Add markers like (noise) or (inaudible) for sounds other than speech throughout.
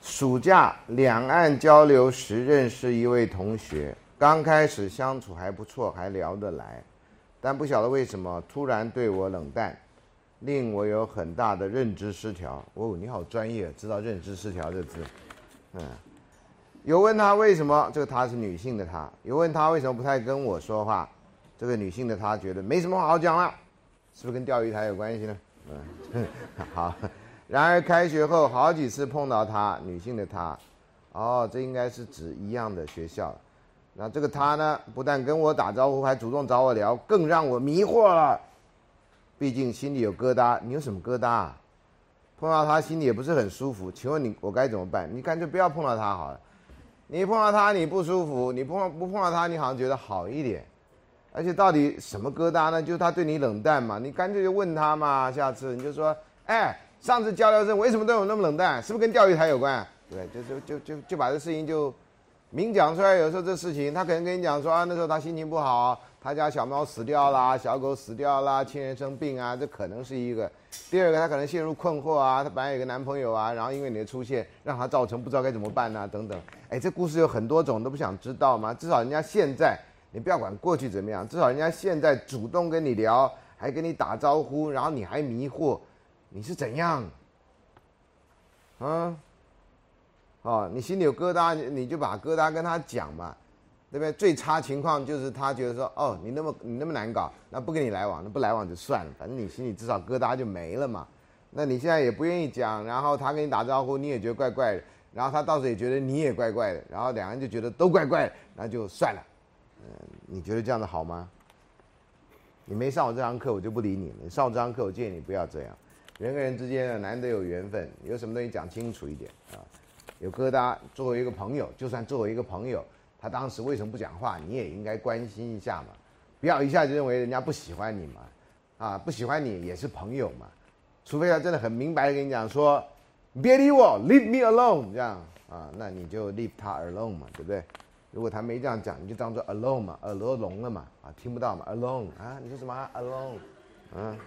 暑假两岸交流时认识一位同学，刚开始相处还不错，还聊得来，但不晓得为什么突然对我冷淡，令我有很大的认知失调。哦，你好专业，知道认知失调这字。嗯，有问他为什么，这个他是女性的他，有问他为什么不太跟我说话，这个女性的她觉得没什么好讲了，是不是跟钓鱼台有关系呢？嗯，(laughs) 好。然而开学后好几次碰到她，女性的她，哦，这应该是指一样的学校。那这个她呢，不但跟我打招呼，还主动找我聊，更让我迷惑了。毕竟心里有疙瘩，你有什么疙瘩？啊？碰到他心里也不是很舒服。请问你我该怎么办？你干脆不要碰到他好了。你碰到他你不舒服，你碰不碰到他你好像觉得好一点。而且到底什么疙瘩呢？就是她对你冷淡嘛。你干脆就问他嘛，下次你就说，哎。上次交流时为什么对我那么冷淡？是不是跟钓鱼台有关？对，就就就就就把这事情就明讲出来。有时候这事情，他可能跟你讲说啊，那时候他心情不好，他家小猫死掉啦，小狗死掉啦，亲人生病啊，这可能是一个。第二个，他可能陷入困惑啊，他本来有个男朋友啊，然后因为你的出现，让他造成不知道该怎么办啊，等等。哎，这故事有很多种，都不想知道吗？至少人家现在，你不要管过去怎么样，至少人家现在主动跟你聊，还跟你打招呼，然后你还迷惑。你是怎样？啊，哦，你心里有疙瘩，你就把疙瘩跟他讲嘛，对不对？最差情况就是他觉得说，哦，你那么你那么难搞，那不跟你来往，那不来往就算了，反正你心里至少疙瘩就没了嘛。那你现在也不愿意讲，然后他跟你打招呼，你也觉得怪怪的，然后他到时候也觉得你也怪怪的，然后两个人就觉得都怪怪的，那就算了。嗯，你觉得这样子好吗？你没上我这堂课，我就不理你了。你上我这堂课，我建议你不要这样。人跟人之间呢，难得有缘分，有什么东西讲清楚一点啊？有疙瘩，作为一个朋友，就算作为一个朋友，他当时为什么不讲话，你也应该关心一下嘛，不要一下就认为人家不喜欢你嘛，啊，不喜欢你也是朋友嘛，除非他真的很明白的跟你讲说，别理我，leave me alone，这样啊，那你就 leave 他 alone 嘛，对不对？如果他没这样讲，你就当做 alone 嘛，耳朵聋了嘛，啊，听不到嘛，alone 啊，你说什么 alone，嗯。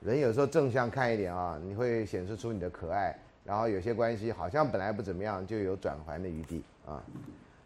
人有时候正向看一点啊，你会显示出你的可爱，然后有些关系好像本来不怎么样，就有转圜的余地啊。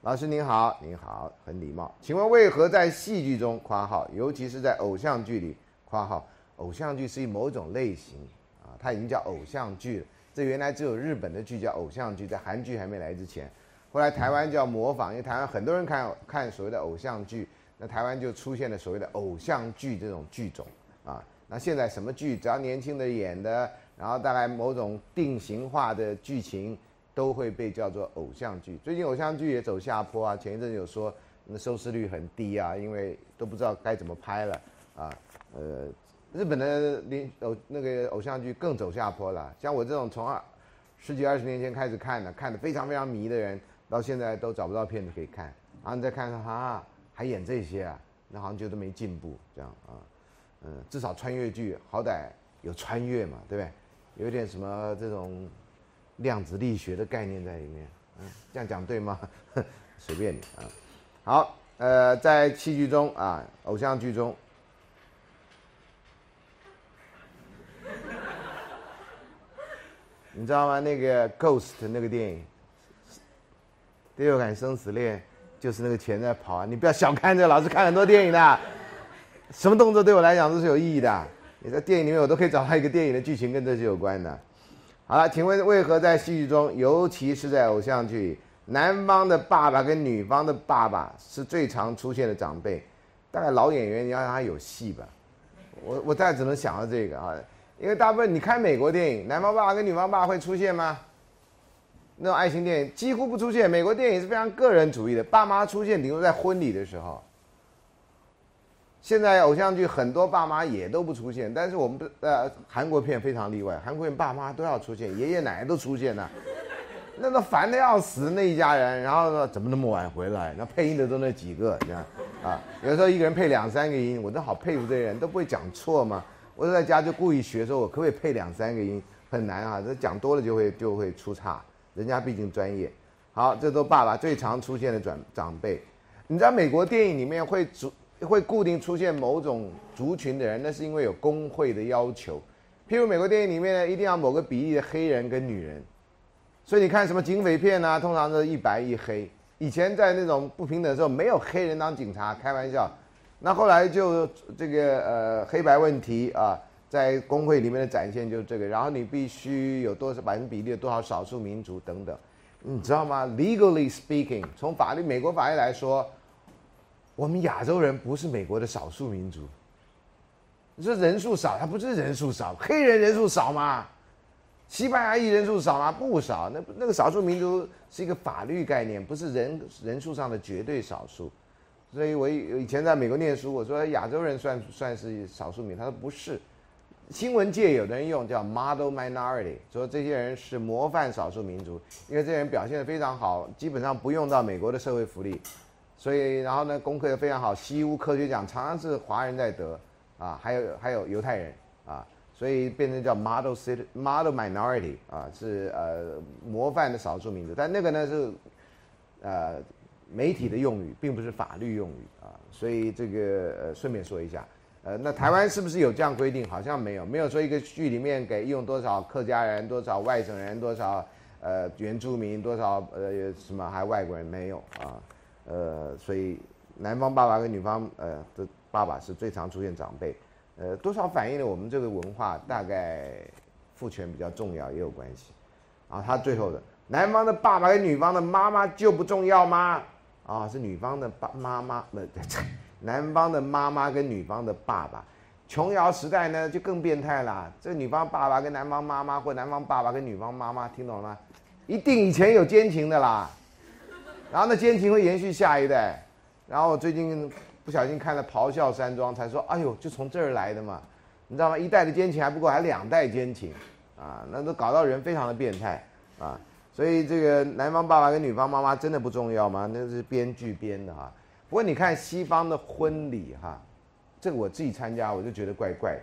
老师您好，您好，很礼貌，请问为何在戏剧中（括号），尤其是在偶像剧里（括号），偶像剧是以某种类型啊，它已经叫偶像剧了。这原来只有日本的剧叫偶像剧，在韩剧还没来之前，后来台湾叫模仿，因为台湾很多人看看所谓的偶像剧，那台湾就出现了所谓的偶像剧这种剧种啊。那现在什么剧，只要年轻的演的，然后大概某种定型化的剧情，都会被叫做偶像剧。最近偶像剧也走下坡啊，前一阵有说那收视率很低啊，因为都不知道该怎么拍了啊。呃，日本的连偶那个偶像剧更走下坡了。像我这种从二十几二十年前开始看的，看的非常非常迷的人，到现在都找不到片子可以看。然后你再看看哈，还演这些啊，那好像觉得没进步这样啊。嗯，至少穿越剧好歹有穿越嘛，对不对？有点什么这种量子力学的概念在里面，嗯，这样讲对吗？(laughs) 随便你啊。好，呃，在戏剧中啊，偶像剧中，你知道吗？那个《Ghost》那个电影，《第六感生死恋》，就是那个钱在跑啊！你不要小看这，老师看很多电影的。什么动作对我来讲都是有意义的。你在电影里面，我都可以找到一个电影的剧情跟这些有关的。好了，请问为何在戏剧中，尤其是在偶像剧，男方的爸爸跟女方的爸爸是最常出现的长辈？大概老演员你要让他有戏吧。我我大概只能想到这个啊，因为大部分你看美国电影，男方爸爸跟女方爸爸会出现吗？那种爱情电影几乎不出现。美国电影是非常个人主义的，爸妈出现顶多在婚礼的时候。现在偶像剧很多爸妈也都不出现，但是我们呃韩国片非常例外，韩国片爸妈都要出现，爷爷奶奶都出现了，(laughs) 那都烦的要死那一家人，然后呢怎么那么晚回来？那配音的都那几个，你看啊，有时候一个人配两三个音，我都好佩服这些人，都不会讲错嘛，我在家就故意学，说我可不可以配两三个音，很难啊，这讲多了就会就会出差，人家毕竟专业。好，这都爸爸最常出现的转长辈。你知道美国电影里面会主会固定出现某种族群的人，那是因为有工会的要求。譬如美国电影里面呢，一定要某个比例的黑人跟女人，所以你看什么警匪片啊，通常都是一白一黑。以前在那种不平等的时候，没有黑人当警察，开玩笑。那后来就这个呃黑白问题啊，在工会里面的展现就是这个。然后你必须有多少百分比例的多少少数民族等等。你知道吗？Legally speaking，从法律美国法律来说，我们亚洲人不是美国的少数民族。你说人数少，他不是人数少，黑人人数少吗？西班牙裔人数少吗？不少。那那个少数民族是一个法律概念，不是人人数上的绝对少数。所以我以前在美国念书，我说亚洲人算算是少数民族，他说不是。新闻界有的人用叫 model minority，说这些人是模范少数民族，因为这些人表现的非常好，基本上不用到美国的社会福利，所以然后呢，功课也非常好，西屋科学奖常常是华人在得，啊，还有还有犹太人啊，所以变成叫 model city model minority 啊，是呃模范的少数民族，但那个呢是呃媒体的用语，并不是法律用语啊，所以这个呃顺便说一下。呃，那台湾是不是有这样规定？好像没有，没有说一个剧里面给用多少客家人、多少外省人、多少呃原住民、多少呃什么还外国人没有啊？呃，所以男方爸爸跟女方呃的爸爸是最常出现长辈，呃，多少反映了我们这个文化大概父权比较重要也有关系。然后他最后的男方的爸爸跟女方的妈妈就不重要吗？啊，是女方的爸妈妈不对。男方的妈妈跟女方的爸爸，琼瑶时代呢就更变态啦。这女方爸爸跟男方妈妈，或男方爸爸跟女方妈妈，听懂了吗？一定以前有奸情的啦。然后那奸情会延续下一代。然后我最近不小心看了《咆哮山庄》，才说，哎呦，就从这儿来的嘛。你知道吗？一代的奸情还不够，还两代奸情啊，那都搞到人非常的变态啊。所以这个男方爸爸跟女方妈妈真的不重要吗？那是编剧编的哈。不过你看西方的婚礼哈，这个我自己参加我就觉得怪怪。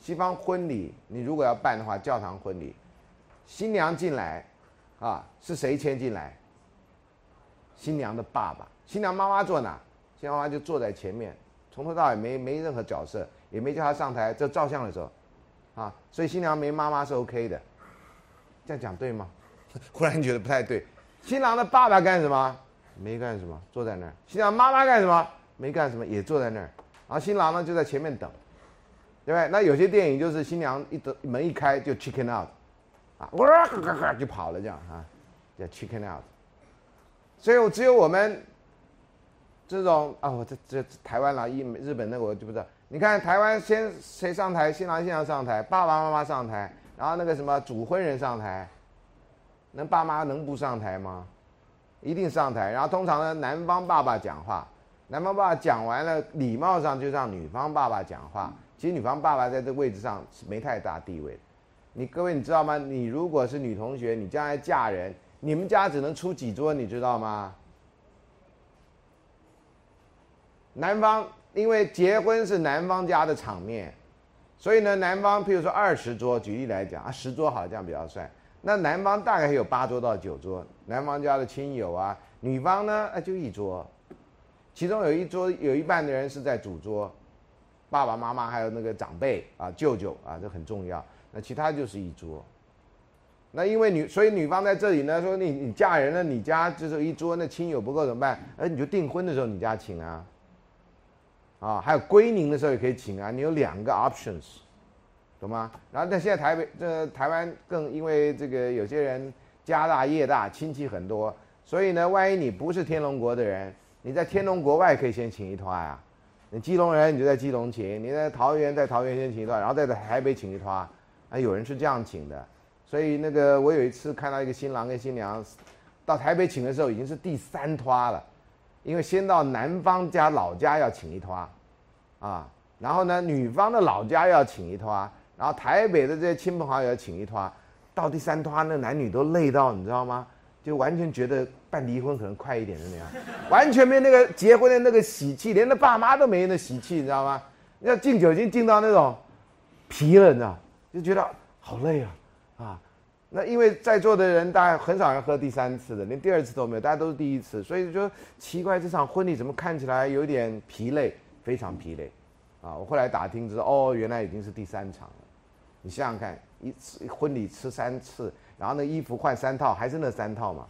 西方婚礼你如果要办的话，教堂婚礼，新娘进来，啊是谁牵进来？新娘的爸爸，新娘妈妈坐哪？新娘妈妈就坐在前面，从头到尾没没任何角色，也没叫她上台。这照相的时候，啊，所以新娘没妈妈是 OK 的。这样讲对吗？(laughs) 忽然觉得不太对。新郎的爸爸干什么？没干什么，坐在那儿。新娘妈妈干什么？没干什么，也坐在那儿。然后新郎呢就在前面等，对不对？那有些电影就是新娘一等门一开就 chicken out，啊，哇就跑了这样啊，叫 chicken out。所以我只有我们这种啊，我这这台湾啦，一日本那我就不知道。你看台湾先谁上台？新郎新娘上台，爸爸妈妈上台，然后那个什么主婚人上台，那爸妈能不上台吗？一定上台，然后通常呢，男方爸爸讲话，男方爸爸讲完了，礼貌上就让女方爸爸讲话。其实女方爸爸在这位置上是没太大地位。你各位你知道吗？你如果是女同学，你将来嫁人，你们家只能出几桌，你知道吗？男方因为结婚是男方家的场面，所以呢，男方譬如说二十桌，举例来讲啊，十桌好这样比较帅。那男方大概有八桌到九桌，男方家的亲友啊，女方呢，哎就一桌，其中有一桌有一半的人是在主桌，爸爸妈妈还有那个长辈啊，舅舅啊，这很重要。那其他就是一桌。那因为女，所以女方在这里呢，说你你嫁人了，你家就是一桌，那亲友不够怎么办？哎，你就订婚的时候你家请啊，啊，还有归宁的时候也可以请啊，你有两个 options。懂吗？然后但现在台北这台湾更因为这个有些人家大业大，亲戚很多，所以呢，万一你不是天龙国的人，你在天龙国外可以先请一团啊。你基隆人你就在基隆请，你在桃园在桃园先请一团，然后再在台北请一团。啊，有人是这样请的。所以那个我有一次看到一个新郎跟新娘到台北请的时候，已经是第三团了，因为先到男方家老家要请一团，啊，然后呢女方的老家要请一团。然后台北的这些亲朋好友要请一拖，到第三拖，那男女都累到，你知道吗？就完全觉得办离婚可能快一点的那样，完全没那个结婚的那个喜气，连那爸妈都没那喜气，你知道吗？要敬酒已经敬到那种，疲了，你知道，就觉得好累啊啊。那因为在座的人，大概很少人喝第三次的，连第二次都没有，大家都是第一次，所以就奇怪，这场婚礼怎么看起来有点疲累，非常疲累，啊！我后来打听知道，哦，原来已经是第三场了。你想想看，一次婚礼吃三次，然后那衣服换三套，还是那三套嘛？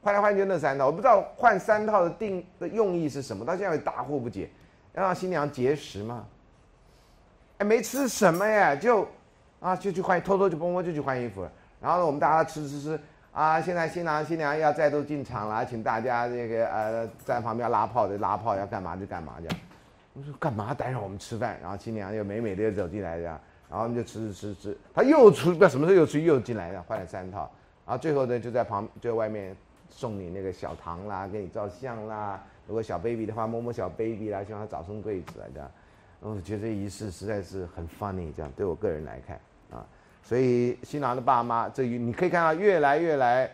换来换去那三套，我不知道换三套的定的用意是什么，到现在大惑不解。要让新娘节食吗？哎，没吃什么呀，就啊，就去换，偷偷就摸摸就去换衣服了。然后呢，我们大家吃吃吃啊！现在新郎新娘要再度进场了，请大家这个呃在旁边拉炮的拉炮，要干嘛就干嘛这样。我说干嘛打扰我们吃饭？然后新娘又美美的又走进来这样，然后我们就吃吃吃吃。他又出不知道什么时候又出又进来了，换了三套。然后最后呢就在旁就外面送你那个小糖啦，给你照相啦。如果小 baby 的话，摸摸小 baby 啦，希望他早生贵子啊这样。我觉得这仪式实在是很 funny，这样对我个人来看啊。所以新郎的爸妈，这你可以看到越来越来，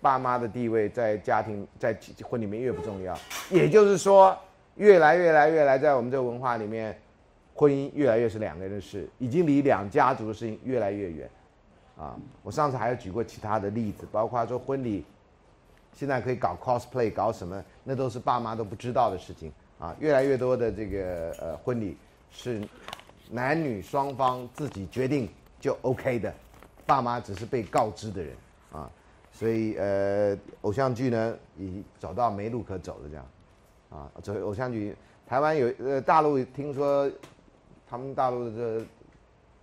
爸妈的地位在家庭在婚里面越不重要。也就是说，越来越来越来，在我们这个文化里面，婚姻越来越是两个人的事，已经离两家族的事情越来越远。啊，我上次还有举过其他的例子，包括说婚礼，现在可以搞 cosplay，搞什么，那都是爸妈都不知道的事情。啊，越来越多的这个呃婚礼是男女双方自己决定。就 OK 的，爸妈只是被告知的人啊，所以呃，偶像剧呢已走到没路可走了这样，啊，这偶像剧，台湾有呃大陆听说，他们大陆的这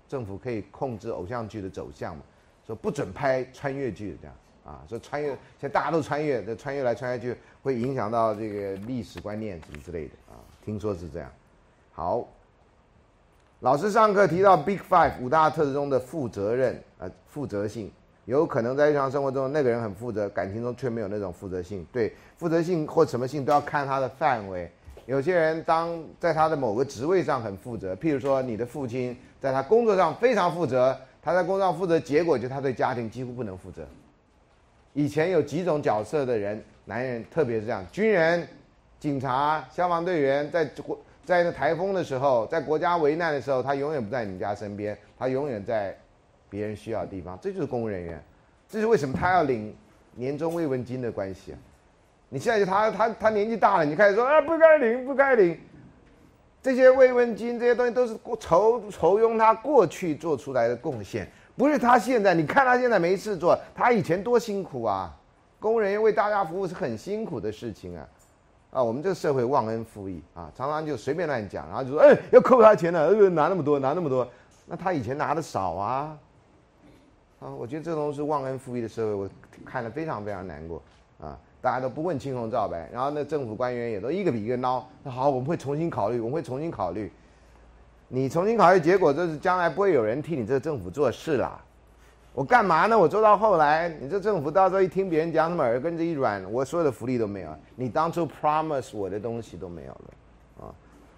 政府可以控制偶像剧的走向嘛，说不准拍穿越剧这样，啊，说穿越现在大家都穿越，这穿越来穿越去会影响到这个历史观念什么之类的啊，听说是这样，好。老师上课提到 Big Five 五大特质中的负责任啊，负责性有可能在日常生活中那个人很负责，感情中却没有那种负责性。对，负责性或什么性都要看他的范围。有些人当在他的某个职位上很负责，譬如说你的父亲在他工作上非常负责，他在工作上负责，结果就他对家庭几乎不能负责。以前有几种角色的人，男人特别是这样，军人、警察、消防队员，在国。在那台风的时候，在国家危难的时候，他永远不在你家身边，他永远在别人需要的地方。这就是公务人员，这是为什么他要领年终慰问金的关系啊！你现在就他他他年纪大了，你开始说啊不该领不该领，这些慰问金这些东西都是酬酬庸他过去做出来的贡献，不是他现在。你看他现在没事做，他以前多辛苦啊！公务人员为大家服务是很辛苦的事情啊。啊，我们这个社会忘恩负义啊，常常就随便乱讲，然后就说，哎，要扣他钱了，呃，拿那么多，拿那么多，那他以前拿的少啊，啊，我觉得这种是忘恩负义的社会，我看了非常非常难过啊，大家都不问青红皂白，然后那政府官员也都一个比一个孬，那好，我们会重新考虑，我们会重新考虑，你重新考虑，结果就是将来不会有人替你这个政府做事了。我干嘛呢？我做到后来，你这政府到时候一听别人讲什么，耳根子一软，我所有的福利都没有，你当初 promise 我的东西都没有了，啊，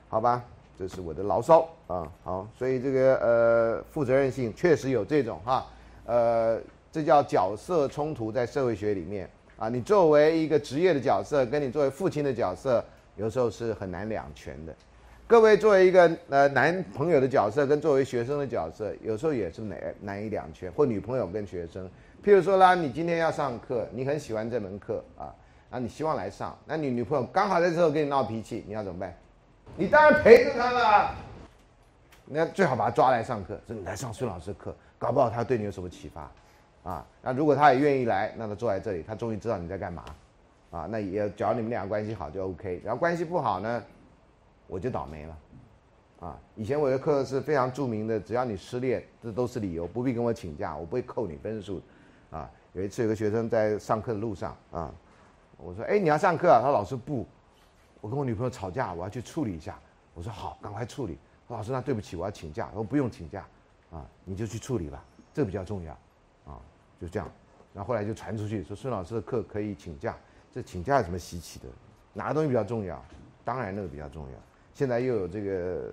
好吧，这是我的牢骚啊。好，所以这个呃负责任性确实有这种哈，呃，这叫角色冲突，在社会学里面啊，你作为一个职业的角色，跟你作为父亲的角色，有时候是很难两全的。各位作为一个呃男朋友的角色，跟作为学生的角色，有时候也是难难以两全。或女朋友跟学生，譬如说啦，你今天要上课，你很喜欢这门课啊，啊，你希望来上，那你女朋友刚好在这时候跟你闹脾气，你要怎么办？你当然陪着她了。那最好把她抓来上课，说你来上孙老师的课，搞不好他对你有什么启发，啊，那如果他也愿意来，那他坐在这里，他终于知道你在干嘛，啊，那也只要你们俩关系好就 OK。然后关系不好呢？我就倒霉了，啊！以前我的课是非常著名的，只要你失恋，这都是理由，不必跟我请假，我不会扣你分数，啊！有一次有个学生在上课的路上，啊，我说：“哎，你要上课啊？”他说老师不，我跟我女朋友吵架，我要去处理一下。我说：“好，赶快处理。”老师，那对不起，我要请假。我说：“不用请假，啊，你就去处理吧，这比较重要，啊，就这样。”然后后来就传出去说孙老师的课可以请假，这请假有什么稀奇的？哪个东西比较重要？当然那个比较重要。现在又有这个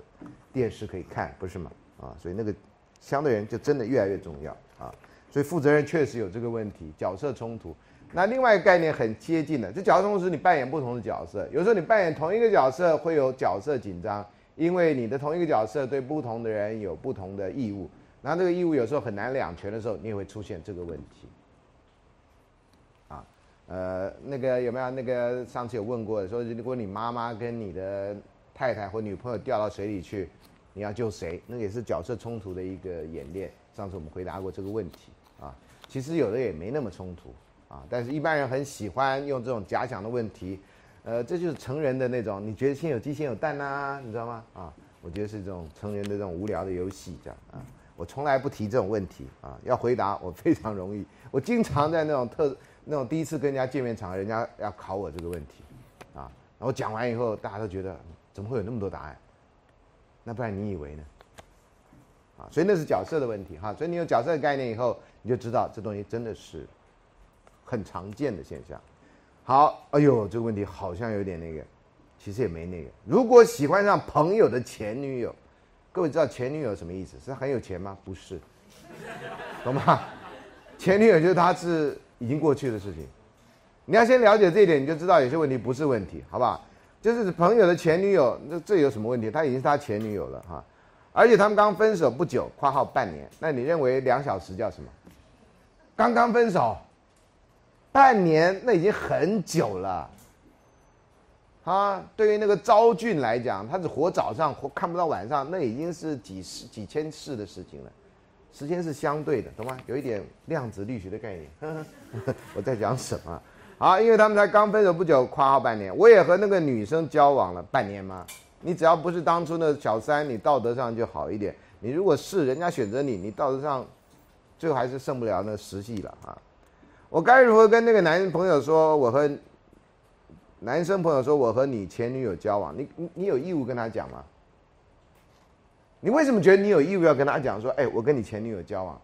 电视可以看，不是吗？啊，所以那个相对人就真的越来越重要啊。所以负责人确实有这个问题，角色冲突。那另外一个概念很接近的，这角色冲突是你扮演不同的角色，有时候你扮演同一个角色会有角色紧张，因为你的同一个角色对不同的人有不同的义务，那这个义务有时候很难两全的时候，你也会出现这个问题。啊，呃，那个有没有那个上次有问过说，如果你妈妈跟你的太太或女朋友掉到水里去，你要救谁？那也是角色冲突的一个演练。上次我们回答过这个问题啊，其实有的也没那么冲突啊，但是一般人很喜欢用这种假想的问题。呃，这就是成人的那种，你觉得先有鸡先有蛋呐？你知道吗？啊，我觉得是这种成人的这种无聊的游戏，这样啊。我从来不提这种问题啊，要回答我非常容易。我经常在那种特那种第一次跟人家见面场合，人家要考我这个问题，啊，然后讲完以后，大家都觉得怎么会有那么多答案？那不然你以为呢？啊，所以那是角色的问题哈。所以你有角色的概念以后，你就知道这东西真的是很常见的现象。好，哎呦，这个问题好像有点那个，其实也没那个。如果喜欢上朋友的前女友，各位知道前女友什么意思？是很有钱吗？不是，懂吗？前女友就是他是已经过去的事情。你要先了解这一点，你就知道有些问题不是问题，好不好？就是朋友的前女友，那这有什么问题？他已经是他前女友了哈，而且他们刚分手不久（括号半年），那你认为两小时叫什么？刚刚分手。半年那已经很久了，啊，对于那个昭俊来讲，他只活早上，活看不到晚上，那已经是几十几千世的事情了，时间是相对的，懂吗？有一点量子力学的概念。(laughs) 我在讲什么？好，因为他们才刚分手不久，夸号半年，我也和那个女生交往了半年吗？你只要不是当初的小三，你道德上就好一点。你如果是人家选择你，你道德上最后还是胜不了那实际了啊。我该如何跟那个男朋友说？我和男生朋友说，我和你前女友交往，你你你有义务跟他讲吗？你为什么觉得你有义务要跟他讲说，哎，我跟你前女友交往？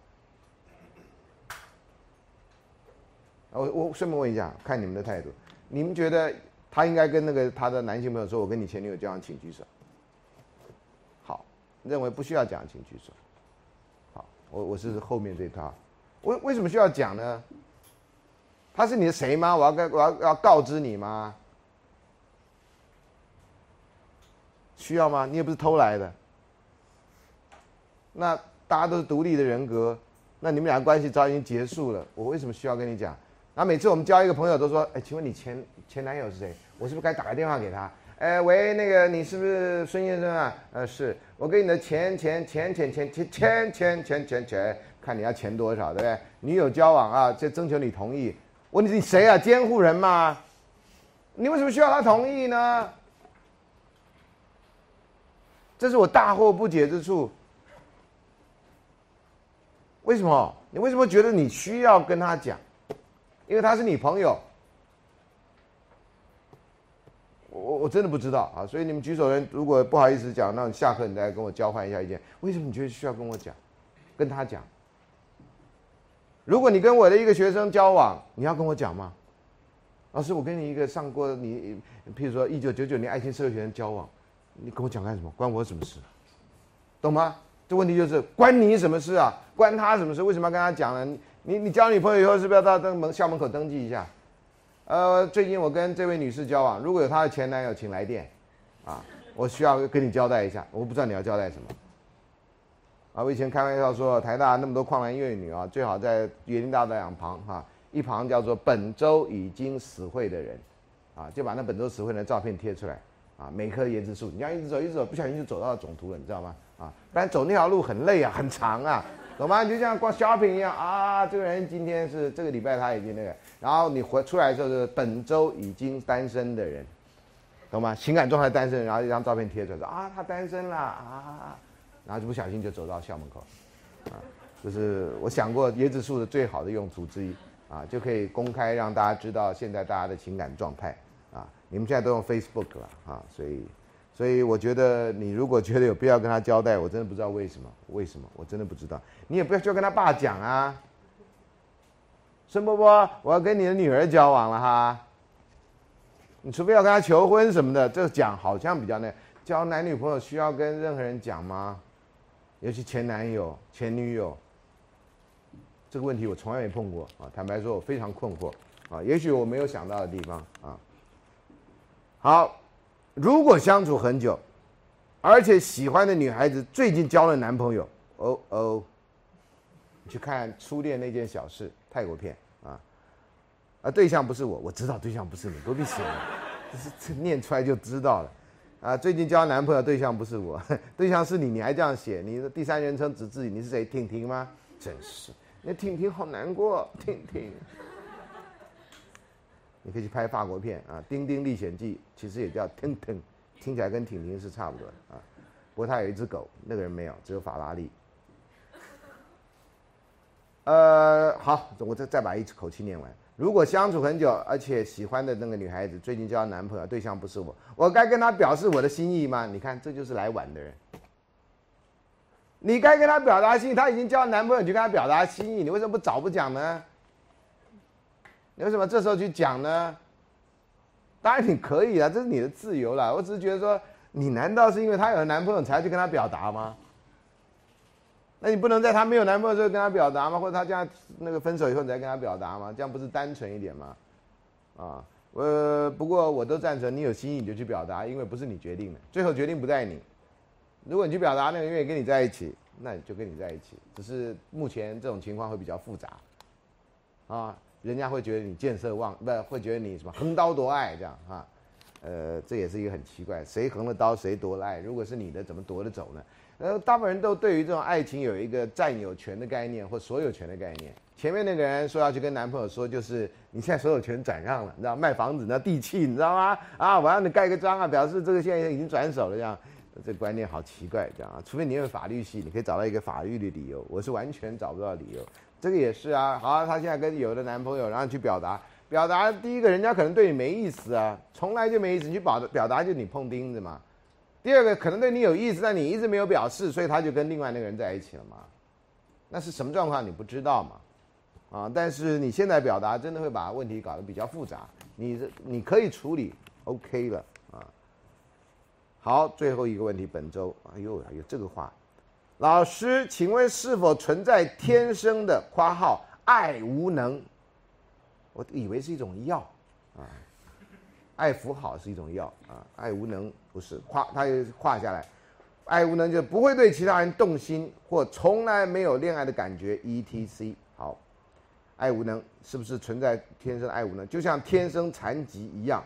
我我顺便问一下，看你们的态度，你们觉得他应该跟那个他的男性朋友说，我跟你前女友交往，请举手。好，认为不需要讲，请举手。好，我我是后面这一套，为为什么需要讲呢？他是你的谁吗？我要跟我要要告知你吗？需要吗？你也不是偷来的。那大家都是独立的人格，那你们俩关系早已经结束了。我为什么需要跟你讲？那每次我们交一个朋友都说：“哎，请问你前前男友是谁？我是不是该打个电话给他？”哎，喂，那个你是不是孙先生啊？呃，是我跟你的前前前前前前前前前前前，看你要钱多少，对不对？女友交往啊，这征求你同意。问题是你谁啊？监护人吗？你为什么需要他同意呢？这是我大惑不解之处。为什么？你为什么觉得你需要跟他讲？因为他是你朋友。我我真的不知道啊！所以你们举手人如果不好意思讲，那你下课你再跟我交换一下意见。为什么你觉得需要跟我讲？跟他讲？如果你跟我的一个学生交往，你要跟我讲吗？老师，我跟你一个上过你，譬如说一九九九年爱心社会学生交往，你跟我讲干什么？关我什么事？懂吗？这问题就是关你什么事啊？关他什么事？为什么要跟他讲呢？你你交女朋友以后是不是要到登门校门口登记一下？呃，最近我跟这位女士交往，如果有她的前男友，请来电，啊，我需要跟你交代一下，我不知道你要交代什么。啊，我以前开玩笑说，台大那么多旷男怨女啊，最好在园林大道两旁哈，一旁叫做本周已经死会的人，啊，就把那本周死会的照片贴出来，啊，每棵椰子树，你要一直走一直走，不小心就走到总图了，你知道吗？啊，不然走那条路很累啊，很长啊，懂吗？就像逛 shopping 一样啊，这个人今天是这个礼拜他已经那个，然后你回出来的时候是本周已经单身的人，懂吗？情感状态单身，然后一张照片贴出来说啊，他单身了啊。然后就不小心就走到校门口，啊，这是我想过椰子树的最好的用途之一，啊，就可以公开让大家知道现在大家的情感状态，啊，你们现在都用 Facebook 了，啊，所以，所以我觉得你如果觉得有必要跟他交代，我真的不知道为什么，为什么，我真的不知道，你也不要就跟他爸讲啊，孙伯伯，我要跟你的女儿交往了哈，你除非要跟他求婚什么的，这讲好像比较那，交男女朋友需要跟任何人讲吗？尤其前男友、前女友，这个问题我从来没碰过啊！坦白说，我非常困惑啊！也许我没有想到的地方啊。好，如果相处很久，而且喜欢的女孩子最近交了男朋友，哦哦，你去看《初恋那件小事》泰国片啊，啊，对象不是我，我知道对象不是你，不必写了，(laughs) 这是念出来就知道了，啊，最近交男朋友对象不是我，(laughs) 对象是你，你还这样写，你的第三人称指自己，你是谁？婷婷吗？真是，那婷婷好难过，婷婷。你可以去拍法国片啊，《丁丁历险记》其实也叫《腾腾》，听起来跟婷婷是差不多的啊。不过他有一只狗，那个人没有，只有法拉利。呃，好，我再再把一口气念完。如果相处很久，而且喜欢的那个女孩子最近交男朋友，对象不是我，我该跟她表示我的心意吗？你看，这就是来晚的人。你该跟她表达心意，她已经交男朋友，你就跟她表达心意，你为什么不早不讲呢？你为什么这时候去讲呢？当然你可以啊，这是你的自由啦。我只是觉得说，你难道是因为她有了男朋友才去跟她表达吗？那你不能在她没有男朋友的时候跟她表达吗？或者她这样那个分手以后你再跟她表达吗？这样不是单纯一点吗？啊，呃，不过我都赞成你有心意你就去表达，因为不是你决定的，最后决定不在你。如果你去表达，那个愿意跟你在一起，那你就跟你在一起。只是目前这种情况会比较复杂，啊。人家会觉得你见色忘，不会觉得你什么横刀夺爱这样啊？呃，这也是一个很奇怪，谁横了刀谁夺了爱？如果是你的，怎么夺得走呢？呃，大部分人都对于这种爱情有一个占有权的概念或所有权的概念。前面那个人说要去跟男朋友说，就是你现在所有权转让了，你知道卖房子那地契你知道吗？啊，我让你盖个章啊，表示这个现在已经转手了这样。这观念好奇怪这样啊？除非你有法律系，你可以找到一个法律的理由。我是完全找不到理由。这个也是啊，好，她现在跟有的男朋友，然后去表达，表达第一个人家可能对你没意思啊，从来就没意思，你去表表达就你碰钉子嘛。第二个可能对你有意思，但你一直没有表示，所以他就跟另外那个人在一起了嘛。那是什么状况你不知道嘛？啊，但是你现在表达真的会把问题搞得比较复杂，你你可以处理，OK 了啊。好，最后一个问题，本周，哎呦，还有这个话。老师，请问是否存在天生的（括号爱无能）？我以为是一种药啊，爱福好是一种药啊，爱无能不是。夸他又画下来，爱无能就不会对其他人动心，或从来没有恋爱的感觉。E T C 好，爱无能是不是存在天生爱无能？就像天生残疾一样。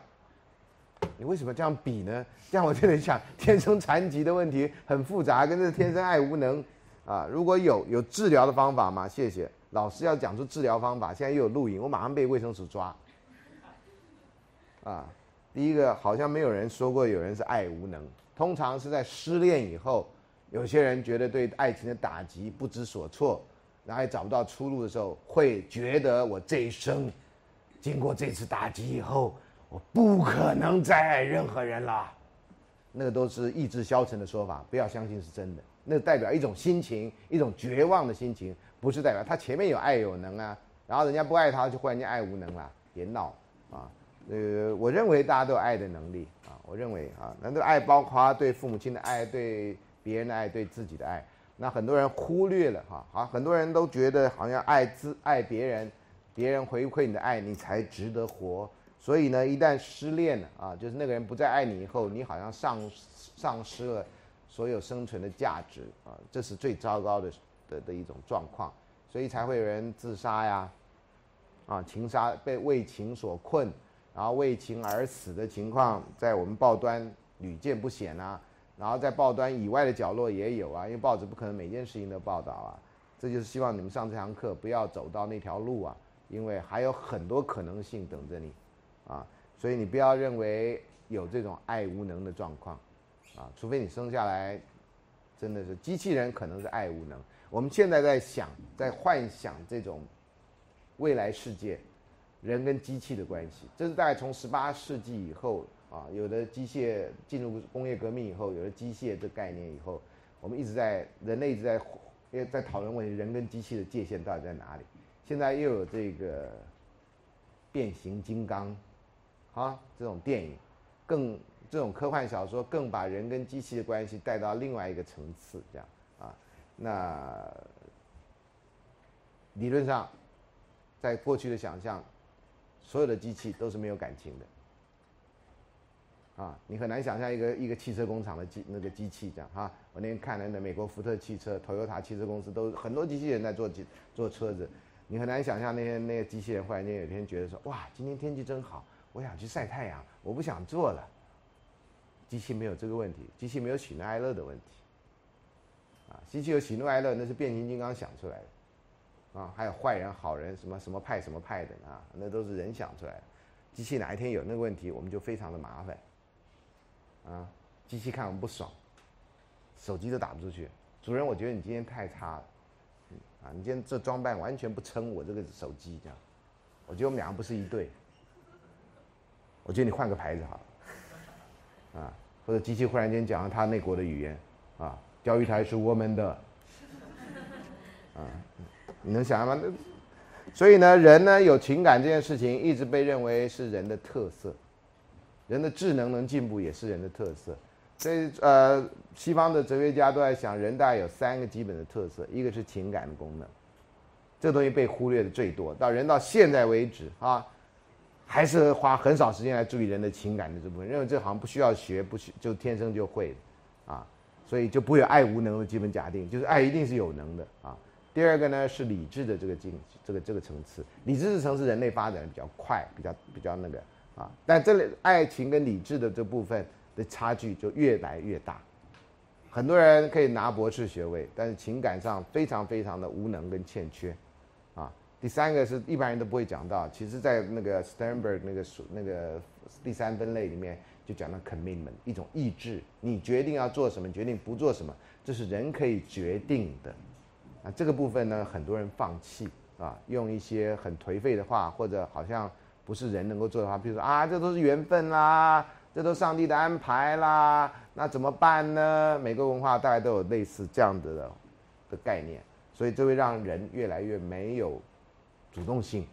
你为什么这样比呢？这样我就得想，天生残疾的问题很复杂，跟这天生爱无能啊。如果有有治疗的方法吗？谢谢老师要讲出治疗方法。现在又有录影，我马上被卫生署抓。啊，第一个好像没有人说过有人是爱无能，通常是在失恋以后，有些人觉得对爱情的打击不知所措，然后也找不到出路的时候，会觉得我这一生经过这次打击以后。我不可能再爱任何人了，那个都是意志消沉的说法，不要相信是真的。那代表一种心情，一种绝望的心情，不是代表他前面有爱有能啊。然后人家不爱他，就忽然间爱无能了，别闹啊！呃，我认为大家都有爱的能力啊。我认为啊，那这爱包括对父母亲的爱，对别人的爱，对自己的爱。那很多人忽略了哈，好，很多人都觉得好像爱自爱别人，别人回馈你的爱，你才值得活。所以呢，一旦失恋了啊，就是那个人不再爱你以后，你好像丧丧失了所有生存的价值啊，这是最糟糕的的的一种状况，所以才会有人自杀呀，啊，情杀被为情所困，然后为情而死的情况，在我们报端屡见不鲜啊，然后在报端以外的角落也有啊，因为报纸不可能每件事情都报道啊，这就是希望你们上这堂课不要走到那条路啊，因为还有很多可能性等着你。啊，所以你不要认为有这种爱无能的状况，啊，除非你生下来真的是机器人，可能是爱无能。我们现在在想，在幻想这种未来世界，人跟机器的关系，这是大概从十八世纪以后啊，有的机械进入工业革命以后，有了机械这概念以后，我们一直在人类一直在在讨论问题，人跟机器的界限到底在哪里？现在又有这个变形金刚。啊，这种电影，更这种科幻小说更把人跟机器的关系带到另外一个层次，这样啊，那理论上，在过去的想象，所有的机器都是没有感情的，啊，你很难想象一个一个汽车工厂的机那个机器这样哈。我那天看了那美国福特汽车、Toyota 汽车公司都很多机器人在做机做车子，你很难想象那些那个机器人忽然间有一天觉得说哇，今天天气真好，我想去晒太阳，我不想做了。机器没有这个问题，机器没有喜怒哀乐的问题。啊，机器有喜怒哀乐，那是变形金刚想出来的。啊，还有坏人、好人，什么什么派、什么派的啊，那都是人想出来的。机器哪一天有那个问题，我们就非常的麻烦。啊，机器看我们不爽，手机都打不出去。主人，我觉得你今天太差了。啊，你今天这装扮完全不称我这个手机这样。我觉得我们两个不是一对。我觉得你换个牌子好了。啊，或者机器忽然间讲了他那国的语言，啊，钓鱼台是我们的。啊，你能想象吗？那所以呢，人呢有情感这件事情一直被认为是人的特色。人的智能能进步也是人的特色，所以呃，西方的哲学家都在想，人大概有三个基本的特色，一个是情感的功能，这个东西被忽略的最多。到人到现在为止啊，还是花很少时间来注意人的情感的这部分，认为这好像不需要学，不需就天生就会啊，所以就不会有爱无能的基本假定，就是爱一定是有能的啊。第二个呢是理智的这个境，这个这个层次，理智的层次人类发展比较快，比较比较那个。啊，但这里爱情跟理智的这部分的差距就越来越大。很多人可以拿博士学位，但是情感上非常非常的无能跟欠缺。第三个是一般人都不会讲到，其实在那个 Sternberg 那个那个第三分类里面就讲到 commitment 一种意志，你决定要做什么，决定不做什么，这是人可以决定的。啊，这个部分呢，很多人放弃啊，用一些很颓废的话，或者好像。不是人能够做的话，比如说啊，这都是缘分啦，这都上帝的安排啦，那怎么办呢？每个文化大概都有类似这样子的的概念，所以这会让人越来越没有主动性，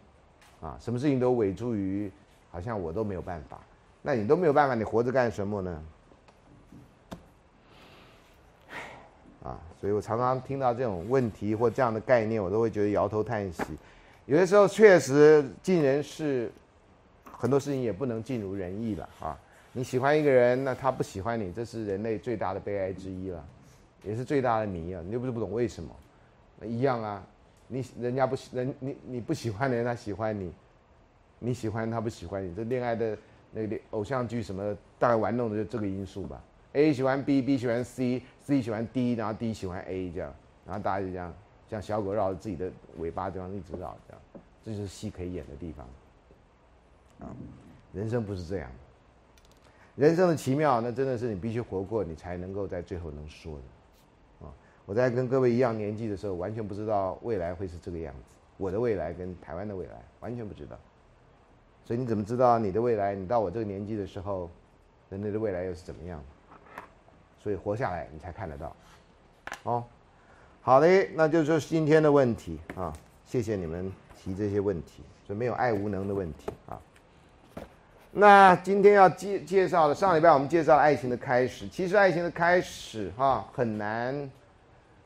啊，什么事情都委诸于好像我都没有办法，那你都没有办法，你活着干什么呢？啊，所以我常常听到这种问题或这样的概念，我都会觉得摇头叹息。有的时候确实尽人事。很多事情也不能尽如人意了啊！你喜欢一个人，那他不喜欢你，这是人类最大的悲哀之一了，也是最大的谜啊！你又不是不懂为什么，一样啊！你人家不喜人，你你不喜欢的人他喜欢你，你喜欢他不喜欢你，这恋爱的那个偶像剧什么，大概玩弄的就这个因素吧。A 喜欢 B，B 喜欢 C，C 喜欢 D，然后 D 喜欢 A 这样，然后大家就这样像小狗绕着自己的尾巴这样一直绕这样，这就是戏可以演的地方。啊，人生不是这样。人生的奇妙，那真的是你必须活过，你才能够在最后能说的。我在跟各位一样年纪的时候，完全不知道未来会是这个样子。我的未来跟台湾的未来完全不知道。所以你怎么知道你的未来？你到我这个年纪的时候，人类的未来又是怎么样？所以活下来，你才看得到。哦，好的，那就是今天的问题啊。谢谢你们提这些问题，所以没有爱无能的问题啊。那今天要介介绍的，上礼拜我们介绍了爱情的开始。其实爱情的开始，哈，很难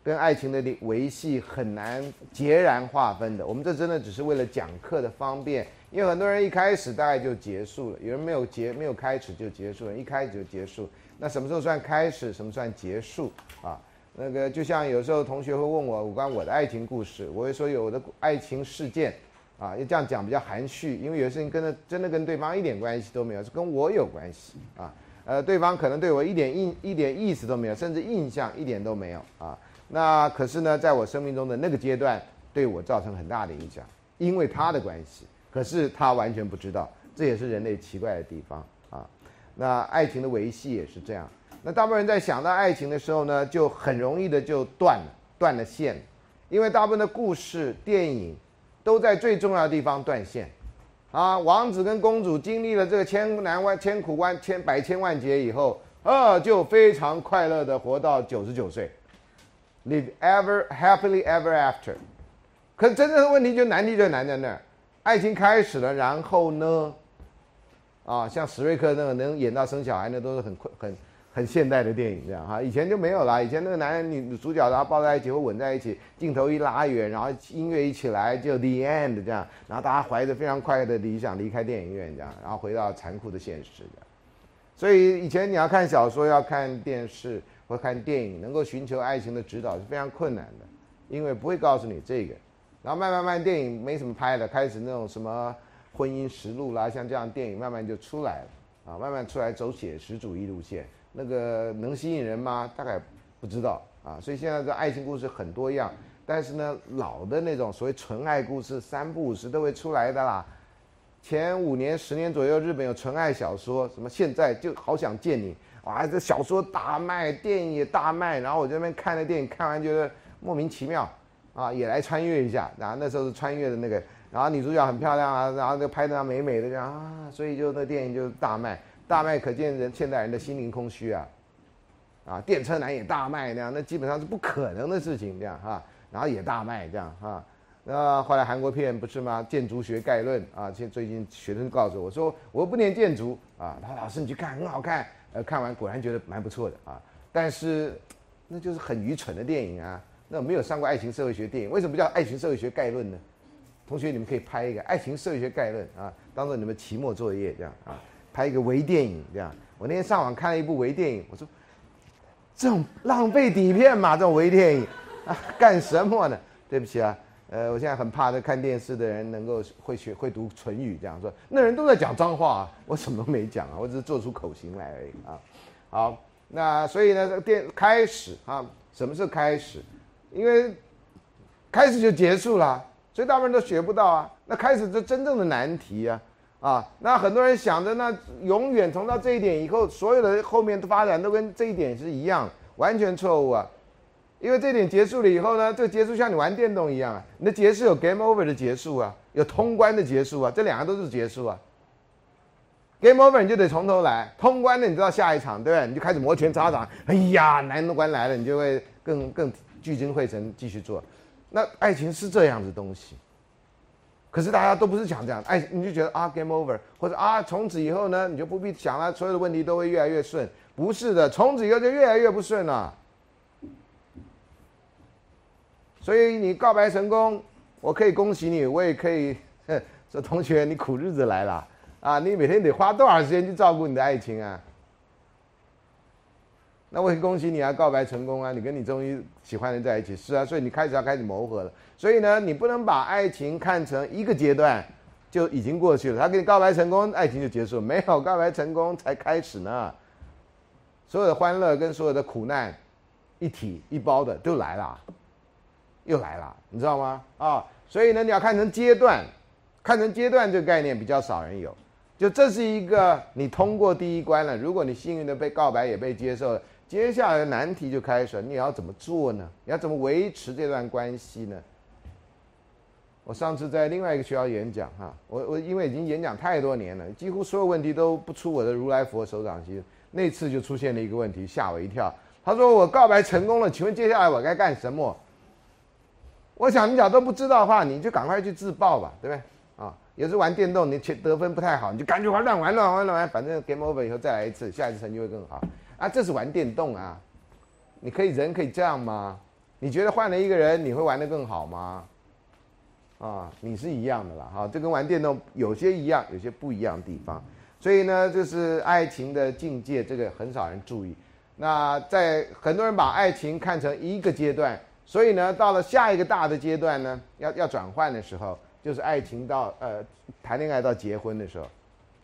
跟爱情的维系很难截然划分的。我们这真的只是为了讲课的方便，因为很多人一开始大概就结束了，有人没有结没有开始就结束了，一开始就结束。那什么时候算开始？什么算结束？啊，那个就像有时候同学会问我有关我的爱情故事，我会说有的爱情事件。啊，要这样讲比较含蓄，因为有些事情跟的真的跟对方一点关系都没有，是跟我有关系啊。呃，对方可能对我一点印一点意思都没有，甚至印象一点都没有啊。那可是呢，在我生命中的那个阶段，对我造成很大的影响，因为他的关系。可是他完全不知道，这也是人类奇怪的地方啊。那爱情的维系也是这样。那大部分人在想到爱情的时候呢，就很容易的就断了，断了线，因为大部分的故事电影。都在最重要的地方断线，啊，王子跟公主经历了这个千难万千苦万千百千万劫以后，啊，就非常快乐的活到九十九岁，live ever happily ever after。可真正的问题就难题就难在那儿，爱情开始了，然后呢，啊，像史瑞克那个能演到生小孩，那都是很很。很现代的电影这样哈，以前就没有了。以前那个男人女主角然后抱在一起或吻在一起，镜头一拉远，然后音乐一起来就 the end 这样，然后大家怀着非常快乐的理想离开电影院这样，然后回到残酷的现实这样。所以以前你要看小说、要看电视或看电影，能够寻求爱情的指导是非常困难的，因为不会告诉你这个。然后慢慢慢电影没什么拍的，开始那种什么婚姻实录啦，像这样电影慢慢就出来了啊，慢慢出来走写实主义路线，那个能吸引人吗？大概不知道啊。所以现在的爱情故事很多样，但是呢，老的那种所谓纯爱故事，三不五时都会出来的啦。前五年、十年左右，日本有纯爱小说，什么现在就好想见你，哇，这小说大卖，电影也大卖，然后我这边看了电影，看完觉得莫名其妙，啊，也来穿越一下，然后那时候是穿越的那个，然后女主角很漂亮啊，然后就拍的美美的这样啊，所以就那电影就大卖，大卖可见人现代人的心灵空虚啊，啊，电车男也大卖那样，那基本上是不可能的事情这样哈，然后也大卖这样哈。那后来韩国片不是吗？建筑学概论啊，现最近学生告诉我说，我不念建筑啊。他说老师你去看很好看，看完果然觉得蛮不错的啊。但是那就是很愚蠢的电影啊，那没有上过爱情社会学电影，为什么叫爱情社会学概论呢？同学你们可以拍一个爱情社会学概论啊，当做你们期末作业这样啊，拍一个微电影这样。我那天上网看了一部微电影，我说这种浪费底片嘛，这种微电影啊，干什么呢？对不起啊。呃，我现在很怕这看电视的人能够会学会读唇语，这样说，那人都在讲脏话，啊 (laughs) 我什么都没讲啊，我只是做出口型来而已啊。好，那所以呢，电开始啊，什么是开始？因为开始就结束了，所以大部分人都学不到啊。那开始是真正的难题啊啊！那很多人想着，那永远从到这一点以后，所有的后面的发展都跟这一点是一样，完全错误啊。因为这点结束了以后呢，这个结束像你玩电动一样啊，你的结束有 game over 的结束啊，有通关的结束啊，这两个都是结束啊。game over 你就得从头来，通关的你知道下一场对不对？你就开始摩拳擦掌，哎呀难关来了，你就会更更聚精会神继续做。那爱情是这样子东西，可是大家都不是讲这样，爱你就觉得啊 game over 或者啊从此以后呢你就不必想了，所有的问题都会越来越顺，不是的，从此以后就越来越不顺了。所以你告白成功，我可以恭喜你，我也可以 (laughs) 说同学你苦日子来了啊！你每天得花多少时间去照顾你的爱情啊？那我也恭喜你啊，告白成功啊！你跟你终于喜欢的人在一起，是啊，所以你开始要开始磨合了。所以呢，你不能把爱情看成一个阶段就已经过去了。他跟你告白成功，爱情就结束？没有，告白成功才开始呢。所有的欢乐跟所有的苦难一体一包的都来了。又来了，你知道吗？啊，所以呢，你要看成阶段，看成阶段这个概念比较少人有。就这是一个你通过第一关了，如果你幸运的被告白也被接受了，接下来的难题就开始了。你要怎么做呢？你要怎么维持这段关系呢？我上次在另外一个学校演讲，哈，我我因为已经演讲太多年了，几乎所有问题都不出我的如来佛手掌心。那次就出现了一个问题，吓我一跳。他说我告白成功了，请问接下来我该干什么？我想你俩都不知道的话，你就赶快去自爆吧，对不对？啊，有时玩电动，你得分不太好，你就赶紧玩乱玩乱玩乱玩，反正 game over 以后再来一次，下一次成绩会更好。啊，这是玩电动啊，你可以人可以这样吗？你觉得换了一个人你会玩得更好吗？啊，你是一样的啦，哈，这跟玩电动有些一样，有些不一样的地方。所以呢，就是爱情的境界，这个很少人注意。那在很多人把爱情看成一个阶段。所以呢，到了下一个大的阶段呢，要要转换的时候，就是爱情到呃谈恋爱到结婚的时候，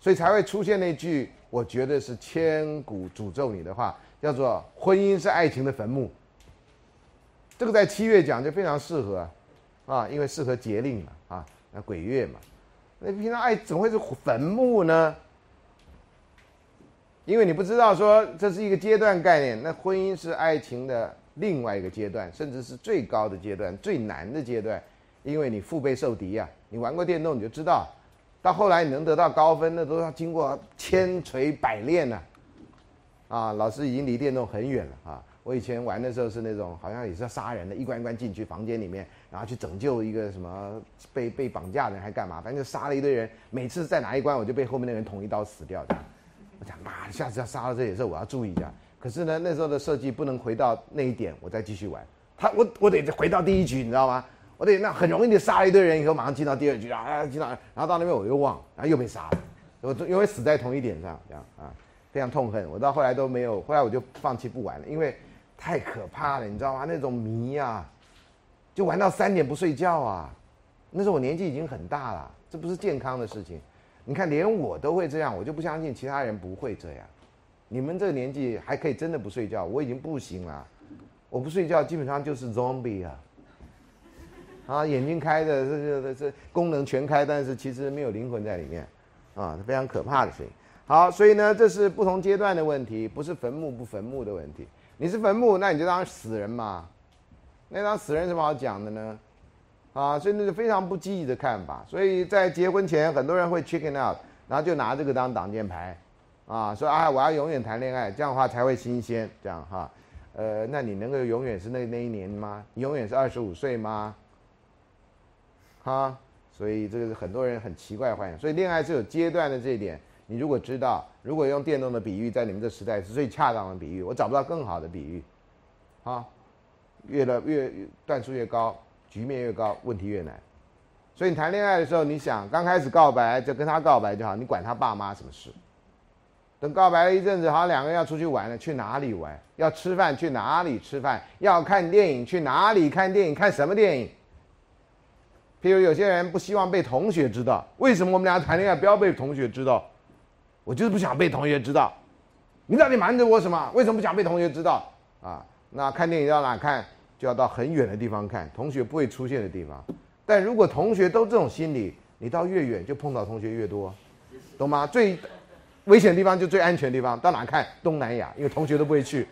所以才会出现那句我觉得是千古诅咒你的话，叫做“婚姻是爱情的坟墓”。这个在七月讲就非常适合，啊，因为适合节令嘛，啊，那鬼月嘛，那平常爱怎么会是坟墓呢？因为你不知道说这是一个阶段概念，那婚姻是爱情的。另外一个阶段，甚至是最高的阶段、最难的阶段，因为你腹背受敌呀。你玩过电动，你就知道，到后来你能得到高分，那都要经过千锤百炼呢。啊，老师已经离电动很远了啊。我以前玩的时候是那种，好像也是要杀人的，一关一关进去房间里面，然后去拯救一个什么被被绑架的人，还干嘛？反正就杀了一堆人。每次在哪一关，我就被后面的人捅一刀死掉的。我讲妈，下次要杀到这里时候，我要注意一下。可是呢，那时候的设计不能回到那一点，我再继续玩。他我我得回到第一局，你知道吗？我得那很容易的杀了一堆人以后，马上进到第二局啊，进到然后到那边我又忘，然后又被杀了，我因为死在同一点上，这样啊。非常痛恨。我到后来都没有，后来我就放弃不玩了，因为太可怕了，你知道吗？那种迷啊，就玩到三点不睡觉啊。那时候我年纪已经很大了，这不是健康的事情。你看，连我都会这样，我就不相信其他人不会这样。你们这个年纪还可以真的不睡觉，我已经不行了。我不睡觉，基本上就是 zombie 啊。啊，眼睛开的，这这这功能全开，但是其实没有灵魂在里面，啊，非常可怕的事情。好，所以呢，这是不同阶段的问题，不是坟墓不坟墓的问题。你是坟墓，那你就当死人嘛。那当死人什么好讲的呢？啊，所以那是非常不积极的看法。所以在结婚前，很多人会 chicken out，然后就拿这个当挡箭牌，啊，说啊，我要永远谈恋爱，这样的话才会新鲜，这样哈。呃，那你能够永远是那那一年吗？你永远是二十五岁吗？哈，所以这个是很多人很奇怪的幻想。所以恋爱是有阶段的这一点，你如果知道，如果用电动的比喻，在你们这时代是最恰当的比喻，我找不到更好的比喻，啊，越来越段数越高。局面越高，问题越难，所以你谈恋爱的时候，你想刚开始告白就跟他告白就好，你管他爸妈什么事？等告白了一阵子，好，两个人要出去玩了，去哪里玩？要吃饭去哪里吃饭？要看电影去哪里看电影？看什么电影？譬如有些人不希望被同学知道，为什么我们俩谈恋爱不要被同学知道？我就是不想被同学知道。你到底瞒着我什么？为什么不想被同学知道？啊，那看电影到哪看？就要到很远的地方看同学不会出现的地方，但如果同学都这种心理，你到越远就碰到同学越多，懂吗？最危险的地方就最安全的地方，到哪看？东南亚，因为同学都不会去，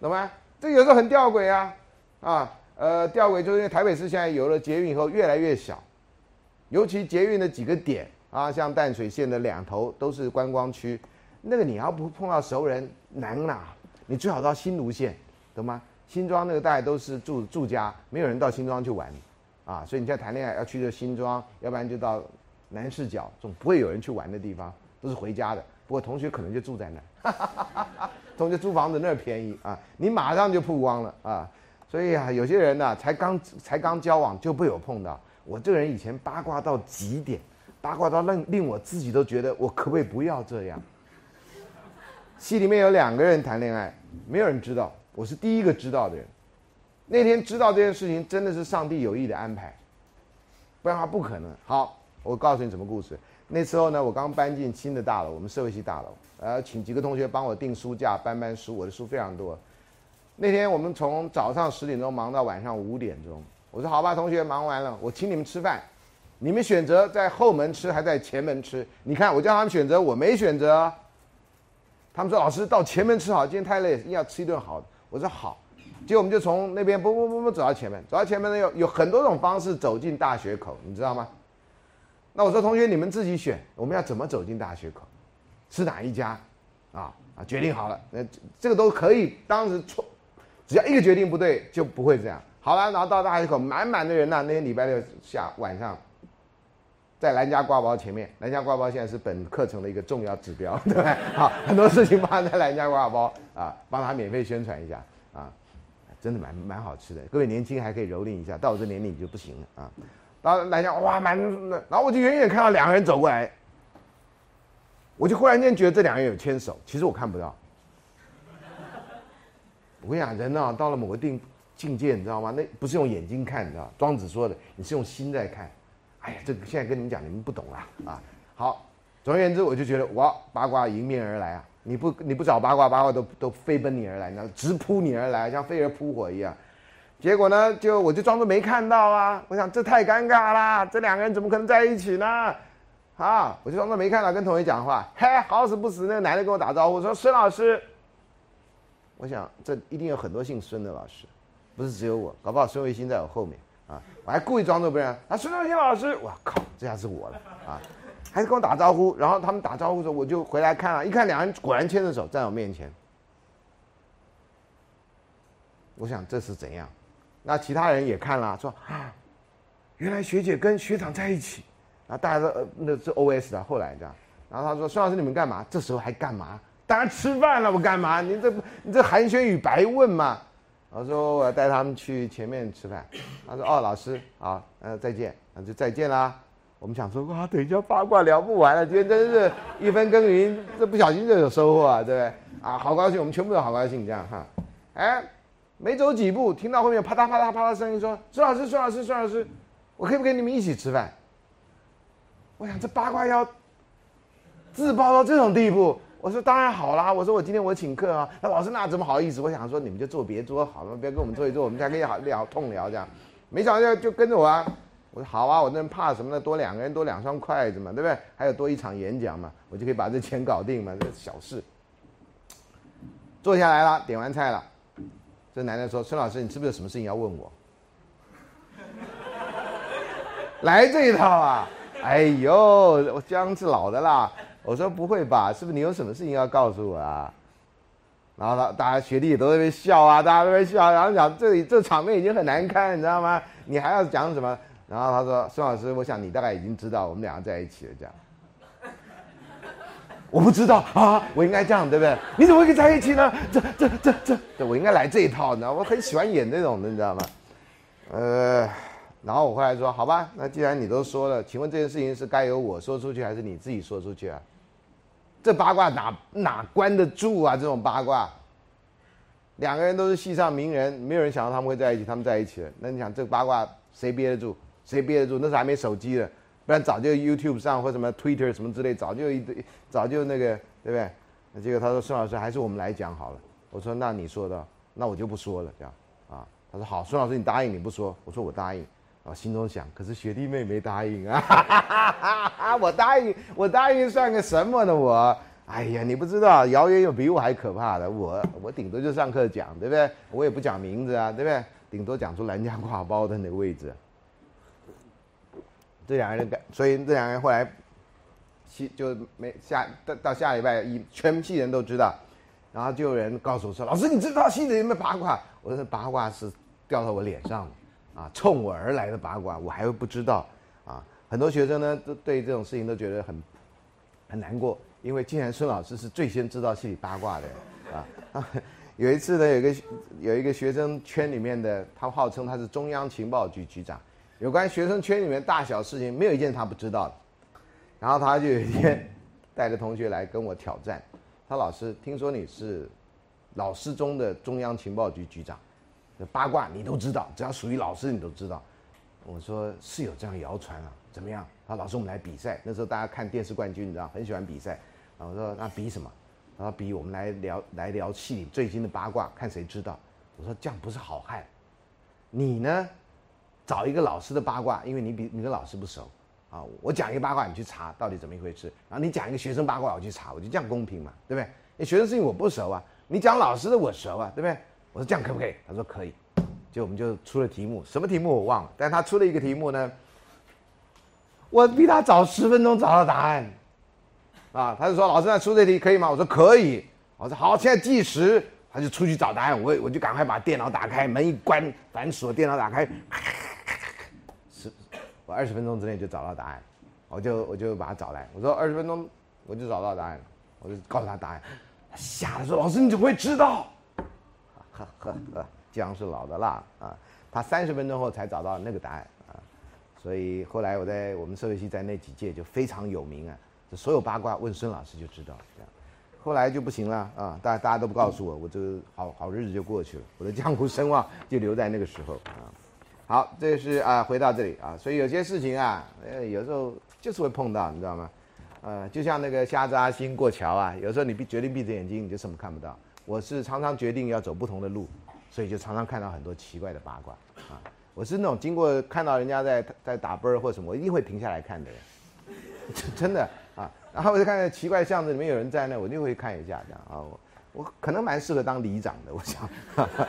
懂吗？这有时候很吊诡啊，啊，呃，吊诡就是因为台北市现在有了捷运以后越来越小，尤其捷运的几个点啊，像淡水线的两头都是观光区，那个你要不碰到熟人难呐，你最好到新芦线，懂吗？新庄那个大家都是住住家，没有人到新庄去玩，啊，所以你在谈恋爱要去的新庄，要不然就到南市角，总不会有人去玩的地方，都是回家的。不过同学可能就住在那儿，(laughs) 同学租房子那儿便宜啊，你马上就曝光了啊。所以啊，有些人呢，才刚才刚交往就被我碰到。我这个人以前八卦到极点，八卦到令令我自己都觉得我可不可以不要这样。戏里面有两个人谈恋爱，没有人知道。我是第一个知道的人，那天知道这件事情真的是上帝有意的安排，不然他不可能。好，我告诉你什么故事。那时候呢，我刚搬进新的大楼，我们社会系大楼，呃，请几个同学帮我订书架、搬搬书，我的书非常多。那天我们从早上十点钟忙到晚上五点钟，我说好吧，同学忙完了，我请你们吃饭，你们选择在后门吃还在前门吃？你看我叫他们选择，我没选择。他们说老师到前门吃好，今天太累，硬要吃一顿好的。我说好，结果我们就从那边不不不不走到前面，走到前面呢有有很多种方式走进大学口，你知道吗？那我说同学你们自己选，我们要怎么走进大学口？是哪一家？啊啊，决定好了，那这个都可以。当时错，只要一个决定不对就不会这样。好了，然后到大学口满满的人呐，那天礼拜六下晚上，在蓝家挂包前面，蓝家挂包现在是本课程的一个重要指标，对不对？(laughs) 好，很多事情发生在蓝家挂包啊，帮他免费宣传一下。啊，真的蛮蛮好吃的。各位年轻还可以蹂躏一下，到我这年龄就不行了啊。然后来讲哇，蛮，然后我就远远看到两个人走过来，我就忽然间觉得这两个人有牵手，其实我看不到。我跟你讲，人呢到了某个定境界，你知道吗？那不是用眼睛看，你知道庄子说的，你是用心在看。哎呀，这个现在跟你们讲，你们不懂啊啊。好，总而言之，我就觉得哇，八卦迎面而来啊。你不你不找八卦，八卦都都飞奔你而来，你知道，直扑你而来，像飞蛾扑火一样。结果呢，就我就装作没看到啊。我想这太尴尬啦，这两个人怎么可能在一起呢？啊，我就装作没看到，跟同学讲话。嘿，好死不死，那个男的跟我打招呼说：“孙老师。”我想这一定有很多姓孙的老师，不是只有我，搞不好孙卫星在我后面啊。我还故意装作不认啊，孙卫星老师，我靠，这下是我了啊。还是跟我打招呼，然后他们打招呼的时候，我就回来看了，一看两人果然牵着手站我面前。我想这是怎样？那其他人也看了，说啊，原来学姐跟学长在一起。啊，大家都呃那是 O S 的，后来这样。然后他说：“孙老师，你们干嘛？这时候还干嘛？当然吃饭了，我干嘛？你这你这寒暄语白问嘛？”我说：“我要带他们去前面吃饭。”他说：“哦，老师，好，呃，再见。”那就再见啦。我们想说哇，等一下八卦聊不完了，今天真是一分耕耘，这不小心就有收获啊，对不对？啊，好高兴，我们全部都好高兴，这样哈。哎，没走几步，听到后面啪嗒啪嗒啪嗒声音，说孙老师，孙老师，孙老师，我可以不跟你们一起吃饭？我想这八卦要自爆到这种地步，我说当然好啦，我说我今天我请客啊，那老师那怎么好意思？我想说你们就坐别桌好了，不要跟我们坐一桌，我们才可以好聊痛聊这样。没想到就跟着我啊。我说好啊，我那怕什么呢？多两个人多两双筷子嘛，对不对？还有多一场演讲嘛，我就可以把这钱搞定嘛，这小事。坐下来了，点完菜了，这男的说：“孙老师，你是不是有什么事情要问我？” (laughs) 来这一套啊！哎呦，我姜是老的啦。我说不会吧？是不是你有什么事情要告诉我啊？然后他大家学弟也都在那边笑啊，大家都在笑，然后讲这里这场面已经很难看，你知道吗？你还要讲什么？然后他说：“孙老师，我想你大概已经知道我们两个在一起了，这样。我不知道啊，我应该这样对不对？你怎么会跟在一起呢？这、这、这、这，我应该来这一套，你知道我很喜欢演这种的，你知道吗？呃，然后我后来说，好吧，那既然你都说了，请问这件事情是该由我说出去，还是你自己说出去啊？这八卦哪哪关得住啊？这种八卦，两个人都是戏上名人，没有人想到他们会在一起，他们在一起了，那你想这八卦谁憋得住？”谁憋得住？那时候还没手机的，不然早就 YouTube 上或什么 Twitter 什么之类，早就一堆，早就那个，对不对？那结果他说：“孙老师，还是我们来讲好了。”我说：“那你说的，那我就不说了。”这样啊？他说：“好，孙老师，你答应你不说。”我说：“我答应。”我心中想：“可是学弟妹没答应啊！(laughs) 我答应，我答应算个什么呢？我，哎呀，你不知道，谣言有比我还可怕的。我，我顶多就上课讲，对不对？我也不讲名字啊，对不对？顶多讲出蓝家挂包的那个位置。”这两个人，所以这两个人后来，戏就没下到到下礼拜一，全戏人都知道，然后就有人告诉我说：“老师，你知道戏里有没有八卦？”我说：“八卦是掉到我脸上的，啊，冲我而来的八卦，我还会不知道啊。”很多学生呢，都对这种事情都觉得很很难过，因为竟然孙老师是最先知道戏里八卦的啊。(laughs) 有一次呢，有个有一个学生圈里面的，他号称他是中央情报局局长。有关学生圈里面大小事情，没有一件他不知道的。然后他就有一天带着同学来跟我挑战，他老师听说你是老师中的中央情报局局长，八卦你都知道，只要属于老师你都知道。我说是有这样谣传啊，怎么样？他老师我们来比赛，那时候大家看电视冠军，你知道很喜欢比赛。我说那比什么？他说比我们来聊来聊戏里最新的八卦，看谁知道。我说这样不是好汉，你呢？找一个老师的八卦，因为你比你跟老师不熟，啊，我讲一个八卦，你去查到底怎么一回事，然后你讲一个学生八卦，我去查，我就这样公平嘛，对不对？你学生事情我不熟啊，你讲老师的我熟啊，对不对？我说这样可不可以？他说可以，就我们就出了题目，什么题目我忘了，但他出了一个题目呢，我比他早十分钟找到答案，啊，他就说老师那出这题可以吗？我说可以，我说好，现在计时，他就出去找答案，我我就赶快把电脑打开，门一关反锁，电脑打开。我二十分钟之内就找到答案，我就我就把他找来。我说二十分钟我就找到答案，我就告诉他答案。他吓得说：“老师你怎么会知道？”呵呵呵，姜是老的辣啊！他三十分钟后才找到那个答案啊，所以后来我在我们社会系在那几届就非常有名啊。这所有八卦问孙老师就知道这样。后来就不行了啊，大大家都不告诉我，我这个好好日子就过去了，我的江湖声望就留在那个时候啊。好，这是啊，回到这里啊，所以有些事情啊，呃，有时候就是会碰到，你知道吗？呃，就像那个瞎子阿星过桥啊，有时候你闭决定闭着眼睛，你就什么看不到。我是常常决定要走不同的路，所以就常常看到很多奇怪的八卦啊。我是那种经过看到人家在在打啵儿或什么，我一定会停下来看的人，(laughs) 真的啊。然后我就看到奇怪巷子里面有人在那，我就会看一下这样啊。我可能蛮适合当里长的，我想，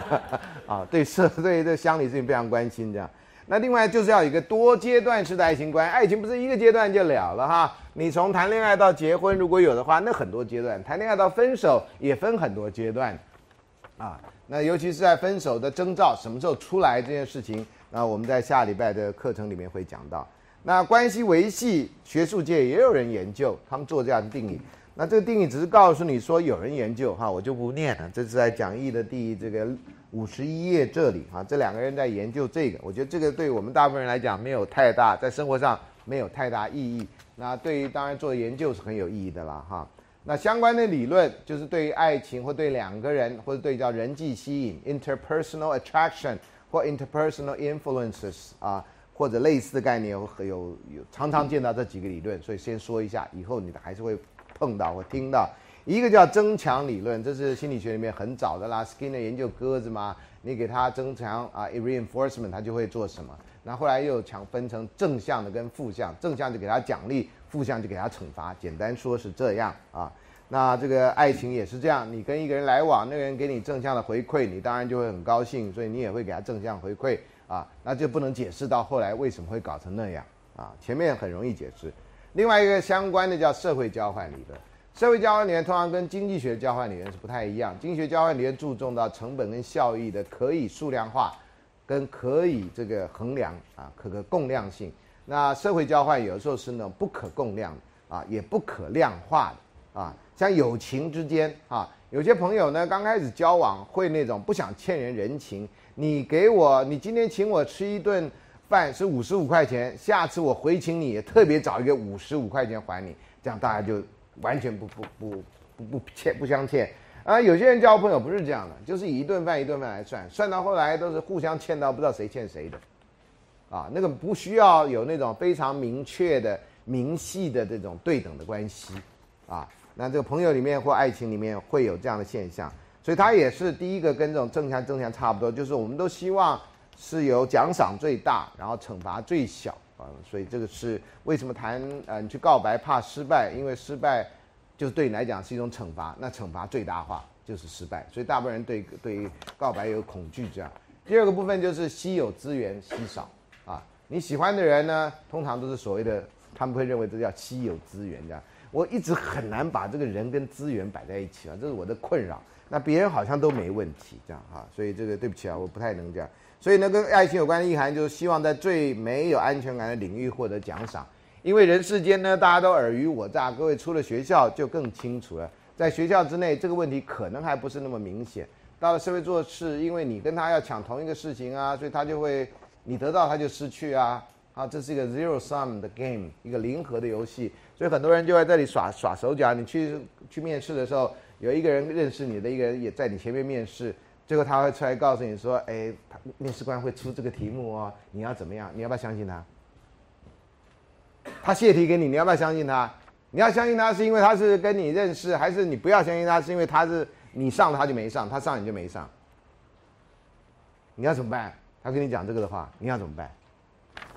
(laughs) 啊，对社对这乡里事情非常关心这样。那另外就是要一个多阶段式的爱情观，爱情不是一个阶段就了了哈。你从谈恋爱到结婚，如果有的话，那很多阶段；谈恋爱到分手也分很多阶段，啊，那尤其是在分手的征兆什么时候出来这件事情，那我们在下礼拜的课程里面会讲到。那关系维系，学术界也有人研究，他们做这样的定义。那这个定义只是告诉你说有人研究哈，我就不念了。这是在讲义的第这个五十一页这里哈，这两个人在研究这个，我觉得这个对我们大部分人来讲没有太大，在生活上没有太大意义。那对于当然做研究是很有意义的啦，哈。那相关的理论就是对于爱情或对两个人或者对叫人际吸引 （interpersonal attraction） 或 interpersonal influences 啊，或者类似的概念有有有常常见到这几个理论，所以先说一下，以后你还是会碰到或听到。一个叫增强理论，这是心理学里面很早的啦，Skinner 研究鸽子嘛，你给它增强啊，reinforcement 它就会做什么。那后来又强分成正向的跟负向，正向就给它奖励。负向就给他惩罚，简单说是这样啊。那这个爱情也是这样，你跟一个人来往，那个人给你正向的回馈，你当然就会很高兴，所以你也会给他正向回馈啊。那就不能解释到后来为什么会搞成那样啊。前面很容易解释。另外一个相关的叫社会交换理论，社会交换理论通常跟经济学交换理论是不太一样。经济学交换理论注重到成本跟效益的可以数量化，跟可以这个衡量啊，可可共量性。那社会交换有的时候是呢不可共量啊，也不可量化的啊。像友情之间啊，有些朋友呢刚开始交往会那种不想欠人人情，你给我，你今天请我吃一顿饭是五十五块钱，下次我回请你也特别找一个五十五块钱还你，这样大家就完全不不不不不欠不相欠啊。有些人交朋友不是这样的，就是以一顿饭一顿饭来算，算到后来都是互相欠到不知道谁欠谁的。啊，那个不需要有那种非常明确的明细的这种对等的关系，啊，那这个朋友里面或爱情里面会有这样的现象，所以它也是第一个跟这种正向正向差不多，就是我们都希望是由奖赏最大，然后惩罚最小啊，所以这个是为什么谈呃你去告白怕失败，因为失败就对你来讲是一种惩罚，那惩罚最大化就是失败，所以大部分人对对于告白有恐惧这样。第二个部分就是稀有资源稀少啊。你喜欢的人呢，通常都是所谓的，他们会认为这叫稀有资源这样。我一直很难把这个人跟资源摆在一起啊，这是我的困扰。那别人好像都没问题这样哈，所以这个对不起啊，我不太能这样。所以呢，跟爱情有关的意涵就是希望在最没有安全感的领域获得奖赏，因为人世间呢，大家都尔虞我诈。各位出了学校就更清楚了，在学校之内这个问题可能还不是那么明显，到了社会做事，因为你跟他要抢同一个事情啊，所以他就会。你得到他就失去啊，啊，这是一个 zero sum 的 game，一个零和的游戏，所以很多人就在这里耍耍手脚。你去去面试的时候，有一个人认识你的一个人也在你前面面试，最后他会出来告诉你说，哎，面试官会出这个题目哦，你要怎么样？你要不要相信他？他泄题给你，你要不要相信他？你要相信他是因为他是跟你认识，还是你不要相信他是因为他是你上了他就没上，他上你就没上？你要怎么办？他跟你讲这个的话，你要怎么办？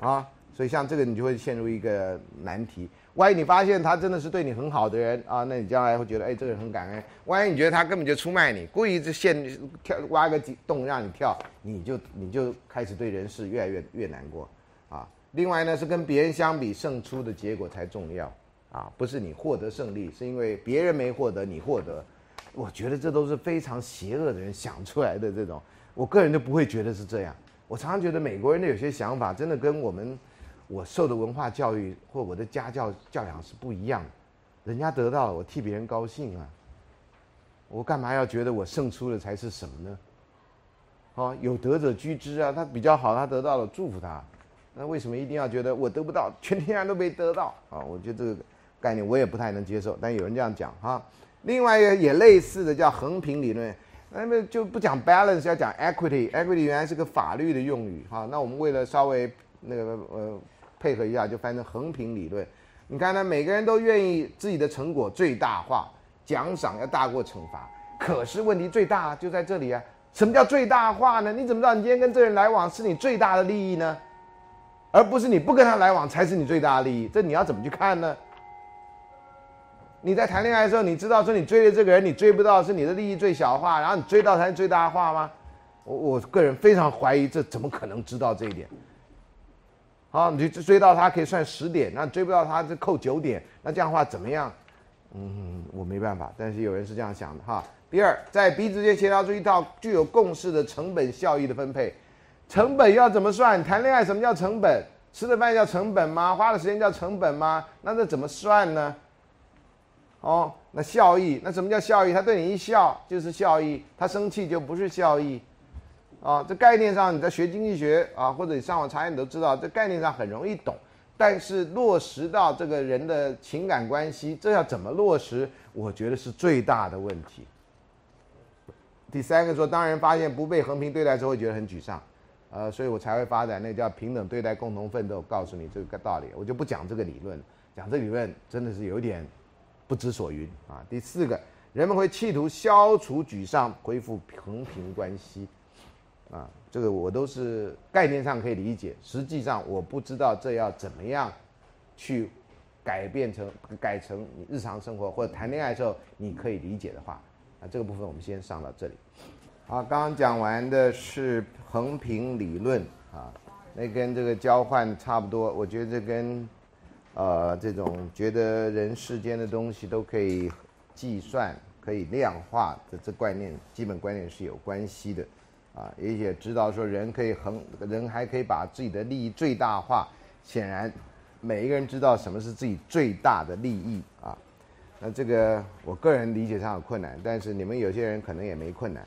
啊，所以像这个你就会陷入一个难题。万一你发现他真的是对你很好的人啊，那你将来会觉得，哎，这个人很感恩。万一你觉得他根本就出卖你，故意就陷跳挖个洞让你跳，你就你就开始对人事越来越越难过啊。另外呢，是跟别人相比，胜出的结果才重要啊，不是你获得胜利，是因为别人没获得，你获得。我觉得这都是非常邪恶的人想出来的这种，我个人就不会觉得是这样。我常常觉得美国人的有些想法真的跟我们我受的文化教育或我的家教教养是不一样的。人家得到了，我替别人高兴啊！我干嘛要觉得我胜出了才是什么呢？哦，有德者居之啊，他比较好，他得到了，祝福他。那为什么一定要觉得我得不到，全天下都没得到啊？我觉得这个概念我也不太能接受，但有人这样讲哈。另外一个也类似的叫横平理论。那么就不讲 balance，要讲 equity，equity 原来是个法律的用语哈。那我们为了稍微那个呃配合一下，就翻成横平理论。你看呢，每个人都愿意自己的成果最大化，奖赏要大过惩罚。可是问题最大就在这里啊！什么叫最大化呢？你怎么知道你今天跟这人来往是你最大的利益呢？而不是你不跟他来往才是你最大的利益？这你要怎么去看呢？你在谈恋爱的时候，你知道说你追的这个人，你追不到是你的利益最小化，然后你追到才是最大化吗？我我个人非常怀疑，这怎么可能知道这一点？好，你追到他可以算十点，那追不到他就扣九点，那这样的话怎么样？嗯，我没办法，但是有人是这样想的哈。第二，在彼此之间协调出一套具有共识的成本效益的分配，成本要怎么算？谈恋爱什么叫成本？吃的饭叫成本吗？花的时间叫成本吗？那这怎么算呢？哦，那效益，那什么叫效益？他对你一笑就是效益，他生气就不是效益，啊，这概念上你在学经济学啊，或者你上网查你都知道，这概念上很容易懂。但是落实到这个人的情感关系，这要怎么落实？我觉得是最大的问题。第三个说，当人发现不被横平对待之后，会觉得很沮丧，呃，所以我才会发展那叫平等对待、共同奋斗。告诉你这个道理，我就不讲这个理论，讲这理论真的是有点不知所云啊。第四个，人们会企图消除沮丧，恢复横平关系，啊，这个我都是概念上可以理解，实际上我不知道这要怎么样去改变成改成你日常生活或者谈恋爱的时候你可以理解的话。啊，这个部分我们先上到这里。好，刚刚讲完的是横平理论啊，那跟这个交换差不多。我觉得这跟呃这种觉得人世间的东西都可以计算、可以量化的这观念，基本观念是有关系的啊。也也知道说人可以横，人还可以把自己的利益最大化。显然，每一个人知道什么是自己最大的利益啊。那这个我个人理解上有困难，但是你们有些人可能也没困难。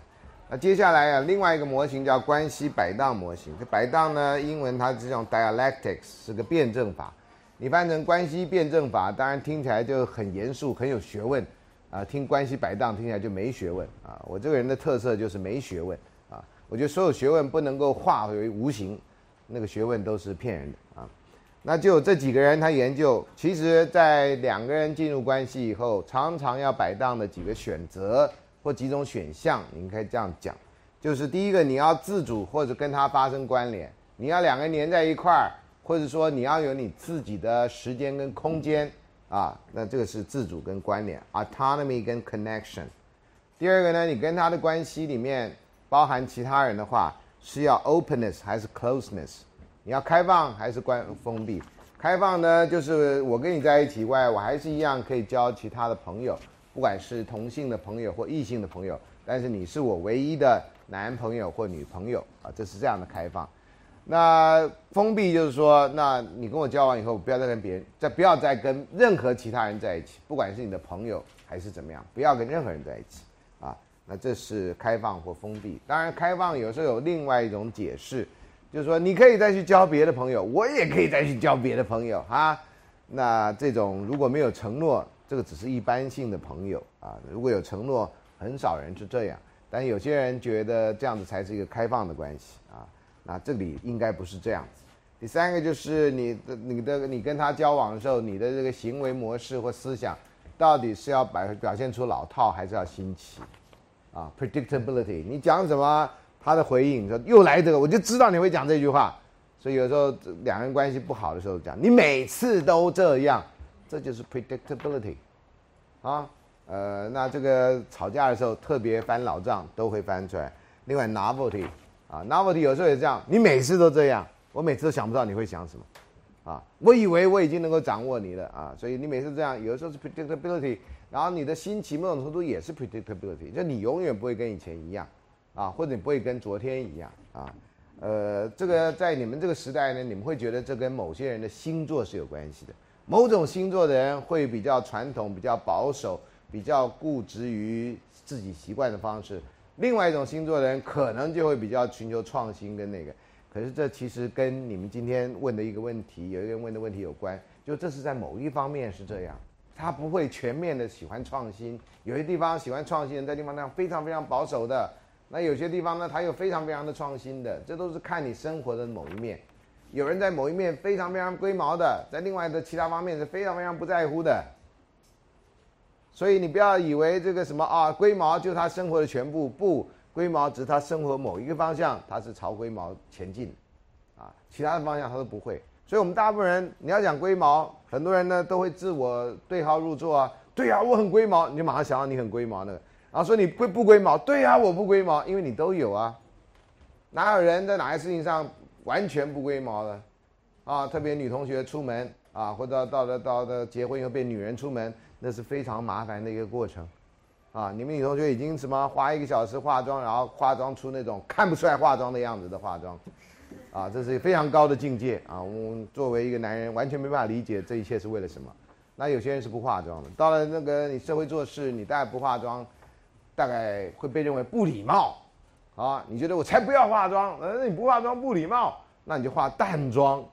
那接下来啊，另外一个模型叫关系摆荡模型。这摆荡呢，英文它是用 dialectics，是个辩证法。你翻成关系辩证法，当然听起来就很严肃，很有学问啊。听关系摆荡听起来就没学问啊。我这个人的特色就是没学问。我觉得所有学问不能够化为无形，那个学问都是骗人的啊。那就这几个人，他研究，其实，在两个人进入关系以后，常常要摆荡的几个选择或几种选项，你可以这样讲，就是第一个，你要自主或者跟他发生关联，你要两个人黏在一块儿，或者说你要有你自己的时间跟空间啊，那这个是自主跟关联，autonomy 跟 connection。第二个呢，你跟他的关系里面包含其他人的话，是要 openness 还是 closeness？你要开放还是关封闭？开放呢，就是我跟你在一起外，我还是一样可以交其他的朋友，不管是同性的朋友或异性的朋友。但是你是我唯一的男朋友或女朋友啊，这是这样的开放。那封闭就是说，那你跟我交往以后，不要再跟别人，再不要再跟任何其他人在一起，不管是你的朋友还是怎么样，不要跟任何人在一起。那这是开放或封闭。当然，开放有时候有另外一种解释。就是说，你可以再去交别的朋友，我也可以再去交别的朋友啊。那这种如果没有承诺，这个只是一般性的朋友啊。如果有承诺，很少人是这样。但有些人觉得这样子才是一个开放的关系啊。那这里应该不是这样子。第三个就是你的、你的、你跟他交往的时候，你的这个行为模式或思想，到底是要表表现出老套，还是要新奇啊？Predictability，你讲什么？他的回应说：“又来这个，我就知道你会讲这句话。”所以有时候两人关系不好的时候讲：“你每次都这样。”这就是 predictability，啊，呃，那这个吵架的时候特别翻老账都会翻出来。另外 novelty，啊，novelty 有时候也这样，你每次都这样，我每次都想不到你会想什么，啊，我以为我已经能够掌握你了啊，所以你每次这样，有时候是 predictability，然后你的新奇某种程度也是 predictability，就你永远不会跟以前一样。啊，或者你不会跟昨天一样啊，呃，这个在你们这个时代呢，你们会觉得这跟某些人的星座是有关系的。某种星座的人会比较传统、比较保守、比较固执于自己习惯的方式；另外一种星座的人可能就会比较寻求创新跟那个。可是这其实跟你们今天问的一个问题，有一个人问的问题有关，就这是在某一方面是这样，他不会全面的喜欢创新。有些地方喜欢创新，在地方上非常非常保守的。那有些地方呢，他又非常非常的创新的，这都是看你生活的某一面。有人在某一面非常非常龟毛的，在另外的其他方面是非常非常不在乎的。所以你不要以为这个什么啊，龟毛就是他生活的全部，不，龟毛只是他生活某一个方向，他是朝龟毛前进，啊，其他的方向他都不会。所以我们大部分人，你要讲龟毛，很多人呢都会自我对号入座啊，对呀，我很龟毛，你就马上想到你很龟毛那个。然后说你龟不龟毛？对呀，我不龟毛，因为你都有啊。哪有人在哪些事情上完全不龟毛的？啊，特别女同学出门啊，或者到了到了结婚以后变女人出门，那是非常麻烦的一个过程。啊，你们女同学已经什么花一个小时化妆，然后化妆出那种看不出来化妆的样子的化妆，啊，这是非常高的境界啊。我们作为一个男人，完全没办法理解这一切是为了什么。那有些人是不化妆的，到了那个你社会做事，你大概不化妆。大概会被认为不礼貌，啊，你觉得我才不要化妆，呃，你不化妆不礼貌，那你就化淡妆，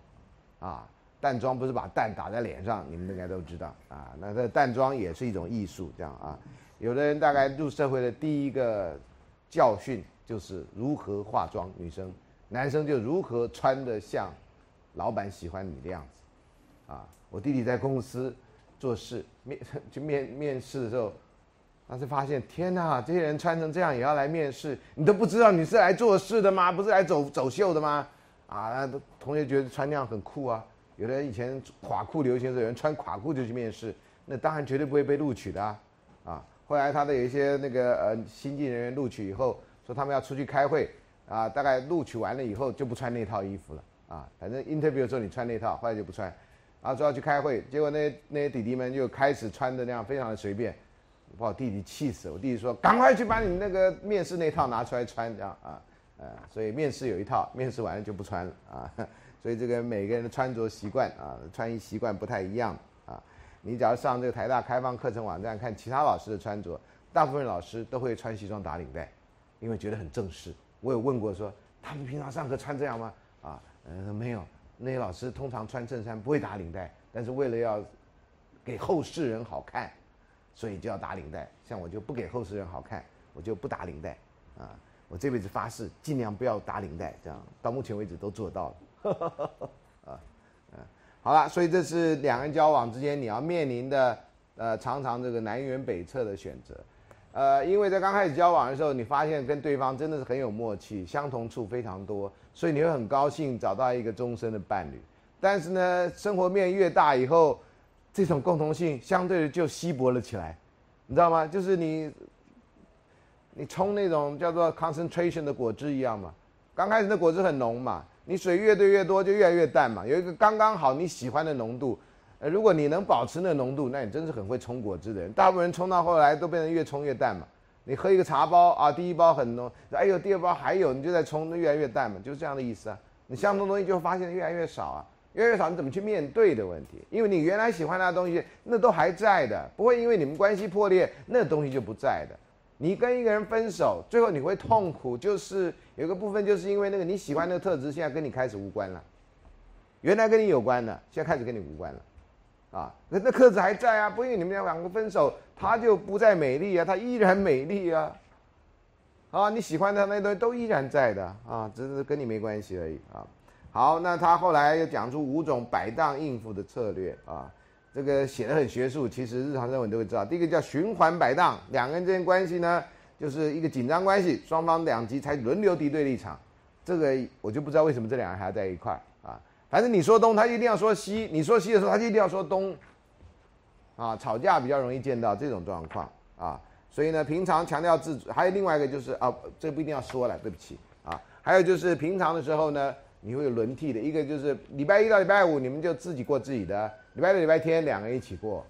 啊，淡妆不是把蛋打在脸上，你们应该都知道啊。那这淡妆也是一种艺术，这样啊。有的人大概入社会的第一个教训就是如何化妆，女生、男生就如何穿得像老板喜欢你的样子啊。我弟弟在公司做事面 (laughs) 去面面试的时候，他就发现天哪，这些人穿成这样也要来面试，你都不知道你是来做事的吗？不是来走走秀的吗？啊，那同学觉得穿那样很酷啊。有的人以前垮裤流行的时候，有人穿垮裤就去面试，那当然绝对不会被录取的啊。啊，后来他的有一些那个呃新进人员录取以后，说他们要出去开会啊，大概录取完了以后就不穿那套衣服了啊，反正 interview 的时候你穿那套，后来就不穿，然后说要去开会，结果那那些弟弟们就开始穿的那样非常的随便，把我弟弟气死了，我弟弟说赶快去把你那个面试那套拿出来穿，这样啊，呃，所以面试有一套，面试完了就不穿了啊。(laughs) 所以这个每个人的穿着习惯啊，穿衣习惯不太一样啊。你只要上这个台大开放课程网站看其他老师的穿着，大部分老师都会穿西装打领带，因为觉得很正式。我有问过说，他们平常上课穿这样吗？啊，嗯，没有。那些老师通常穿衬衫不会打领带，但是为了要给后世人好看，所以就要打领带。像我就不给后世人好看，我就不打领带啊。我这辈子发誓尽量不要打领带，这样到目前为止都做到了。(laughs) 啊，嗯，好了，所以这是两个人交往之间你要面临的，呃，常常这个南辕北辙的选择，呃，因为在刚开始交往的时候，你发现跟对方真的是很有默契，相同处非常多，所以你会很高兴找到一个终身的伴侣。但是呢，生活面越大以后，这种共同性相对的就稀薄了起来，你知道吗？就是你，你冲那种叫做 concentration 的果汁一样嘛，刚开始的果汁很浓嘛。你水越兑越多，就越来越淡嘛。有一个刚刚好你喜欢的浓度，呃，如果你能保持那浓度，那你真是很会冲果汁的人。大部分人冲到后来都变成越冲越淡嘛。你喝一个茶包啊，第一包很浓，哎呦，第二包还有，你就在冲，越来越淡嘛，就是这样的意思啊。你相同东西就会发现越来越少啊，越来越少，你怎么去面对的问题？因为你原来喜欢那东西，那都还在的，不会因为你们关系破裂，那东西就不在的。你跟一个人分手，最后你会痛苦，就是有个部分，就是因为那个你喜欢那个特质，现在跟你开始无关了。原来跟你有关的，现在开始跟你无关了，啊，那那特质还在啊，不因为你们两个分手，他就不再美丽啊，他依然美丽啊，啊，你喜欢的那东西都依然在的啊，只是跟你没关系而已啊。好，那他后来又讲出五种摆荡应付的策略啊。这个写的很学术，其实日常生活你都会知道。第一个叫循环摆荡，两个人之间关系呢，就是一个紧张关系，双方两极才轮流敌对立场。这个我就不知道为什么这两个人还要在一块。反正你说东，他一定要说西；你说西的时候，他就一定要说东。啊，吵架比较容易见到这种状况啊。所以呢，平常强调自主，还有另外一个就是啊，这不一定要说了，对不起啊。还有就是平常的时候呢，你会有轮替的，一个就是礼拜一到礼拜五，你们就自己过自己的。礼拜六、礼拜天两个人一起过，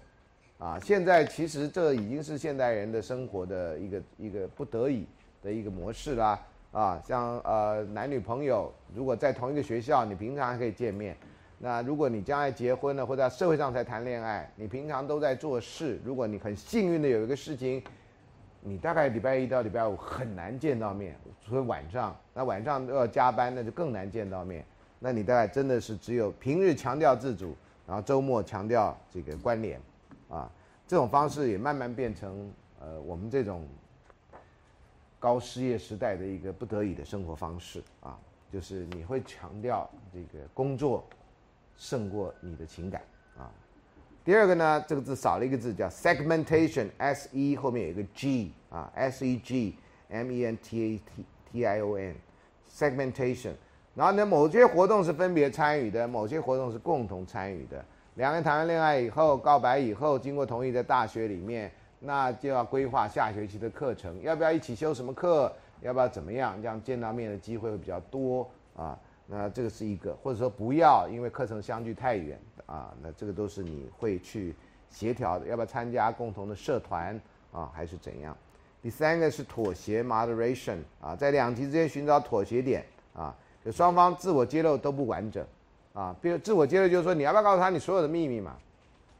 啊，现在其实这已经是现代人的生活的一个一个不得已的一个模式啦，啊，像呃男女朋友如果在同一个学校，你平常还可以见面，那如果你将来结婚了或者在社会上才谈恋爱，你平常都在做事，如果你很幸运的有一个事情，你大概礼拜一到礼拜五很难见到面，除非晚上，那晚上都要加班，那就更难见到面，那你大概真的是只有平日强调自主。然后周末强调这个关联，啊，这种方式也慢慢变成呃我们这种高失业时代的一个不得已的生活方式啊，就是你会强调这个工作胜过你的情感啊。第二个呢，这个字少了一个字叫 segmentation，s e 后面有一个 g 啊，s e g m e n t a t t i o n，segmentation。然后呢，某些活动是分别参与的，某些活动是共同参与的。两个人谈完恋爱以后，告白以后，经过同意，在大学里面，那就要规划下学期的课程，要不要一起修什么课，要不要怎么样，这样见到面的机会会比较多啊。那这个是一个，或者说不要，因为课程相距太远啊。那这个都是你会去协调的，要不要参加共同的社团啊，还是怎样？第三个是妥协 （moderation） 啊，在两极之间寻找妥协点啊。就双方自我揭露都不完整，啊，比如自我揭露就是说你要不要告诉他你所有的秘密嘛？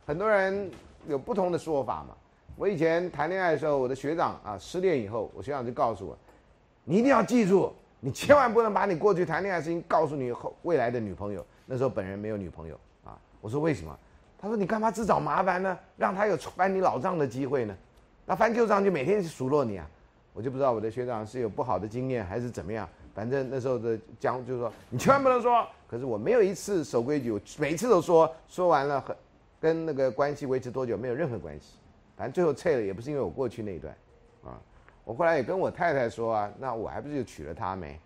很多人有不同的说法嘛。我以前谈恋爱的时候，我的学长啊失恋以后，我学长就告诉我，你一定要记住，你千万不能把你过去谈恋爱的事情告诉你后未来的女朋友，那时候本人没有女朋友啊。我说为什么？他说你干嘛自找麻烦呢？让他有翻你老账的机会呢？那翻旧账就每天数落你啊！我就不知道我的学长是有不好的经验还是怎么样。反正那时候的江就是说你千万不能说。可是我没有一次守规矩，我每次都说，说完了很跟那个关系维持多久没有任何关系。反正最后撤了也不是因为我过去那一段，啊，我后来也跟我太太说啊，那我还不是就娶了她没？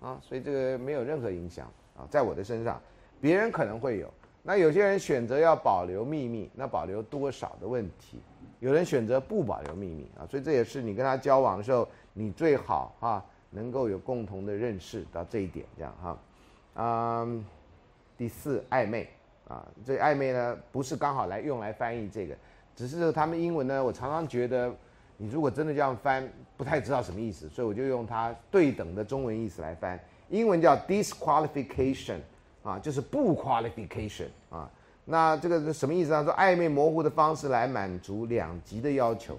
啊，所以这个没有任何影响啊，在我的身上，别人可能会有。那有些人选择要保留秘密，那保留多少的问题？有人选择不保留秘密啊，所以这也是你跟他交往的时候，你最好哈能够有共同的认识到这一点，这样哈。嗯，第四暧昧啊，这暧昧呢不是刚好来用来翻译这个。只是他们英文呢，我常常觉得，你如果真的这样翻，不太知道什么意思，所以我就用它对等的中文意思来翻。英文叫 disqualification，啊，就是不 qualification 啊。那这个是什么意思呢？说暧昧模糊的方式来满足两极的要求，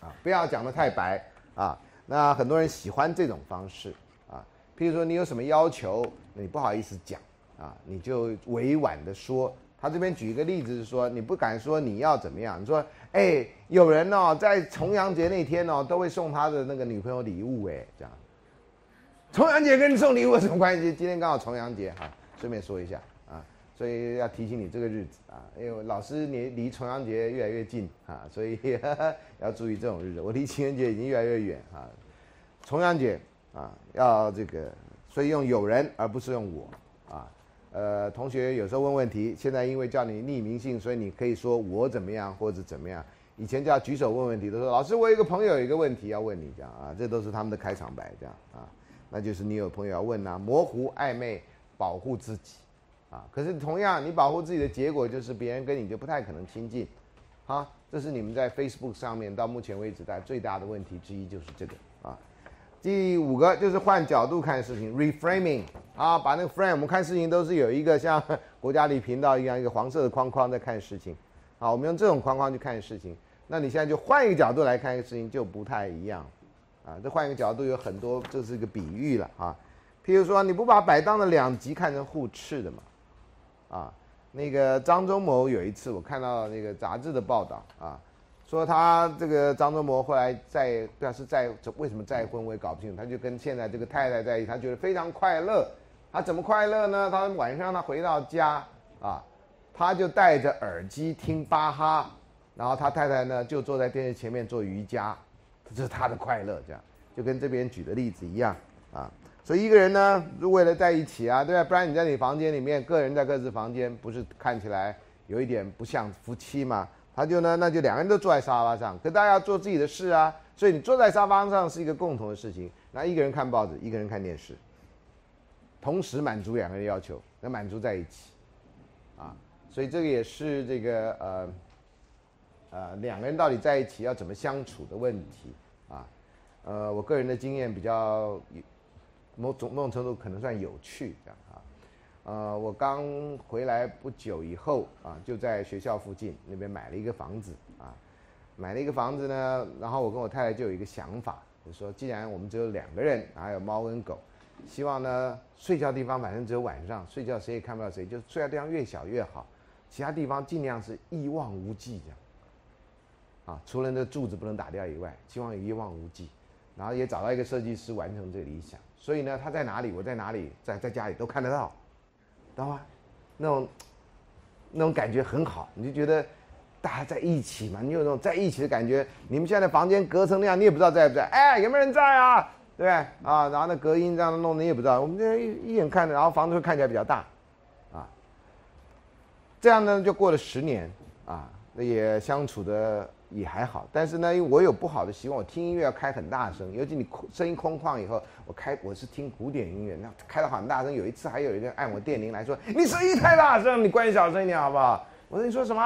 啊，不要讲的太白啊。那很多人喜欢这种方式啊。譬如说你有什么要求，你不好意思讲啊，你就委婉的说。他这边举一个例子是说，你不敢说你要怎么样。你说，哎，有人哦，在重阳节那天哦，都会送他的那个女朋友礼物，哎，这样。重阳节跟你送礼物有什么关系？今天刚好重阳节哈，顺便说一下啊，所以要提醒你这个日子啊，因为老师你离重阳节越来越近啊，所以要注意这种日子。我离情人节已经越来越远啊，重阳节啊，要这个，所以用有人而不是用我。呃，同学有时候问问题，现在因为叫你匿名性，所以你可以说我怎么样或者怎么样。以前叫举手问问题，都说老师，我有一个朋友有一个问题要问你，这样啊，这都是他们的开场白，这样啊，那就是你有朋友要问呐，模糊暧昧，保护自己，啊，可是同样你保护自己的结果就是别人跟你就不太可能亲近，啊，这是你们在 Facebook 上面到目前为止大家最大的问题之一就是这个啊。第五个就是换角度看事情，reframing。啊，把那个 frame，我们看事情都是有一个像国家里频道一样一个黄色的框框在看事情，啊，我们用这种框框去看事情，那你现在就换一个角度来看一个事情就不太一样，啊，这换一个角度有很多，这是一个比喻了。啊，譬如说你不把摆荡的两极看成互斥的嘛，啊，那个张忠谋有一次我看到那个杂志的报道啊。说他这个张忠谋后来再表示再为什么再婚我也搞不清楚，他就跟现在这个太太在一起，他觉得非常快乐。他怎么快乐呢？他晚上他回到家啊，他就戴着耳机听巴哈，然后他太太呢就坐在电视前面做瑜伽，这是他的快乐，这样就跟这边举的例子一样啊。所以一个人呢，为了在一起啊，对吧？不然你在你房间里面，个人在各自房间，不是看起来有一点不像夫妻吗？他就呢，那就两个人都坐在沙发上，可大家做自己的事啊，所以你坐在沙发上是一个共同的事情。那一个人看报纸，一个人看电视，同时满足两个人要求，那满足在一起，啊，所以这个也是这个呃呃两个人到底在一起要怎么相处的问题啊。呃，我个人的经验比较某种某种程度可能算有趣这样。呃，我刚回来不久以后啊，就在学校附近那边买了一个房子啊，买了一个房子呢，然后我跟我太太就有一个想法，就说既然我们只有两个人，还有猫跟狗，希望呢睡觉地方反正只有晚上睡觉谁也看不到谁，就睡觉地方越小越好，其他地方尽量是一望无际这样，啊，除了那柱子不能打掉以外，希望一望无际，然后也找到一个设计师完成这个理想，所以呢他在哪里，我在哪里，在在家里都看得到。知道吗？那种那种感觉很好，你就觉得大家在一起嘛，你有那种在一起的感觉。你们现在房间隔成那样，你也不知道在不在。哎，有没有人在啊？对不对？啊，然后那隔音这样弄，你也不知道。我们这一一眼看着，然后房子会看起来比较大，啊，这样呢就过了十年，啊，那也相处的。也还好，但是呢，因为我有不好的习惯，我听音乐要开很大声，尤其你空声音空旷以后，我开我是听古典音乐，那开的很大声。有一次还有一个按我电铃来说：“你声音太大声，你关小声一点好不好？”我说：“你说什么？”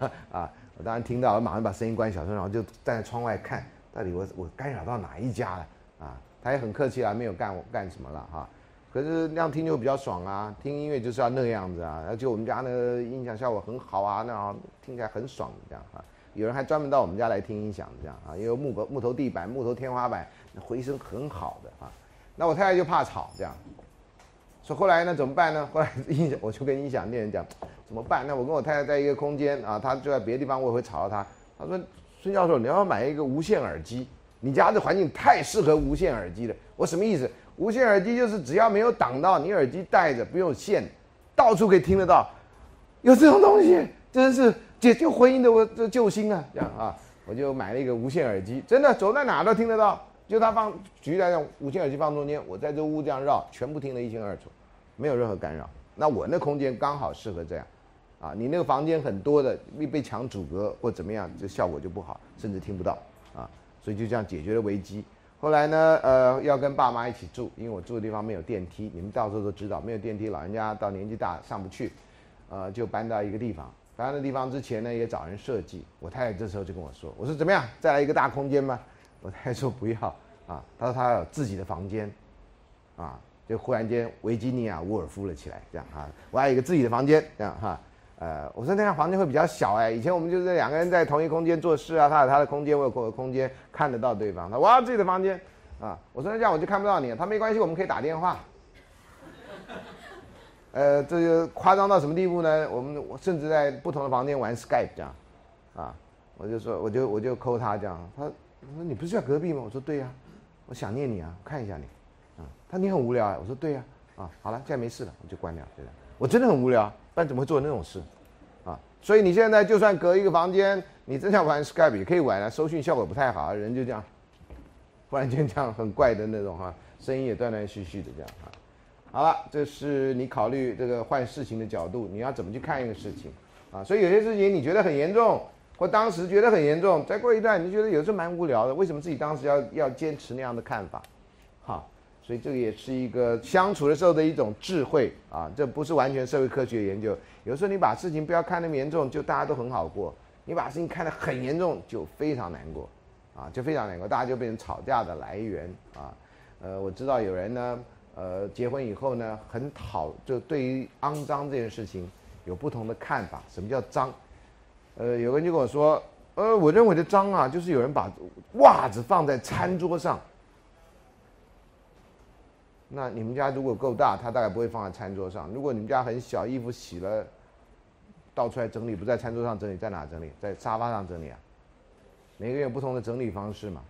(laughs) 啊，我当然听到，我马上把声音关小声，然后就站在窗外看，到底我我干扰到哪一家了？啊，他也很客气啊，没有干我干什么了哈。可是那样听就比较爽啊，听音乐就是要那个样子啊，而且我们家那个音响效果很好啊，那样听起来很爽这样啊。有人还专门到我们家来听音响，这样啊，因为木头木头地板、木头天花板，回声很好的啊。那我太太就怕吵，这样，说后来呢，怎么办呢？后来音响我就跟音响店人讲，怎么办？那我跟我太太在一个空间啊，她就在别的地方，我也会吵到她。她说：“孙教授，你要买一个无线耳机，你家的环境太适合无线耳机了。”我什么意思？无线耳机就是只要没有挡到你耳机戴着不用线，到处可以听得到。有这种东西，真是解救婚姻的我这救星啊！这样啊，我就买了一个无线耳机，真的走在哪都听得到。就他放，举例来讲，无线耳机放中间，我在这屋这样绕，全部听得一清二楚，没有任何干扰。那我那空间刚好适合这样，啊，你那个房间很多的，被被墙阻隔或怎么样，这效果就不好，甚至听不到啊。所以就这样解决了危机。后来呢，呃，要跟爸妈一起住，因为我住的地方没有电梯，你们到时候都知道，没有电梯，老人家到年纪大上不去，呃，就搬到一个地方。搬到地方之前呢，也找人设计。我太太这时候就跟我说：“我说怎么样，再来一个大空间吗？”我太太说不要啊，她说她有自己的房间，啊，就忽然间维吉尼亚沃尔夫了起来，这样哈，我要一个自己的房间，这样哈，呃，我说那样房间会比较小哎，以前我们就是两个人在同一空间做事啊，他有他的空间，我有我的空间，看得到对方，他我要自己的房间，啊，我说那这样我就看不到你，他没关系，我们可以打电话，呃，这就夸张到什么地步呢？我们甚至在不同的房间玩 Skype 这样，啊，我就说我就我就扣他这样，他。说你不是在隔壁吗？我说对呀，我想念你啊，看一下你，啊，他你很无聊啊。我说对呀，啊，好了，现在没事了，我就关掉，对的。我真的很无聊，不然怎么会做那种事，啊？所以你现在就算隔一个房间，你真想玩 Skype 也可以玩啊，收讯效果不太好，人就这样，(laughs) 忽然间这样很怪的那种哈，声音也断断续续的这样啊。好了，这是你考虑这个换事情的角度，你要怎么去看一个事情，啊？所以有些事情你觉得很严重。或当时觉得很严重，再过一段你觉得有时候蛮无聊的，为什么自己当时要要坚持那样的看法？哈，所以这个也是一个相处的时候的一种智慧啊，这不是完全社会科学研究。有时候你把事情不要看那么严重，就大家都很好过；你把事情看得很严重，就非常难过，啊，就非常难过，大家就变成吵架的来源啊。呃，我知道有人呢，呃，结婚以后呢，很讨，就对于肮脏这件事情有不同的看法。什么叫脏？呃，有个人就跟我说，呃，我认为的脏啊，就是有人把袜子放在餐桌上。那你们家如果够大，他大概不会放在餐桌上。如果你们家很小，衣服洗了，倒出来整理，不在餐桌上整理，在哪整理？在沙发上整理啊？每个人有不同的整理方式嘛。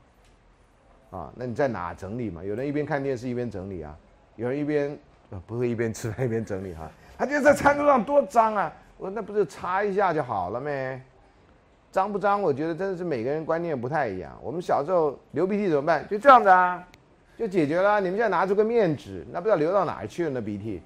啊，那你在哪整理嘛？有人一边看电视一边整理啊，有人一边不会一边吃饭一边整理哈。(laughs) 他觉得在餐桌上多脏啊。我说那不是擦一下就好了没？脏不脏？我觉得真的是每个人观念不太一样。我们小时候流鼻涕怎么办？就这样子啊，就解决了。你们现在拿出个面纸，那不知道流到哪儿去了那鼻涕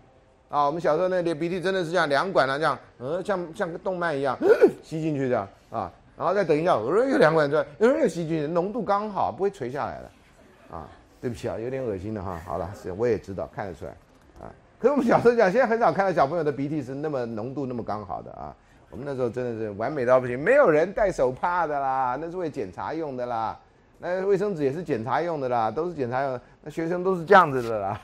啊？我们小时候那流鼻涕真的是像两管啊，这样，呃，像像个动脉一样 (laughs) 吸进去这样啊，然后再等一下，呃，又两管出来，呃，又吸进去，浓度刚好，不会垂下来的啊。对不起啊，有点恶心的哈。好了，我也知道，看得出来。啊可是我们小时候讲，现在很少看到小朋友的鼻涕是那么浓度那么刚好的啊。我们那时候真的是完美到不行，没有人戴手帕的啦，那是为检查用的啦。那卫生纸也是检查用的啦，都是检查用。那学生都是这样子的啦，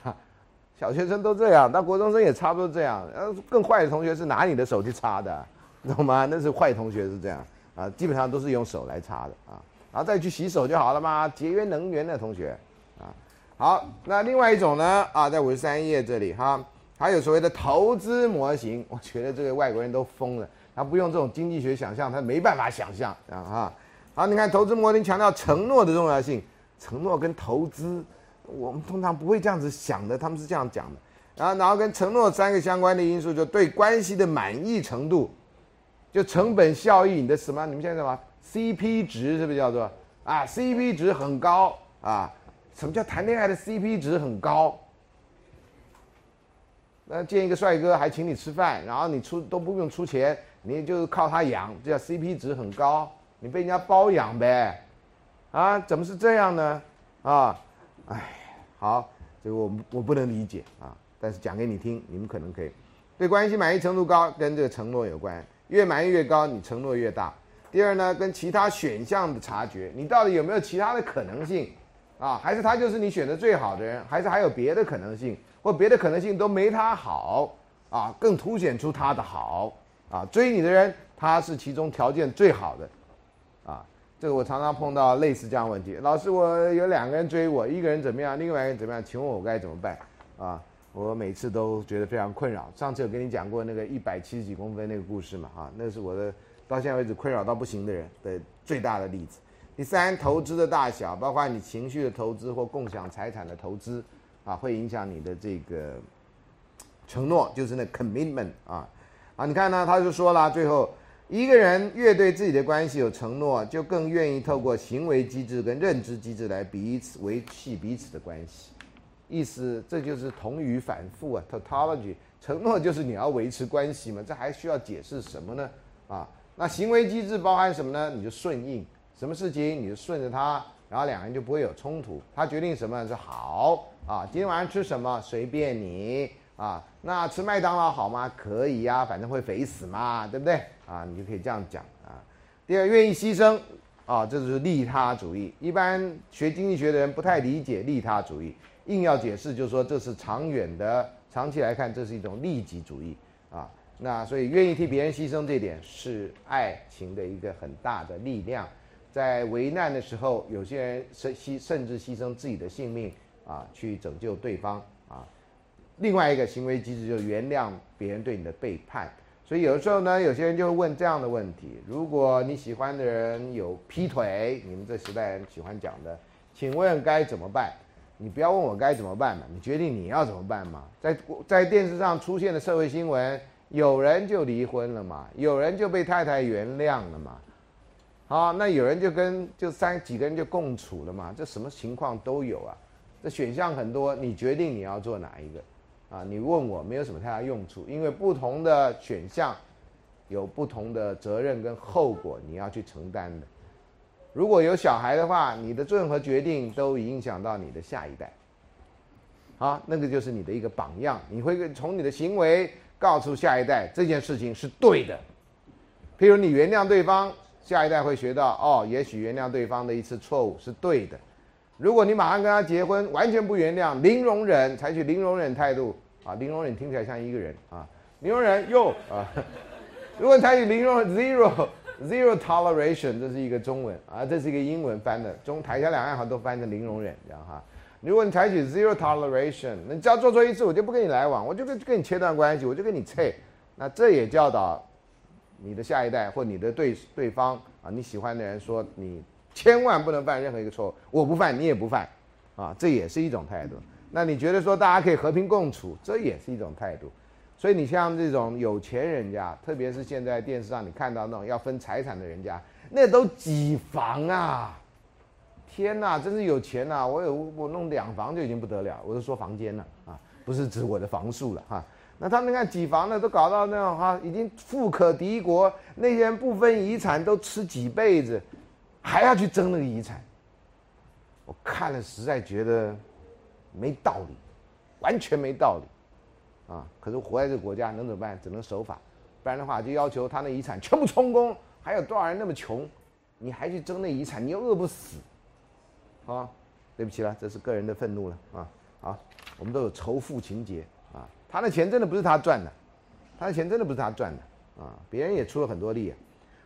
小学生都这样，那国中生也差不多这样。呃，更坏的同学是拿你的手去擦的，懂吗？那是坏同学是这样啊，基本上都是用手来擦的啊，然后再去洗手就好了嘛，节约能源的同学。好，那另外一种呢？啊，在五十三页这里哈，还有所谓的投资模型。(laughs) 我觉得这个外国人都疯了，他不用这种经济学想象，他没办法想象啊哈。好，你看投资模型强调承诺的重要性，承诺跟投资，我们通常不会这样子想的，他们是这样讲的。然后，然后跟承诺三个相关的因素，就对关系的满意程度，就成本效益，你的什么？你们现在什么 CP 值是不是叫做啊？CP 值很高啊。什么叫谈恋爱的 CP 值很高？那见一个帅哥还请你吃饭，然后你出都不用出钱，你就是靠他养，这叫 CP 值很高。你被人家包养呗？啊，怎么是这样呢？啊，哎，好，这个我我不能理解啊。但是讲给你听，你们可能可以。对关系满意程度高，跟这个承诺有关，越满意越高，你承诺越大。第二呢，跟其他选项的察觉，你到底有没有其他的可能性？啊，还是他就是你选的最好的人，还是还有别的可能性，或别的可能性都没他好啊，更凸显出他的好啊。追你的人，他是其中条件最好的，啊，这个我常常碰到类似这样问题。老师，我有两个人追我，一个人怎么样，另外一个人怎么样？请问我该怎么办？啊，我每次都觉得非常困扰。上次有跟你讲过那个一百七十几公分那个故事嘛，啊，那是我的到现在为止困扰到不行的人的最大的例子。第三，投资的大小，包括你情绪的投资或共享财产的投资，啊，会影响你的这个承诺，就是那 commitment 啊，啊，你看呢，他就说了，最后一个人越对自己的关系有承诺，就更愿意透过行为机制跟认知机制来彼此维系彼此的关系。意思，这就是同语反复啊，tautology。承诺就是你要维持关系嘛，这还需要解释什么呢？啊，那行为机制包含什么呢？你就顺应。什么事情你就顺着他，然后两个人就不会有冲突。他决定什么是好啊？今天晚上吃什么随便你啊？那吃麦当劳好吗？可以呀，反正会肥死嘛，对不对啊？你就可以这样讲啊。第二，愿意牺牲啊，这就是利他主义。一般学经济学的人不太理解利他主义，硬要解释就是说这是长远的，长期来看这是一种利己主义啊。那所以愿意替别人牺牲这点是爱情的一个很大的力量。在危难的时候，有些人甚牺甚至牺牲自己的性命啊，去拯救对方啊。另外一个行为机制就是原谅别人对你的背叛。所以有的时候呢，有些人就会问这样的问题：如果你喜欢的人有劈腿，你们这时代人喜欢讲的，请问该怎么办？你不要问我该怎么办嘛，你决定你要怎么办嘛。在在电视上出现的社会新闻，有人就离婚了嘛，有人就被太太原谅了嘛。好，那有人就跟就三几个人就共处了嘛？这什么情况都有啊，这选项很多，你决定你要做哪一个，啊，你问我没有什么太大用处，因为不同的选项有不同的责任跟后果你要去承担的。如果有小孩的话，你的任何决定都影响到你的下一代，好，那个就是你的一个榜样，你会从你的行为告诉下一代这件事情是对的，譬如你原谅对方。下一代会学到哦，也许原谅对方的一次错误是对的。如果你马上跟他结婚，完全不原谅，零容忍，采取零容忍态度啊，零容忍听起来像一个人啊，零容忍又啊。(laughs) 如果采取零容 zero (laughs) zero toleration，这是一个中文啊，这是一个英文翻的，中台下两岸好像都翻成零容忍这样哈。如果你采取 zero toleration，你只要做错一次，我就不跟你来往，我就跟跟你切断关系，我就跟你撤。那这也教导。你的下一代或你的对对方啊，你喜欢的人说你千万不能犯任何一个错误，我不犯你也不犯，啊，这也是一种态度。那你觉得说大家可以和平共处，这也是一种态度。所以你像这种有钱人家，特别是现在电视上你看到那种要分财产的人家，那都几房啊？天哪，真是有钱呐！我有我弄两房就已经不得了，我是说房间了啊，不是指我的房数了哈。那他们看几房的都搞到那种哈，已经富可敌国，那些人不分遗产都吃几辈子，还要去争那个遗产，我看了实在觉得没道理，完全没道理，啊！可是活在这个国家能怎么办？只能守法，不然的话就要求他那遗产全部充公。还有多少人那么穷，你还去争那遗产？你又饿不死，啊！对不起了，这是个人的愤怒了啊！好，我们都有仇富情节。他的钱真的不是他赚的，他的钱真的不是他赚的啊！别人也出了很多力。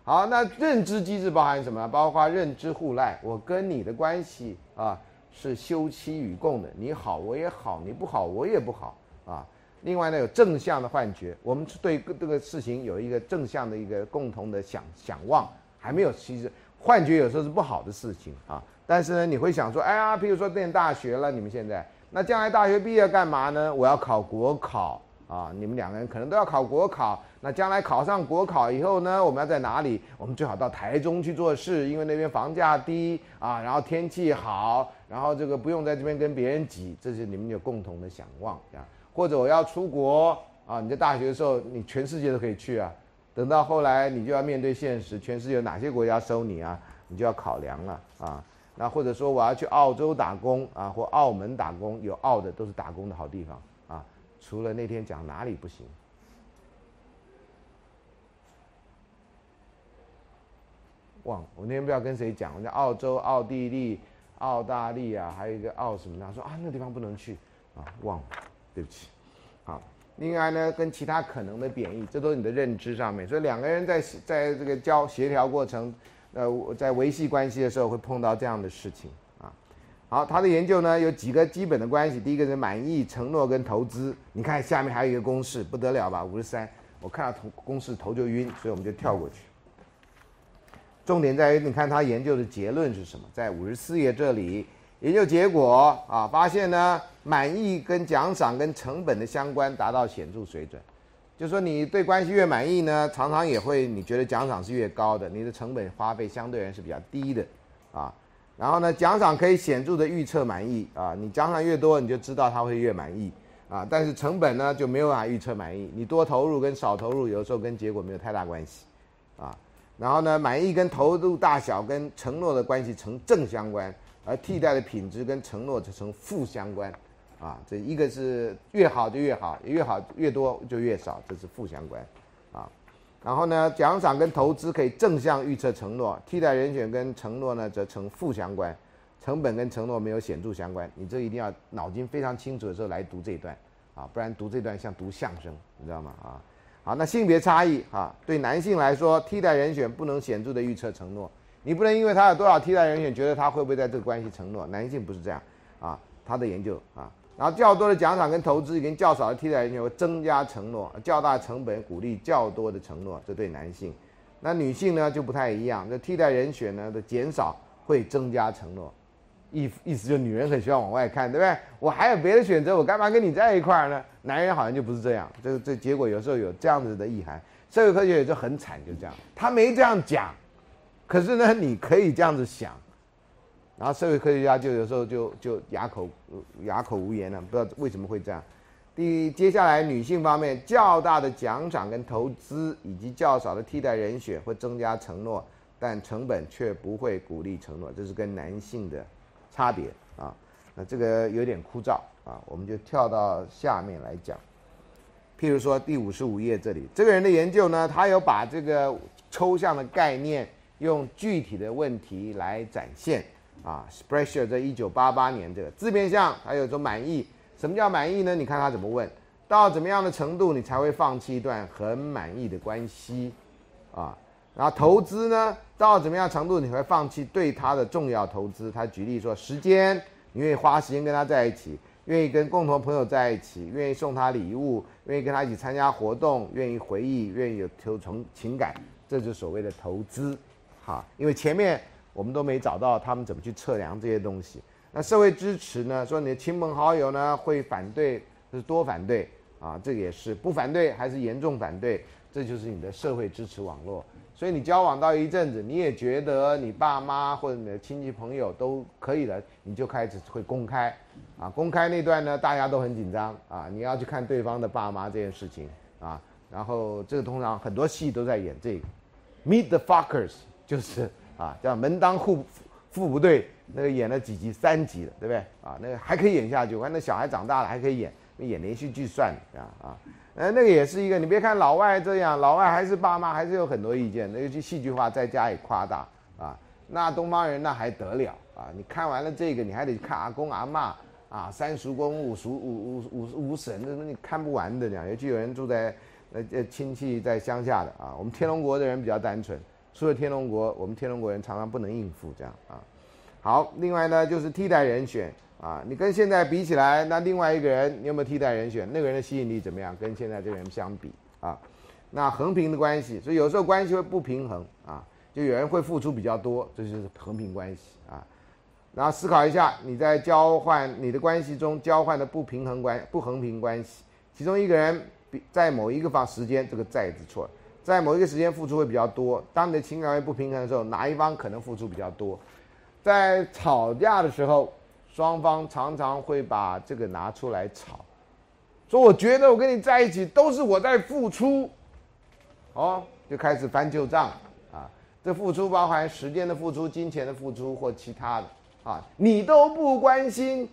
好，那认知机制包含什么？包括认知互赖，我跟你的关系啊是休戚与共的，你好我也好，你不好我也不好啊。另外呢，有正向的幻觉，我们对这个事情有一个正向的一个共同的想想望，还没有其实幻觉有时候是不好的事情啊。但是呢，你会想说，哎呀，比如说念大学了，你们现在。那将来大学毕业干嘛呢？我要考国考啊！你们两个人可能都要考国考。那将来考上国考以后呢？我们要在哪里？我们最好到台中去做事，因为那边房价低啊，然后天气好，然后这个不用在这边跟别人挤，这是你们有共同的想望啊。或者我要出国啊！你在大学的时候，你全世界都可以去啊。等到后来，你就要面对现实，全世界有哪些国家收你啊？你就要考量了啊。那或者说我要去澳洲打工啊，或澳门打工，有澳的都是打工的好地方啊。除了那天讲哪里不行，忘我那天不知道跟谁讲，我在澳洲、奥地利、澳大利亚，还有一个澳什么的，说啊那个地方不能去啊，忘了，对不起。好，另外呢，跟其他可能的贬义，这都是你的认知上面，所以两个人在在这个交协调过程。呃，我在维系关系的时候会碰到这样的事情啊。好，他的研究呢有几个基本的关系，第一个是满意、承诺跟投资。你看下面还有一个公式，不得了吧？五十三，我看到头公式头就晕，所以我们就跳过去。重点在于，你看他研究的结论是什么？在五十四页这里，研究结果啊，发现呢，满意跟奖赏跟成本的相关达到显著水准。就说你对关系越满意呢，常常也会你觉得奖赏是越高的，你的成本花费相对而言是比较低的啊。然后呢，奖赏可以显著的预测满意啊，你奖赏越多，你就知道他会越满意啊。但是成本呢就没有办法预测满意，你多投入跟少投入有时候跟结果没有太大关系啊。然后呢，满意跟投入大小跟承诺的关系成正相关，而替代的品质跟承诺则成负相关，啊，这一个是越好就越好，越好越多就越少，这是负相关，啊，然后呢，奖赏跟投资可以正向预测承诺，替代人选跟承诺呢则成负相关，成本跟承诺没有显著相关，你这一定要脑筋非常清楚的时候来读这一段，啊，不然读这段像读相声，你知道吗？啊。好，那性别差异啊，对男性来说，替代人选不能显著的预测承诺。你不能因为他有多少替代人选，觉得他会不会在这个关系承诺。男性不是这样啊，他的研究啊，然后较多的奖赏跟投资跟较少的替代人选会增加承诺，较大成本鼓励较多的承诺，这对男性。那女性呢就不太一样，那替代人选呢的减少会增加承诺。意意思就女人很喜欢往外看，对不对？我还有别的选择，我干嘛跟你在一块儿呢？男人好像就不是这样，这这结果有时候有这样子的意涵。社会科学也就很惨，就这样，他没这样讲，可是呢，你可以这样子想，然后社会科学家就有时候就就哑口哑口无言了，不知道为什么会这样。第接下来女性方面，较大的奖赏跟投资以及较少的替代人选会增加承诺，但成本却不会鼓励承诺，这是跟男性的。差别啊，那这个有点枯燥啊，我们就跳到下面来讲。譬如说第五十五页这里，这个人的研究呢，他有把这个抽象的概念用具体的问题来展现啊。Sprecher 在一九八八年这个字面上还有说满意，什么叫满意呢？你看他怎么问，到怎么样的程度你才会放弃一段很满意的关系啊？然后投资呢，到怎么样程度你会放弃对他的重要投资？他举例说，时间，你愿意花时间跟他在一起，愿意跟共同朋友在一起，愿意送他礼物，愿意跟他一起参加活动，愿意回忆，愿意有投从情感，这就所谓的投资。好，因为前面我们都没找到他们怎么去测量这些东西。那社会支持呢？说你的亲朋好友呢会反对，是多反对啊？这也是不反对还是严重反对？这就是你的社会支持网络。所以你交往到一阵子，你也觉得你爸妈或者你的亲戚朋友都可以了，你就开始会公开，啊，公开那段呢，大家都很紧张啊，你要去看对方的爸妈这件事情啊，然后这个通常很多戏都在演这个，Meet the Fuckers，就是啊，叫门当户户不对，那个演了几集三集了，对不对？啊，那个还可以演下去，我看那小孩长大了还可以演，演连续剧算了啊啊。呃，那个也是一个，你别看老外这样，老外还是爸妈还是有很多意见，尤其戏剧化在家里夸大啊。那东方人那还得了啊？你看完了这个，你还得看阿公阿妈啊，三叔公五叔五五五五婶，那你看不完的讲。尤其有人住在呃亲戚在乡下的啊，我们天龙国的人比较单纯，除了天龙国，我们天龙国人常常不能应付这样啊。好，另外呢就是替代人选。啊，你跟现在比起来，那另外一个人，你有没有替代人选？那个人的吸引力怎么样？跟现在这个人相比啊，那横平的关系，所以有时候关系会不平衡啊，就有人会付出比较多，这就是横平关系啊。然后思考一下，你在交换你的关系中交换的不平衡关不横平关系，其中一个人比在某一个方时间，这个在字错了，在某一个时间付出会比较多。当你的情感会不平衡的时候，哪一方可能付出比较多？在吵架的时候。双方常常会把这个拿出来吵，说我觉得我跟你在一起都是我在付出，哦，就开始翻旧账啊。这付出包含时间的付出、金钱的付出或其他的啊，你都不关心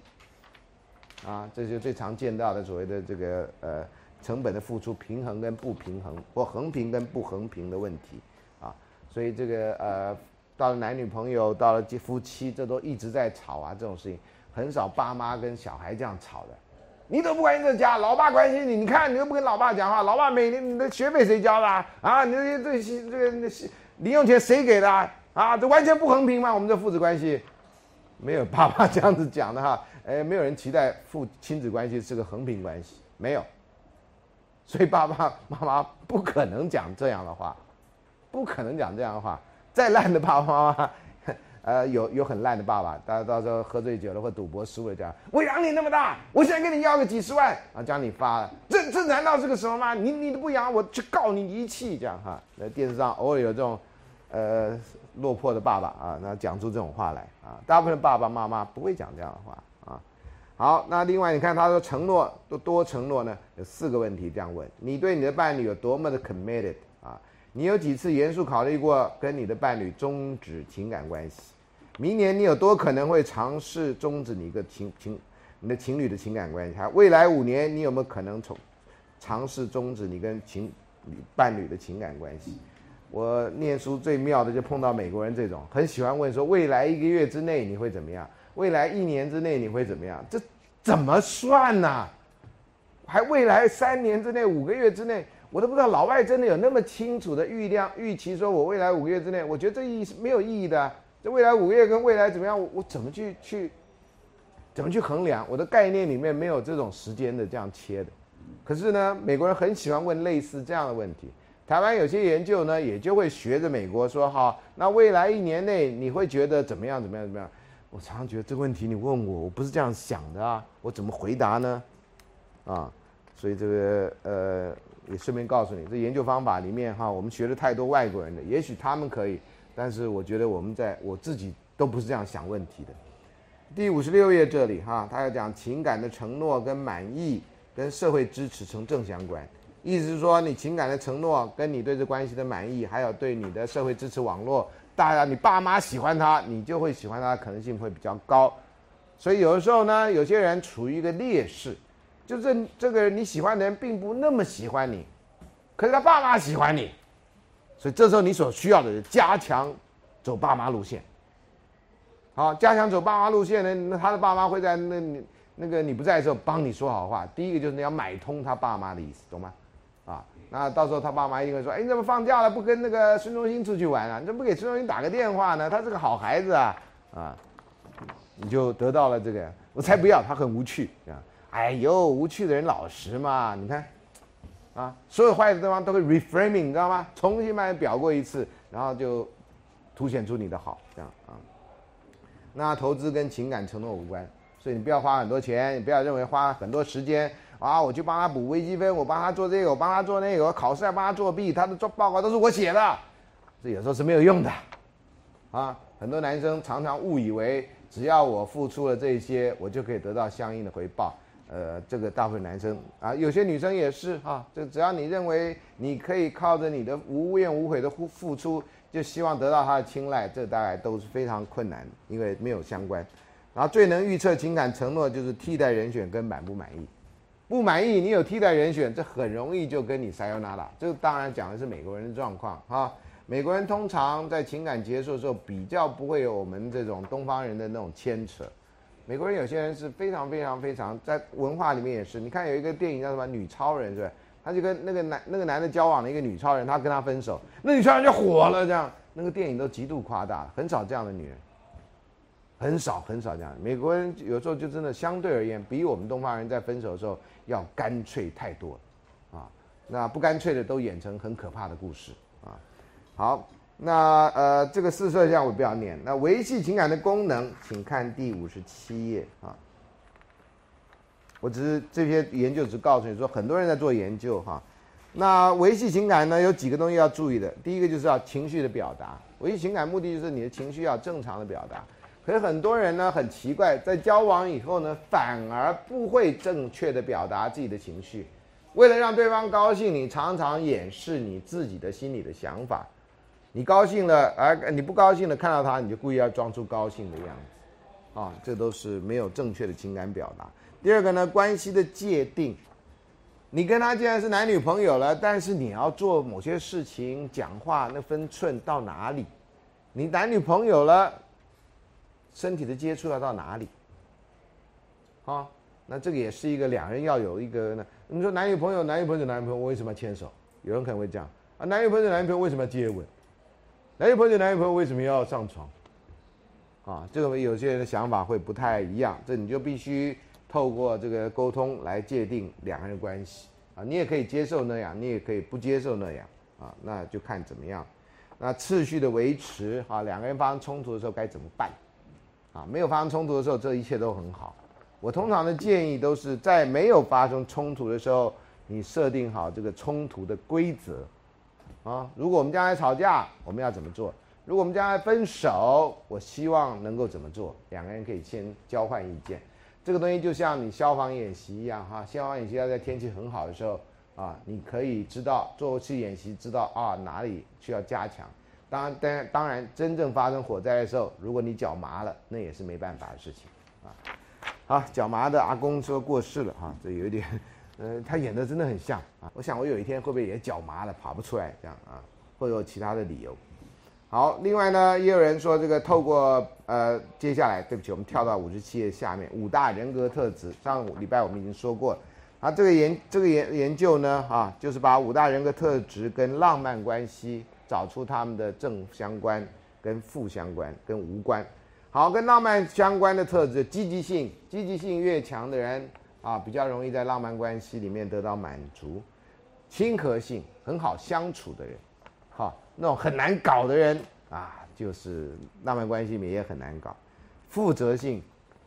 啊，这就最常见到的所谓的这个呃成本的付出平衡跟不平衡或横平跟不横平的问题啊，所以这个呃。到了男女朋友，到了夫妻，这都一直在吵啊，这种事情很少爸妈跟小孩这样吵的。你都不关心这家，老爸关心你。你看，你都不跟老爸讲话，老爸每年你的学费谁交的啊？啊你这这这个零用钱谁给的啊？这完全不横平吗？我们这父子关系，没有爸爸这样子讲的哈，哎，没有人期待父亲子关系是个横平关系，没有，所以爸爸妈妈不可能讲这样的话，不可能讲这样的话，再烂的爸爸妈妈。呃，有有很烂的爸爸，大家到时候喝醉酒了或赌博输了，这样我养你那么大，我现在跟你要个几十万啊，将你发了，这这难道是个什么吗？你你都不养，我去告你遗弃，这样哈。那电视上偶尔有这种，呃，落魄的爸爸啊，那讲出这种话来啊，大部分爸爸妈妈不会讲这样的话。好，那另外你看他说承诺多多承诺呢，有四个问题这样问：你对你的伴侣有多么的 committed 啊？你有几次严肃考虑过跟你的伴侣终止情感关系？明年你有多可能会尝试终止你一个情情你的情侣的情感关系？还未来五年你有没有可能从尝试终止你跟情伴侣的情感关系？我念书最妙的就碰到美国人这种，很喜欢问说未来一个月之内你会怎么样？未来一年之内你会怎么样？这怎么算呢？还未来三年之内、五个月之内？我都不知道老外真的有那么清楚的预量预期，说我未来五个月之内，我觉得这意义是没有意义的。这未来五个月跟未来怎么样，我怎么去去，怎么去衡量？我的概念里面没有这种时间的这样切的。可是呢，美国人很喜欢问类似这样的问题。台湾有些研究呢，也就会学着美国说：好，那未来一年内你会觉得怎么样？怎么样？怎么样？我常常觉得这个问题你问我，我不是这样想的啊，我怎么回答呢？啊，所以这个呃。也顺便告诉你，这研究方法里面哈，我们学了太多外国人的，也许他们可以，但是我觉得我们在我自己都不是这样想问题的。第五十六页这里哈，他要讲情感的承诺跟满意跟社会支持成正相关，意思是说你情感的承诺跟你对这关系的满意，还有对你的社会支持网络，大家你爸妈喜欢他，你就会喜欢他可能性会比较高。所以有的时候呢，有些人处于一个劣势。就是这个你喜欢的人并不那么喜欢你，可是他爸妈喜欢你，所以这时候你所需要的是加强走爸妈路线。好，加强走爸妈路线呢，那他的爸妈会在那那个你不在的时候帮你说好话。第一个就是你要买通他爸妈的意思，懂吗？那到时候他爸妈一定会说：哎，你怎么放假了不跟那个孙中兴出去玩啊？你怎么不给孙中兴打个电话呢？他是个好孩子啊，啊，你就得到了这个。我才不要，他很无趣啊。哎呦，无趣的人老实嘛！你看，啊，所有坏的地方都会 reframing，你知道吗？重新把你表过一次，然后就凸显出你的好，这样啊。那投资跟情感承诺无关，所以你不要花很多钱，你不要认为花很多时间啊，我去帮他补微积分，我帮他做这个，我帮他做那个，我考试还帮他作弊，他的做报告都是我写的，这有时候是没有用的，啊，很多男生常常误以为只要我付出了这些，我就可以得到相应的回报。呃，这个大部分男生啊，有些女生也是哈。这只要你认为你可以靠着你的无怨无悔的付付出，就希望得到他的青睐，这大概都是非常困难，因为没有相关。然后最能预测情感承诺就是替代人选跟满不满意。不满意，你有替代人选，这很容易就跟你塞 a 拿了。这当然讲的是美国人的状况哈。美国人通常在情感结束的时候，比较不会有我们这种东方人的那种牵扯。美国人有些人是非常非常非常在文化里面也是，你看有一个电影叫什么《女超人》是吧？他就跟那个男那个男的交往的一个女超人，他跟他分手，那女超人就火了，这样那个电影都极度夸大，很少这样的女人，很少很少这样。美国人有时候就真的相对而言，比我们东方人在分手的时候要干脆太多了，啊，那不干脆的都演成很可怕的故事啊。好。那呃，这个四色项我不要念。那维系情感的功能，请看第五十七页啊。我只是这些研究只告诉你说，很多人在做研究哈。那维系情感呢，有几个东西要注意的。第一个就是要情绪的表达，维系情感目的就是你的情绪要正常的表达。可是很多人呢很奇怪，在交往以后呢，反而不会正确的表达自己的情绪。为了让对方高兴，你常常掩饰你自己的心里的想法。你高兴了，而你不高兴了，看到他你就故意要装出高兴的样子，啊，这都是没有正确的情感表达。第二个呢，关系的界定，你跟他既然是男女朋友了，但是你要做某些事情、讲话那分寸到哪里？你男女朋友了，身体的接触要到哪里？啊，那这个也是一个两人要有一个呢。你说男女朋友，男女朋友，男女朋友为什么要牵手？有人可能会这样啊，男女朋友，男女朋友为什么要接吻？男女朋友，男女朋友为什么要上床？啊，这个有些人的想法会不太一样，这你就必须透过这个沟通来界定两个人关系啊。你也可以接受那样，你也可以不接受那样啊，那就看怎么样。那次序的维持啊，两个人发生冲突的时候该怎么办？啊，没有发生冲突的时候，这一切都很好。我通常的建议都是在没有发生冲突的时候，你设定好这个冲突的规则。啊，如果我们将来吵架，我们要怎么做？如果我们将来分手，我希望能够怎么做？两个人可以先交换意见。这个东西就像你消防演习一样，哈，消防演习要在天气很好的时候啊，你可以知道做次演习，知道啊哪里需要加强。当然，当然，当然，真正发生火灾的时候，如果你脚麻了，那也是没办法的事情啊。好，脚麻的阿公说过世了哈，这有点。呃，他演的真的很像啊！我想我有一天会不会也脚麻了跑不出来这样啊？会有其他的理由？好，另外呢，也有人说这个透过呃，接下来对不起，我们跳到五十七页下面五大人格特质。上礼拜我们已经说过了，啊，这个研这个研研究呢啊，就是把五大人格特质跟浪漫关系找出他们的正相关、跟负相关、跟无关。好，跟浪漫相关的特质，积极性，积极性越强的人。啊，比较容易在浪漫关系里面得到满足，亲和性很好相处的人，好，那种很难搞的人啊，就是浪漫关系里面也很难搞。负责性，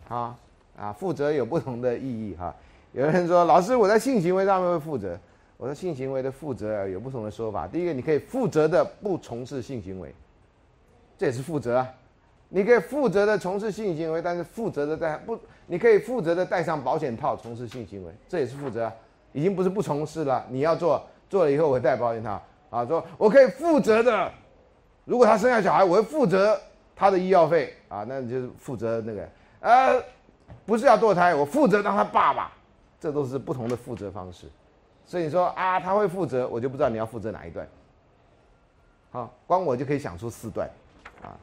啊啊，负责有不同的意义哈。有人说，老师我在性行为上面会负责，我说性行为的负责有不同的说法。第一个，你可以负责的不从事性行为，这也是负责啊。你可以负责的从事性行为，但是负责的带不，你可以负责的戴上保险套从事性行为，这也是负责，已经不是不从事了。你要做，做了以后我戴保险套啊，说我可以负责的，如果他生下小孩，我会负责他的医药费啊，那你就是负责那个，呃，不是要堕胎，我负责当他爸爸，这都是不同的负责方式。所以你说啊，他会负责，我就不知道你要负责哪一段。好，光我就可以想出四段，啊。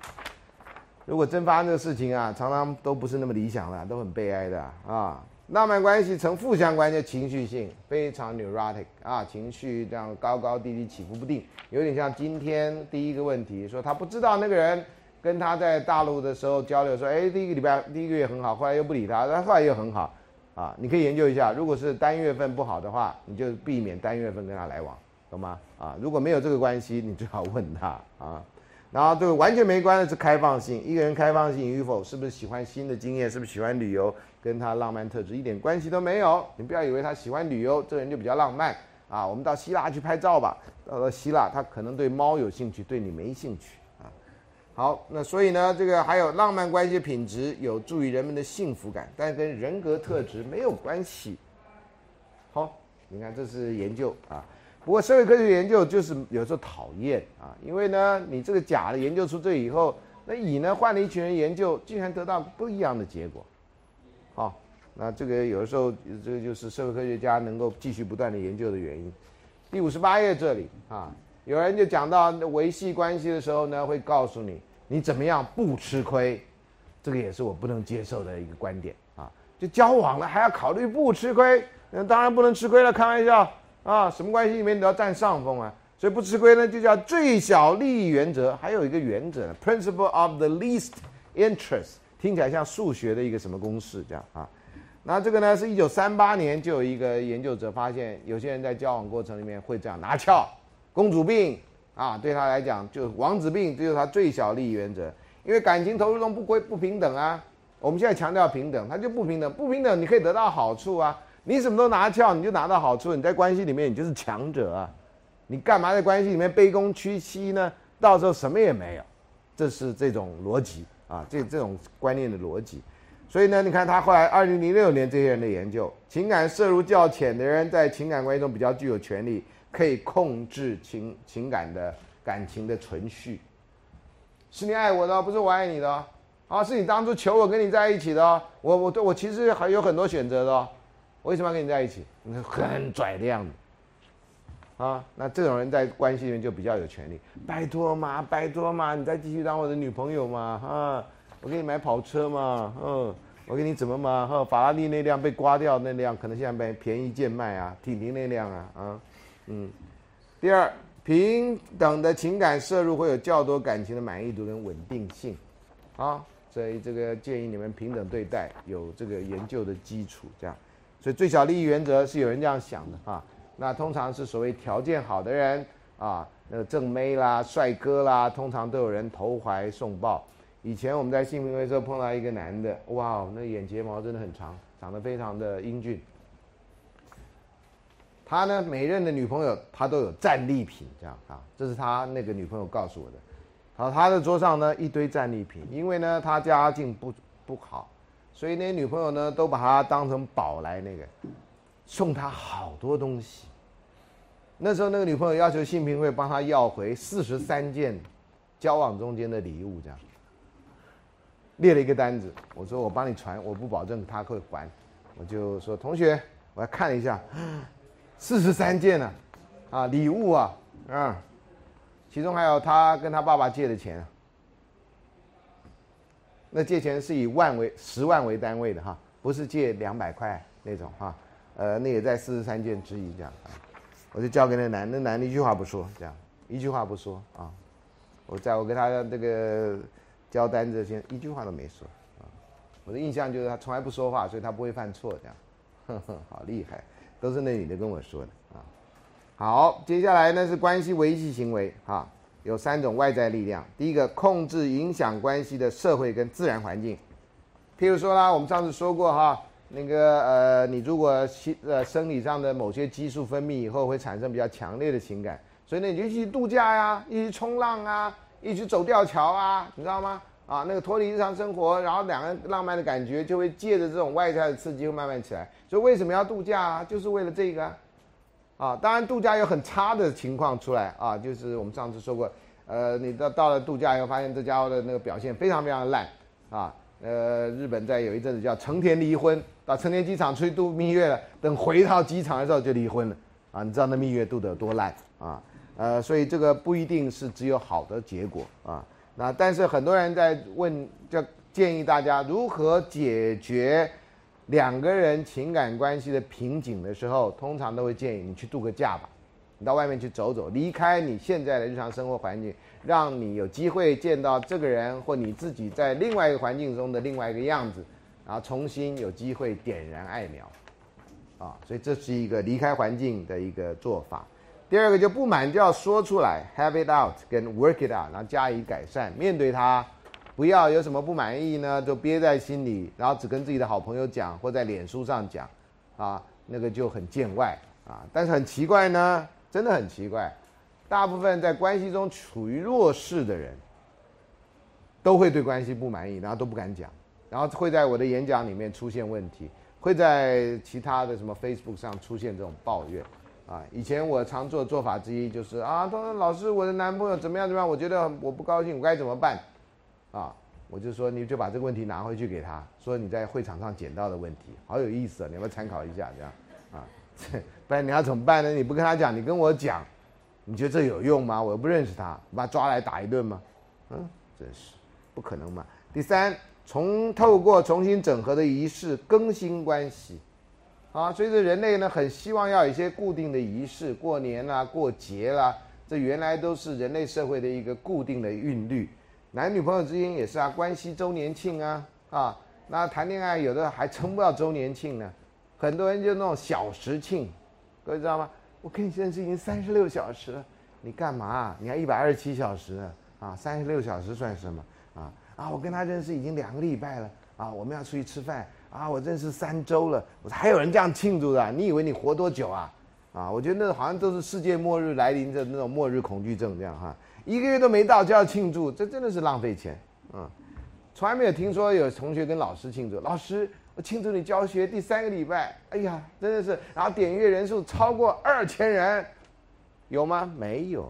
如果真发生这个事情啊，常常都不是那么理想的，都很悲哀的啊。浪漫关系呈负相关，就情绪性非常 neurotic 啊，情绪这样高高低低起伏不定，有点像今天第一个问题，说他不知道那个人跟他在大陆的时候交流，说哎第一个礼拜第一个月很好，后来又不理他，但后来又很好啊。你可以研究一下，如果是单月份不好的话，你就避免单月份跟他来往，懂吗？啊，如果没有这个关系，你最好问他啊。然后这个完全没关的是开放性，一个人开放性与否，是不是喜欢新的经验，是不是喜欢旅游，跟他浪漫特质一点关系都没有。你不要以为他喜欢旅游，这个人就比较浪漫啊。我们到希腊去拍照吧，到了希腊，他可能对猫有兴趣，对你没兴趣。好，那所以呢，这个还有浪漫关系品质有助于人们的幸福感，但跟人格特质没有关系。好，你看这是研究啊。不过社会科学研究就是有时候讨厌啊，因为呢，你这个假的研究出这以后，那乙呢换了一群人研究，竟然得到不一样的结果，好，那这个有的时候这个就是社会科学家能够继续不断的研究的原因。第五十八页这里啊，有人就讲到维系关系的时候呢，会告诉你你怎么样不吃亏，这个也是我不能接受的一个观点啊，就交往了还要考虑不吃亏，那当然不能吃亏了，开玩笑。啊，什么关系里面都要占上风啊，所以不吃亏呢，就叫最小利益原则。还有一个原则呢，principle of the least interest，听起来像数学的一个什么公式这样啊。那这个呢，是一九三八年就有一个研究者发现，有些人在交往过程里面会这样拿翘，公主病啊，对他来讲就王子病，这就是他最小利益原则。因为感情投入中不归不平等啊，我们现在强调平等，他就不平等，不平等你可以得到好处啊。你什么都拿翘，你就拿到好处。你在关系里面，你就是强者啊！你干嘛在关系里面卑躬屈膝呢？到时候什么也没有。这是这种逻辑啊，这这种观念的逻辑。所以呢，你看他后来二零零六年这些人的研究，情感摄入较浅的人在情感关系中比较具有权利，可以控制情情感的感情的存续。是你爱我的，不是我爱你的啊！是你当初求我跟你在一起的，我我对我其实还有很多选择的。我为什么要跟你在一起？很拽的样子，啊，那这种人在关系里面就比较有权利。拜托嘛，拜托嘛，你再继续当我的女朋友嘛，啊，我给你买跑车嘛，嗯，我给你怎么嘛，哈，法拉利那辆被刮掉那辆，可能现在被便宜贱卖啊，婷婷那辆啊，啊，嗯。第二，平等的情感摄入会有较多感情的满意度跟稳定性，啊，所以这个建议你们平等对待，有这个研究的基础，这样。所以最小利益原则是有人这样想的啊。那通常是所谓条件好的人啊，那个正妹啦、帅哥啦，通常都有人投怀送抱。以前我们在性平会时候碰到一个男的，哇，那眼睫毛真的很长，长得非常的英俊。他呢，每任的女朋友他都有战利品，这样啊，这是他那个女朋友告诉我的。好，他的桌上呢一堆战利品，因为呢他家境不不好，所以那些女朋友呢都把他当成宝来那个，送他好多东西。那时候那个女朋友要求性平会帮他要回四十三件交往中间的礼物，这样列了一个单子。我说我帮你传，我不保证他会还。我就说同学，我要看一下，四十三件呢，啊礼物啊，啊，其中还有他跟他爸爸借的钱。那借钱是以万为十万为单位的哈，不是借两百块那种哈，呃，那也在四十三件之一这样啊。我就交给那男，那男的一句话不说，这样一句话不说啊。我在我给他这个交单子前，一句话都没说啊。我的印象就是他从来不说话，所以他不会犯错，这样，呵呵，好厉害，都是那女的跟我说的啊。好，接下来呢是关系维系行为哈，有三种外在力量。第一个，控制影响关系的社会跟自然环境，譬如说啦，我们上次说过哈。那个呃，你如果心呃生理上的某些激素分泌以后，会产生比较强烈的情感，所以呢，你就一起度假呀，一起冲浪啊，一起走吊桥啊，你知道吗？啊，那个脱离日常生活，然后两个人浪漫的感觉就会借着这种外在的刺激会慢慢起来。所以为什么要度假啊？就是为了这个啊。当然，度假有很差的情况出来啊，就是我们上次说过，呃，你到到了度假以后，发现这家伙的那个表现非常非常烂啊。呃，日本在有一阵子叫成田离婚。到成田机场出去度蜜月了，等回到机场的时候就离婚了啊！你知道那蜜月度得有多烂啊？呃，所以这个不一定是只有好的结果啊。那但是很多人在问，就建议大家如何解决两个人情感关系的瓶颈的时候，通常都会建议你去度个假吧，你到外面去走走，离开你现在的日常生活环境，让你有机会见到这个人或你自己在另外一个环境中的另外一个样子。然后重新有机会点燃爱苗，啊，所以这是一个离开环境的一个做法。第二个就不满就要说出来，have it out，跟 work it out，然后加以改善，面对它，不要有什么不满意呢，就憋在心里，然后只跟自己的好朋友讲或在脸书上讲，啊，那个就很见外啊。但是很奇怪呢，真的很奇怪，大部分在关系中处于弱势的人，都会对关系不满意，然后都不敢讲。然后会在我的演讲里面出现问题，会在其他的什么 Facebook 上出现这种抱怨，啊，以前我常做的做法之一就是啊，他说老师我的男朋友怎么样怎么样，我觉得我不高兴，我该怎么办？啊，我就说你就把这个问题拿回去给他，说你在会场上捡到的问题，好有意思啊，你要不要参考一下这样？啊，(laughs) 不然你要怎么办呢？你不跟他讲，你跟我讲，你觉得这有用吗？我又不认识他，把他抓来打一顿吗？嗯，真是不可能嘛。第三。从透过重新整合的仪式更新关系，啊，所以说人类呢很希望要有一些固定的仪式，过年啦、过节啦，这原来都是人类社会的一个固定的韵律。男女朋友之间也是啊，关系周年庆啊，啊，那谈恋爱有的还撑不到周年庆呢，很多人就那种小时庆，各位知道吗？我跟你认识已经三十六小时了，你干嘛？你还一百二十七小时呢？啊，三十六小时算什么？啊？啊，我跟他认识已经两个礼拜了啊，我们要出去吃饭啊，我认识三周了，我说还有人这样庆祝的，你以为你活多久啊？啊，我觉得那好像都是世界末日来临的那种末日恐惧症这样哈，一个月都没到就要庆祝，这真的是浪费钱，嗯，从来没有听说有同学跟老师庆祝，老师我庆祝你教学第三个礼拜，哎呀，真的是，然后点阅人数超过二千人，有吗？没有。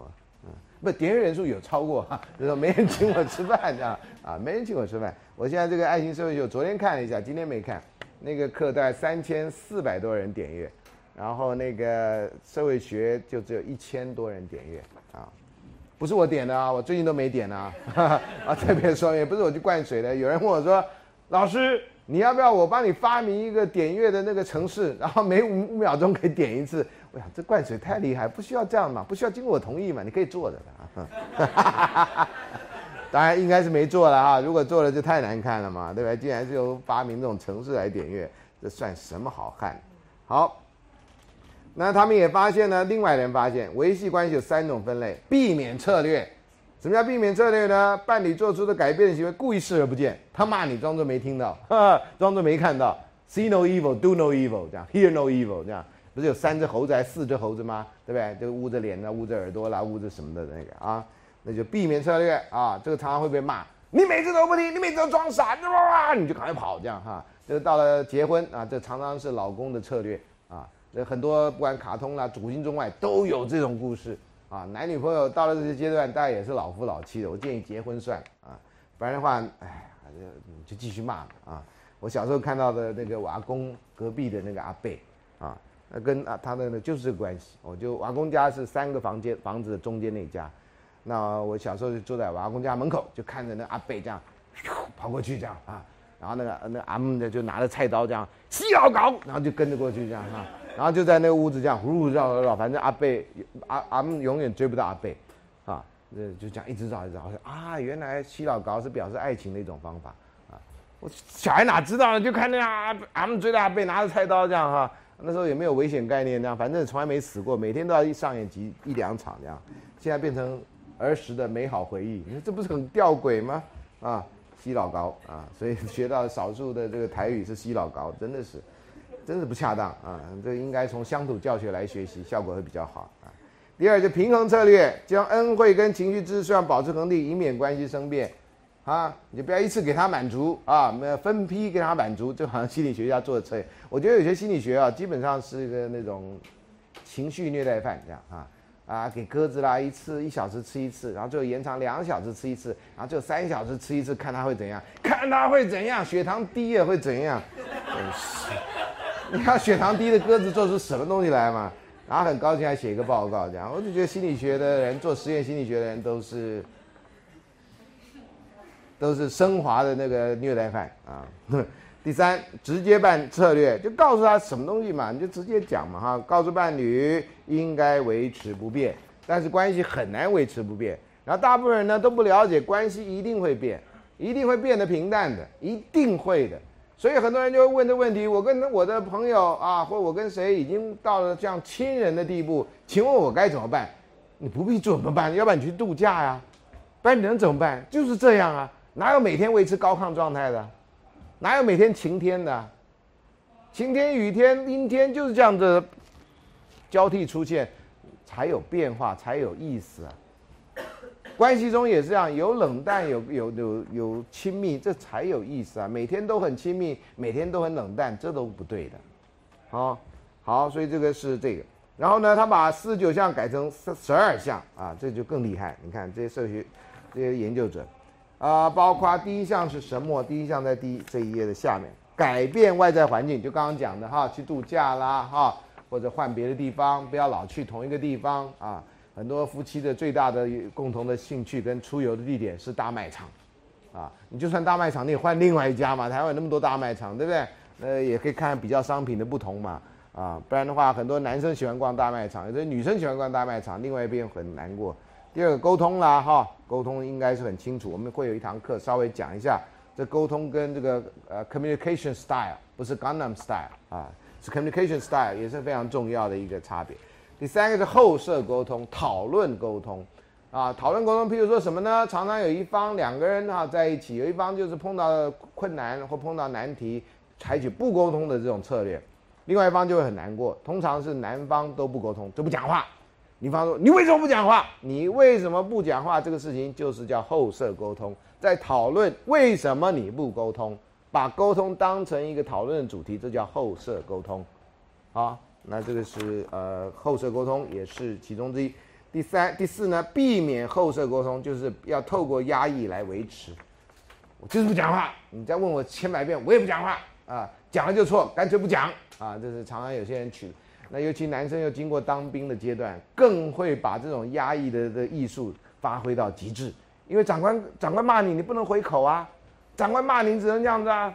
不，点阅人数有超过哈，(laughs) 就说没人请我吃饭，这 (laughs) 样啊，没人请我吃饭。我现在这个爱心社会秀，昨天看了一下，今天没看。那个课大概三千四百多人点阅，然后那个社会学就只有一千多人点阅啊，不是我点的啊，我最近都没点啊，(laughs) 啊，特别说也不是我去灌水的。有人问我说，老师。你要不要我帮你发明一个点阅的那个程式，然后每五五秒钟可以点一次？我想这灌水太厉害，不需要这样嘛，不需要经过我同意嘛，你可以做的啊。(laughs) 当然应该是没做了哈，如果做了就太难看了嘛，对吧？竟然是由发明这种程式来点阅，这算什么好汉？好，那他们也发现呢，另外人发现维系关系有三种分类，避免策略。什么叫避免策略呢？伴侣做出的改变行为故意视而不见，他骂你装作没听到，装作没看到，see no evil，do no evil，这样，hear no evil，这样，不是有三只猴子还是四只猴子吗？对不对？就捂着脸啦，捂着耳朵啦，捂着什么的那个啊，那就避免策略啊，这个常常会被骂，你每次都不听，你每次都装傻，哇，你就赶快跑，这样哈。这个到了结婚啊，这常常是老公的策略啊，那很多不管卡通啦，古今中外都有这种故事。啊，男女朋友到了这些阶段，大概也是老夫老妻的。我建议结婚算了啊，不然的话，哎，就继续骂啊。我小时候看到的那个我阿公隔壁的那个阿贝啊，那跟啊他的呢就是这个关系。我就阿公家是三个房间房子的中间那家，那我小时候就坐在我阿公家门口，就看着那阿贝这样跑过去这样啊，然后那个那阿姆呢就拿着菜刀这样洗好搞，然后就跟着过去这样哈。然后就在那个屋子这样呼绕绕绕，反正阿贝阿阿们永远追不到阿贝，啊，呃就这样一直绕一直绕，啊，原来洗老高是表示爱情的一种方法啊！我小孩哪知道呢？就看那阿阿们追着阿贝拿着菜刀这样哈，那时候也没有危险概念这样，反正从来没死过，每天都要上演几一两场这样，现在变成儿时的美好回忆，你说这不是很吊诡吗？啊，洗老高啊，所以 (laughs) 学到少数的这个台语是洗老高，真的是。真是不恰当啊！这应该从乡土教学来学习，效果会比较好啊。第二，就平衡策略，将恩惠跟情绪支持上保持恒定，以免关系生变啊。你就不要一次给他满足啊，没有分批给他满足，就好像心理学家做的策略。我觉得有些心理学啊，基本上是一个那种情绪虐待犯这样啊啊，给鸽子啦，一次一小时吃一次，然后最后延长两小时吃一次，然后最后三小时吃一次，看他会怎样，看他会怎样，血糖低了会怎样？真是你看血糖低的鸽子做出什么东西来嘛？然后很高兴还写一个报告，这样我就觉得心理学的人做实验，心理学的人都是都是升华的那个虐待犯啊。(laughs) 第三，直接办策略，就告诉他什么东西嘛，你就直接讲嘛哈。告诉伴侣应该维持不变，但是关系很难维持不变。然后大部分人呢都不了解关系一定会变，一定会变得平淡的，一定会的。所以很多人就会问这问题：我跟我的朋友啊，或我跟谁已经到了这样亲人的地步，请问我该怎么办？你不必怎么办，要不然你去度假呀，不然你能怎么办？就是这样啊，哪有每天维持高亢状态的？哪有每天晴天的？晴天、雨天、阴天就是这样子交替出现，才有变化，才有意思啊。关系中也是这样，有冷淡，有有有有亲密，这才有意思啊！每天都很亲密，每天都很冷淡，这都不对的。好，好，所以这个是这个。然后呢，他把四十九项改成十十二项啊，这就更厉害。你看这些社学这些研究者啊，包括第一项是什么？第一项在第这一页的下面，改变外在环境，就刚刚讲的哈，去度假啦哈，或者换别的地方，不要老去同一个地方啊。很多夫妻的最大的共同的兴趣跟出游的地点是大卖场，啊，你就算大卖场，你也换另外一家嘛。台湾有那么多大卖场，对不对？呃，也可以看比较商品的不同嘛，啊，不然的话，很多男生喜欢逛大卖场，有的女生喜欢逛大卖场，另外一边很难过。第二个沟通啦，哈，沟通应该是很清楚。我们会有一堂课稍微讲一下，这沟通跟这个呃 communication style 不是 Gangnam style 啊，是 communication style 也是非常重要的一个差别。第三个是后设沟通，讨论沟通，啊，讨论沟通，譬如说什么呢？常常有一方两个人哈在一起，有一方就是碰到困难或碰到难题，采取不沟通的这种策略，另外一方就会很难过。通常是男方都不沟通，就不讲话。你方说：“你为什么不讲话？你为什么不讲话？”这个事情就是叫后设沟通，在讨论为什么你不沟通，把沟通当成一个讨论的主题，这叫后设沟通，啊。那这个是呃后设沟通也是其中之一。第三、第四呢，避免后设沟通，就是要透过压抑来维持。我就是不讲话，你再问我千百遍，我也不讲话啊，讲了就错，干脆不讲啊。这是常常有些人取，那尤其男生又经过当兵的阶段，更会把这种压抑的的艺术发挥到极致。因为长官长官骂你，你不能回口啊，长官骂你只能这样子啊，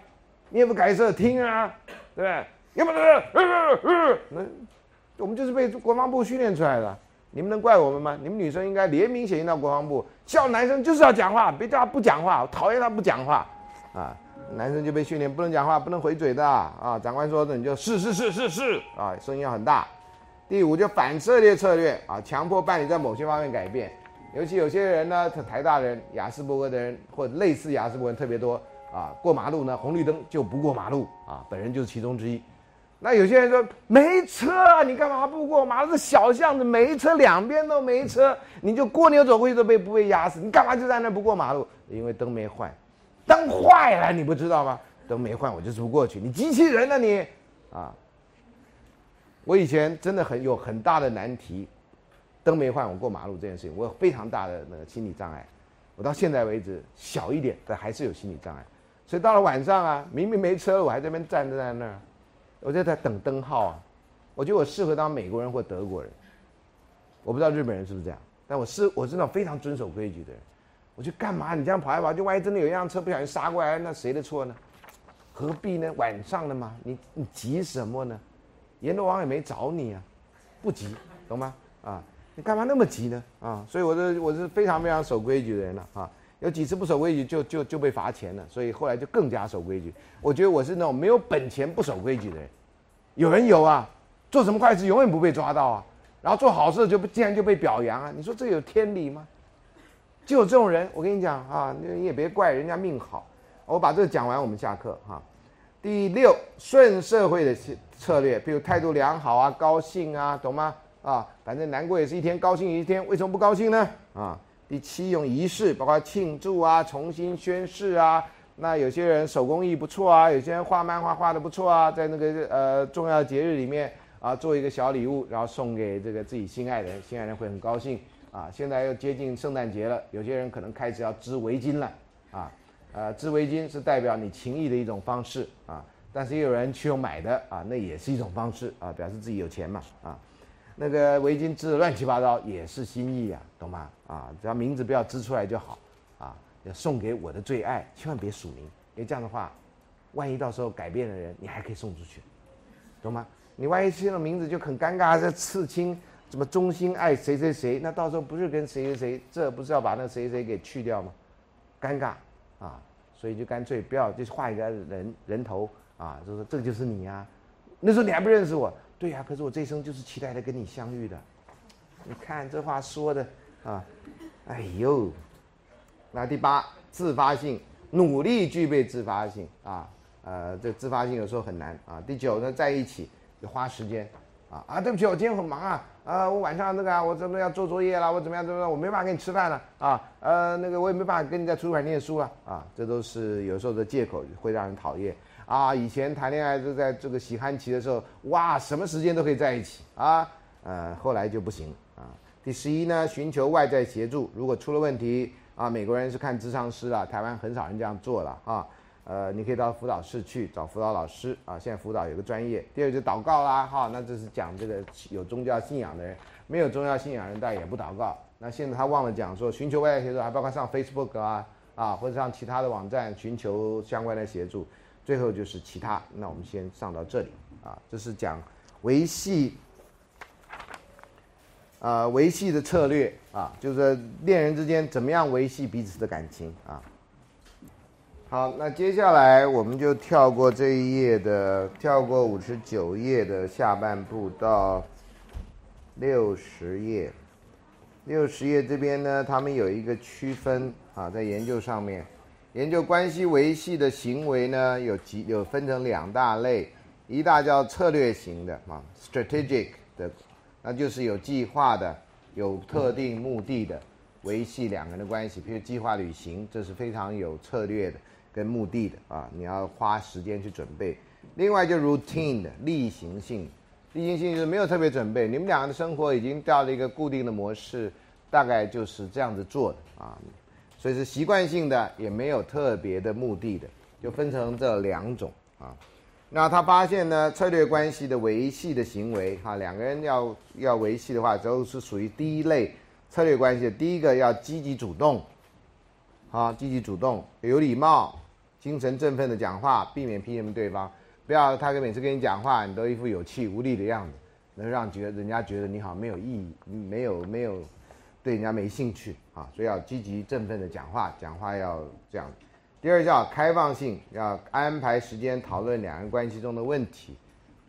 你也不改色听啊，对不对？要不是，那我们就是被国防部训练出来的，你们能怪我们吗？你们女生应该联名写信到国防部，叫男生就是要讲话，别叫他不讲话，讨厌他不讲话，啊，男生就被训练不能讲话，不能回嘴的啊。长官说的你就是是是是是啊，声音要很大。第五就反策略策略啊，强迫伴侣在某些方面改变，尤其有些人呢，他台大人、雅斯伯格的人或类似雅斯伯格特别多啊，过马路呢红绿灯就不过马路啊，本人就是其中之一。那有些人说没车，你干嘛不过马路？这小巷子没车，两边都没车，你就过牛走过去都被不被压死？你干嘛就在那不过马路？因为灯没换，灯坏了你不知道吗？灯没换我就是不过去。你机器人呢你啊？我以前真的很有很大的难题，灯没换我过马路这件事情，我有非常大的那个心理障碍。我到现在为止小一点，但还是有心理障碍。所以到了晚上啊，明明没车，我还在那边站在那儿。我就在等灯号啊，我觉得我适合当美国人或德国人，我不知道日本人是不是这样，但我是我是那种非常遵守规矩的人。我去干嘛？你这样跑来跑，去万一真的有一辆车不小心杀过来，那谁的错呢？何必呢？晚上的嘛，你你急什么呢？阎罗王也没找你啊，不急，懂吗？啊，你干嘛那么急呢？啊，所以我是我是非常非常守规矩的人了啊。有几次不守规矩就就就被罚钱了，所以后来就更加守规矩。我觉得我是那种没有本钱不守规矩的人。有人有啊，做什么坏事永远不被抓到啊，然后做好事就竟然就被表扬啊！你说这有天理吗？就有这种人，我跟你讲啊，你也别怪人家命好。我把这个讲完，我们下课哈。第六，顺社会的策略，比如态度良好啊，高兴啊，懂吗？啊，反正难过也是一天，高兴也一天，为什么不高兴呢？啊。第七，用仪式，包括庆祝啊、重新宣誓啊。那有些人手工艺不错啊，有些人画漫画画的不错啊，在那个呃重要节日里面啊，做一个小礼物，然后送给这个自己心爱的人，心爱人会很高兴啊。现在又接近圣诞节了，有些人可能开始要织围巾了啊。呃，织围巾是代表你情谊的一种方式啊，但是也有人去用买的啊，那也是一种方式啊，表示自己有钱嘛啊。那个围巾织的乱七八糟也是心意啊，懂吗？啊，只要名字不要织出来就好，啊，要送给我的最爱，千万别署名，因为这样的话，万一到时候改变了人，你还可以送出去，懂吗？你万一签了名字就很尴尬，这刺青什么忠心爱谁谁谁，那到时候不是跟谁谁谁，这不是要把那谁谁给去掉吗？尴尬啊，所以就干脆不要，就画一个人人头啊，就说这就是你呀，那时候你还不认识我。对呀，可是我这一生就是期待的跟你相遇的。你看这话说的啊，哎呦，那第八，自发性，努力具备自发性啊，呃，这自发性有时候很难啊。第九呢，在一起就花时间啊啊，对不起，我今天很忙啊啊，我晚上那个我怎么要做作业啦，我怎么样怎么样，我没办法跟你吃饭了啊，呃，那个我也没办法跟你在图书馆念书啊啊，这都是有时候的借口，会让人讨厌。啊，以前谈恋爱是在这个喜憨期的时候，哇，什么时间都可以在一起啊，呃，后来就不行啊。第十一呢，寻求外在协助，如果出了问题啊，美国人是看智商师了，台湾很少人这样做了啊。呃，你可以到辅导室去找辅导老师啊，现在辅导有个专业。第二就祷告啦，哈，那这是讲这个有宗教信仰的人，没有宗教信仰人，但也不祷告。那现在他忘了讲说，寻求外在协助，还包括上 Facebook 啊啊，或者上其他的网站寻求相关的协助。最后就是其他，那我们先上到这里啊，这是讲维系，呃，维系的策略啊，就是恋人之间怎么样维系彼此的感情啊。好，那接下来我们就跳过这一页的，跳过五十九页的下半部到六十页。六十页这边呢，他们有一个区分啊，在研究上面。研究关系维系的行为呢，有几有分成两大类，一大叫策略型的啊，strategic 的，那就是有计划的、有特定目的的维系两个人的关系，比如计划旅行，这是非常有策略的跟目的的啊，你要花时间去准备。另外就 routine 的例行性，例行性就是没有特别准备，你们两个的生活已经到了一个固定的模式，大概就是这样子做的啊。所以是习惯性的，也没有特别的目的的，就分成这两种啊。那他发现呢，策略关系的维系的行为，哈，两个人要要维系的话，都是属于第一类策略关系的。第一个要积极主动，好，积极主动，有礼貌，精神振奋的讲话，避免批评对方，不要他跟每次跟你讲话，你都一副有气无力的样子，能让觉人家觉得你好没有意义，没有没有对人家没兴趣啊，所以要积极振奋的讲话，讲话要这样。第二叫开放性，要安排时间讨论两人关系中的问题，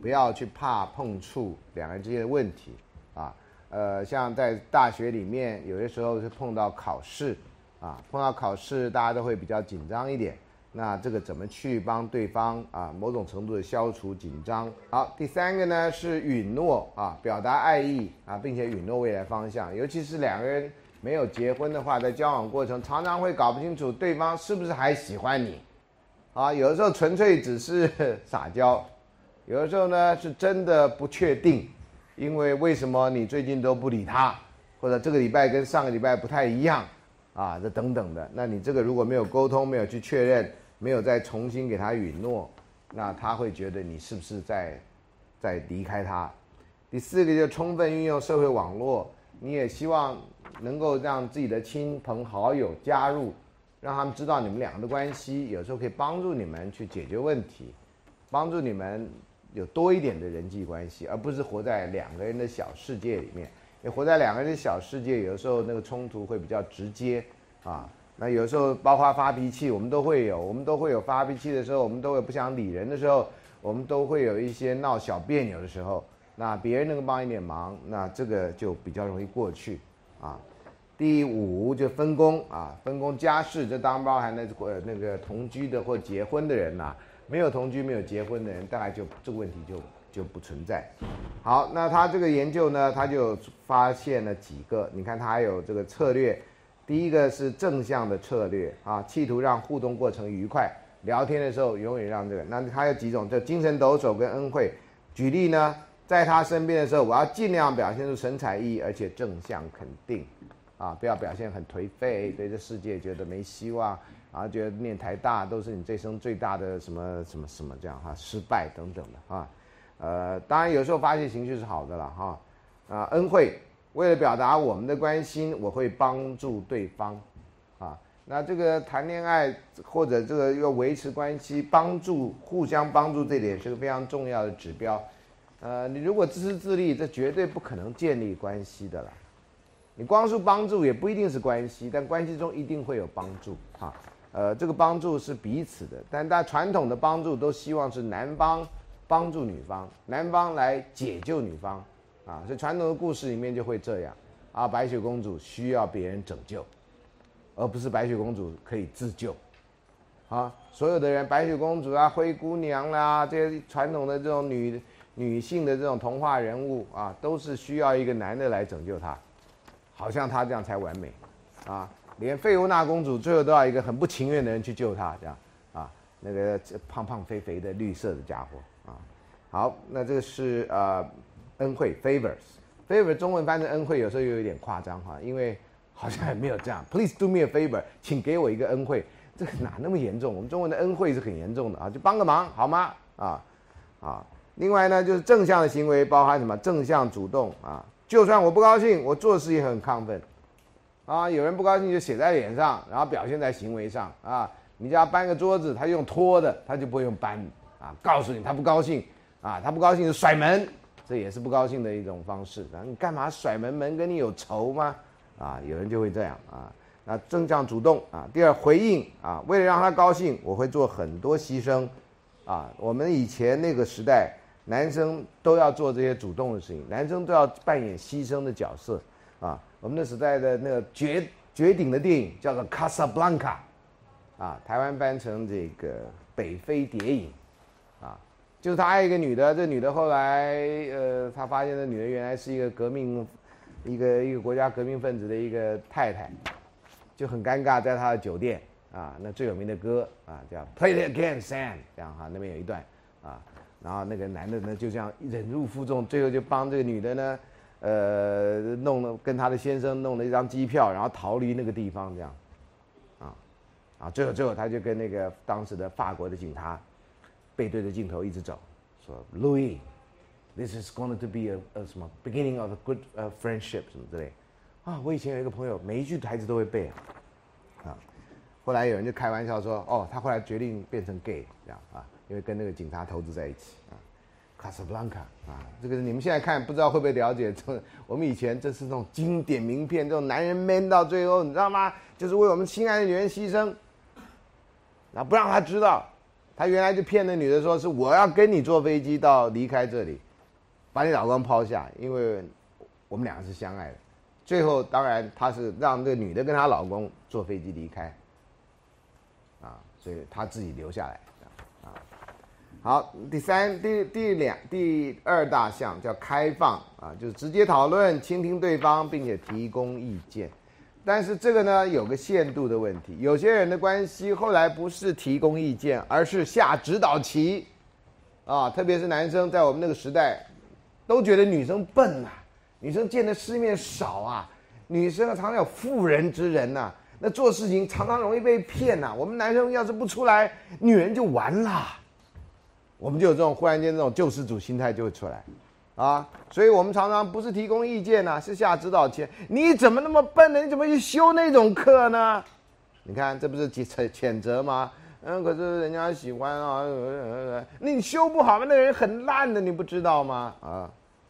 不要去怕碰触两人之间的问题啊。呃，像在大学里面，有些时候是碰到考试啊，碰到考试大家都会比较紧张一点。那这个怎么去帮对方啊？某种程度的消除紧张。好，第三个呢是允诺啊，表达爱意啊，并且允诺未来方向。尤其是两个人没有结婚的话，在交往过程常常会搞不清楚对方是不是还喜欢你。啊，有的时候纯粹只是 (laughs) 撒娇，有的时候呢是真的不确定，因为为什么你最近都不理他，或者这个礼拜跟上个礼拜不太一样。啊，这等等的，那你这个如果没有沟通，没有去确认，没有再重新给他允诺，那他会觉得你是不是在，在离开他？第四个就充分运用社会网络，你也希望能够让自己的亲朋好友加入，让他们知道你们两个的关系，有时候可以帮助你们去解决问题，帮助你们有多一点的人际关系，而不是活在两个人的小世界里面。你活在两个人的小世界，有时候那个冲突会比较直接，啊，那有时候包括发脾气，我们都会有，我们都会有发脾气的时候，我们都有不想理人的时候，我们都会有一些闹小别扭的时候，那别人能够帮一点忙，那这个就比较容易过去，啊，第五就分工啊，分工家事，这当然包含那呃那个同居的或结婚的人呐，没有同居没有结婚的人，大概就这个问题就。就不存在。好，那他这个研究呢，他就发现了几个。你看，他还有这个策略。第一个是正向的策略啊，企图让互动过程愉快。聊天的时候，永远让这个。那他有几种，叫精神抖擞跟恩惠。举例呢，在他身边的时候，我要尽量表现出神采奕奕，而且正向肯定啊，不要表现很颓废，对这世界觉得没希望，然后觉得念台大都是你这生最大的什么什么什么这样哈，失败等等的啊。呃，当然有时候发泄情绪是好的了哈，啊，恩惠，为了表达我们的关心，我会帮助对方，啊，那这个谈恋爱或者这个要维持关系，帮助互相帮助这点是个非常重要的指标，呃，你如果自私自利，这绝对不可能建立关系的了，你光是帮助也不一定是关系，但关系中一定会有帮助。哈，呃，这个帮助是彼此的，但大家传统的帮助都希望是男方。帮助女方，男方来解救女方，啊，所以传统的故事里面就会这样，啊，白雪公主需要别人拯救，而不是白雪公主可以自救，啊，所有的人，白雪公主啊，灰姑娘啦，这些传统的这种女女性的这种童话人物啊，都是需要一个男的来拯救她，好像她这样才完美，啊，连费欧娜公主最后都要一个很不情愿的人去救她，这样，啊，那个胖胖肥肥的绿色的家伙啊。好，那这个是呃恩惠 favors，favor 中文翻成恩惠有时候又有点夸张哈，因为好像也没有这样。(laughs) Please do me a favor，请给我一个恩惠，这个哪那么严重？我们中文的恩惠是很严重的啊，就帮个忙好吗？啊啊，另外呢就是正向的行为包含什么？正向主动啊，就算我不高兴，我做事也很亢奋啊。有人不高兴就写在脸上，然后表现在行为上啊。你家搬个桌子，他用拖的，他就不会用搬啊。告诉你他不高兴。啊，他不高兴就甩门，这也是不高兴的一种方式。然后你干嘛甩门？门跟你有仇吗？啊，有人就会这样啊。那正向主动啊。第二，回应啊，为了让他高兴，我会做很多牺牲。啊，我们以前那个时代，男生都要做这些主动的事情，男生都要扮演牺牲的角色。啊，我们那时代的那个绝绝顶的电影叫做《卡萨布兰卡》，啊，台湾翻成这个《北非谍影》。啊就是他爱一个女的，这女的后来，呃，他发现这女的原来是一个革命，一个一个国家革命分子的一个太太，就很尴尬，在他的酒店啊，那最有名的歌啊叫 Play It Again Sam，这样哈，那边有一段啊，然后那个男的呢就这样忍辱负重，最后就帮这个女的呢，呃，弄了跟他的先生弄了一张机票，然后逃离那个地方这样，啊，啊，最后最后他就跟那个当时的法国的警察。背对着镜头一直走，说 Louis，this is going to be a 呃什么 beginning of a good friendship 什么之类，啊，我以前有一个朋友，每一句台词都会背啊，后来有人就开玩笑说，哦，他后来决定变成 gay 这样啊，因为跟那个警察投资在一起啊，卡萨布兰卡啊，这个你们现在看不知道会不会了解？这我们以前这是那种经典名片，这种男人 man 到最后，你知道吗？就是为我们心爱的女人牺牲，然后不让他知道，他原来就骗那女的说是我要跟你坐飞机到离开这里，把你老公抛下，因为我们两个是相爱的。最后当然他是让这个女的跟她老公坐飞机离开，啊，所以他自己留下来。啊好，第三、第第两、第二大项叫开放啊，就是直接讨论、倾听对方，并且提供意见。但是这个呢，有个限度的问题。有些人的关系后来不是提供意见，而是下指导棋啊。特别是男生，在我们那个时代，都觉得女生笨呐，女生见的世面少啊，女生常常有妇人之仁呐，那做事情常常容易被骗呐。我们男生要是不出来，女人就完了。我们就有这种忽然间这种救世主心态就会出来，啊，所以我们常常不是提供意见呐，是下指导棋。你怎么那么笨呢？你怎么去修那种课呢？你看这不是谴谴责吗？嗯，可是人家喜欢啊，你修不好吗？那个人很烂的，你不知道吗？啊，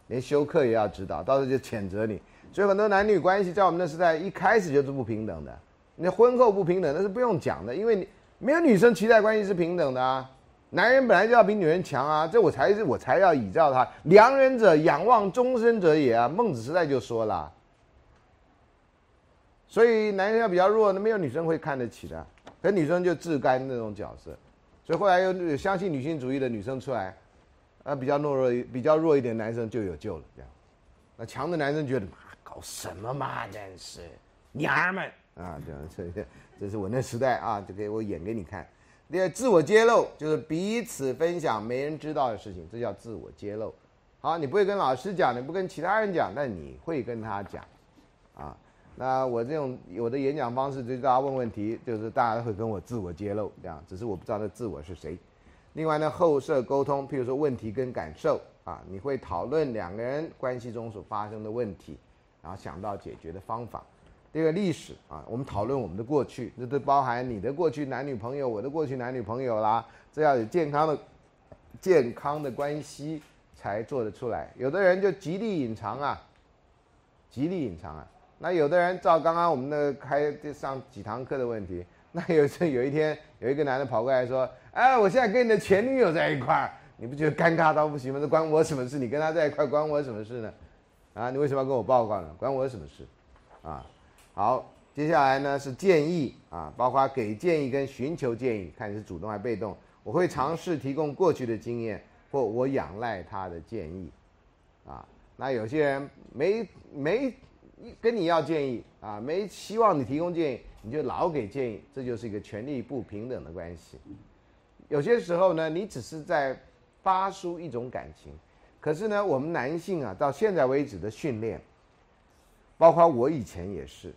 连修课也要指导，到时候就谴责你。所以很多男女关系在我们那时代一开始就是不平等的。你婚后不平等那是不用讲的，因为你没有女生期待关系是平等的啊。男人本来就要比女人强啊，这我才是我才要倚照他。良人者仰望终身者也啊，孟子时代就说了。所以男人要比较弱，那没有女生会看得起的，可女生就自甘那种角色。所以后来又相信女性主义的女生出来，啊，比较懦弱、比较弱一点男生就有救了。这样，那强的男生觉得，妈搞什么嘛，真是娘们啊，这样，这这是我那时代啊，就给我演给你看。第二，自我揭露就是彼此分享没人知道的事情，这叫自我揭露。好，你不会跟老师讲，你不跟其他人讲，但你会跟他讲，啊，那我这种我的演讲方式就是大家问问题，就是大家会跟我自我揭露这样，只是我不知道那自我是谁。另外呢，后设沟通，譬如说问题跟感受啊，你会讨论两个人关系中所发生的问题，然后想到解决的方法。这个历史啊，我们讨论我们的过去，这都包含你的过去男女朋友，我的过去男女朋友啦。这要有健康的、健康的关系才做得出来。有的人就极力隐藏啊，极力隐藏啊。那有的人照刚刚我们那个开上几堂课的问题，(laughs) 那有时有一天有一个男的跑过来说：“哎，我现在跟你的前女友在一块儿，你不觉得尴尬到不行吗？这关我什么事？你跟他在一块关我什么事呢？啊，你为什么要跟我报告呢？关我什么事？啊？”好，接下来呢是建议啊，包括给建议跟寻求建议，看你是主动还是被动。我会尝试提供过去的经验，或我仰赖他的建议，啊，那有些人没没跟你要建议啊，没希望你提供建议，你就老给建议，这就是一个权力不平等的关系。有些时候呢，你只是在发出一种感情，可是呢，我们男性啊，到现在为止的训练，包括我以前也是。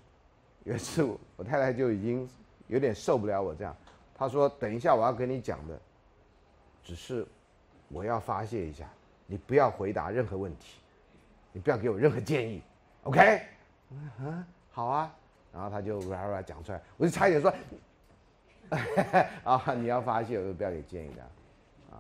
有一次，我太太就已经有点受不了我这样。她说：“等一下，我要跟你讲的，只是我要发泄一下，你不要回答任何问题，你不要给我任何建议，OK？” 嗯，好啊。然后他就哇哇讲出来，我就差一点说：“ (laughs) 啊，你要发泄，我就不要给建议的。”啊，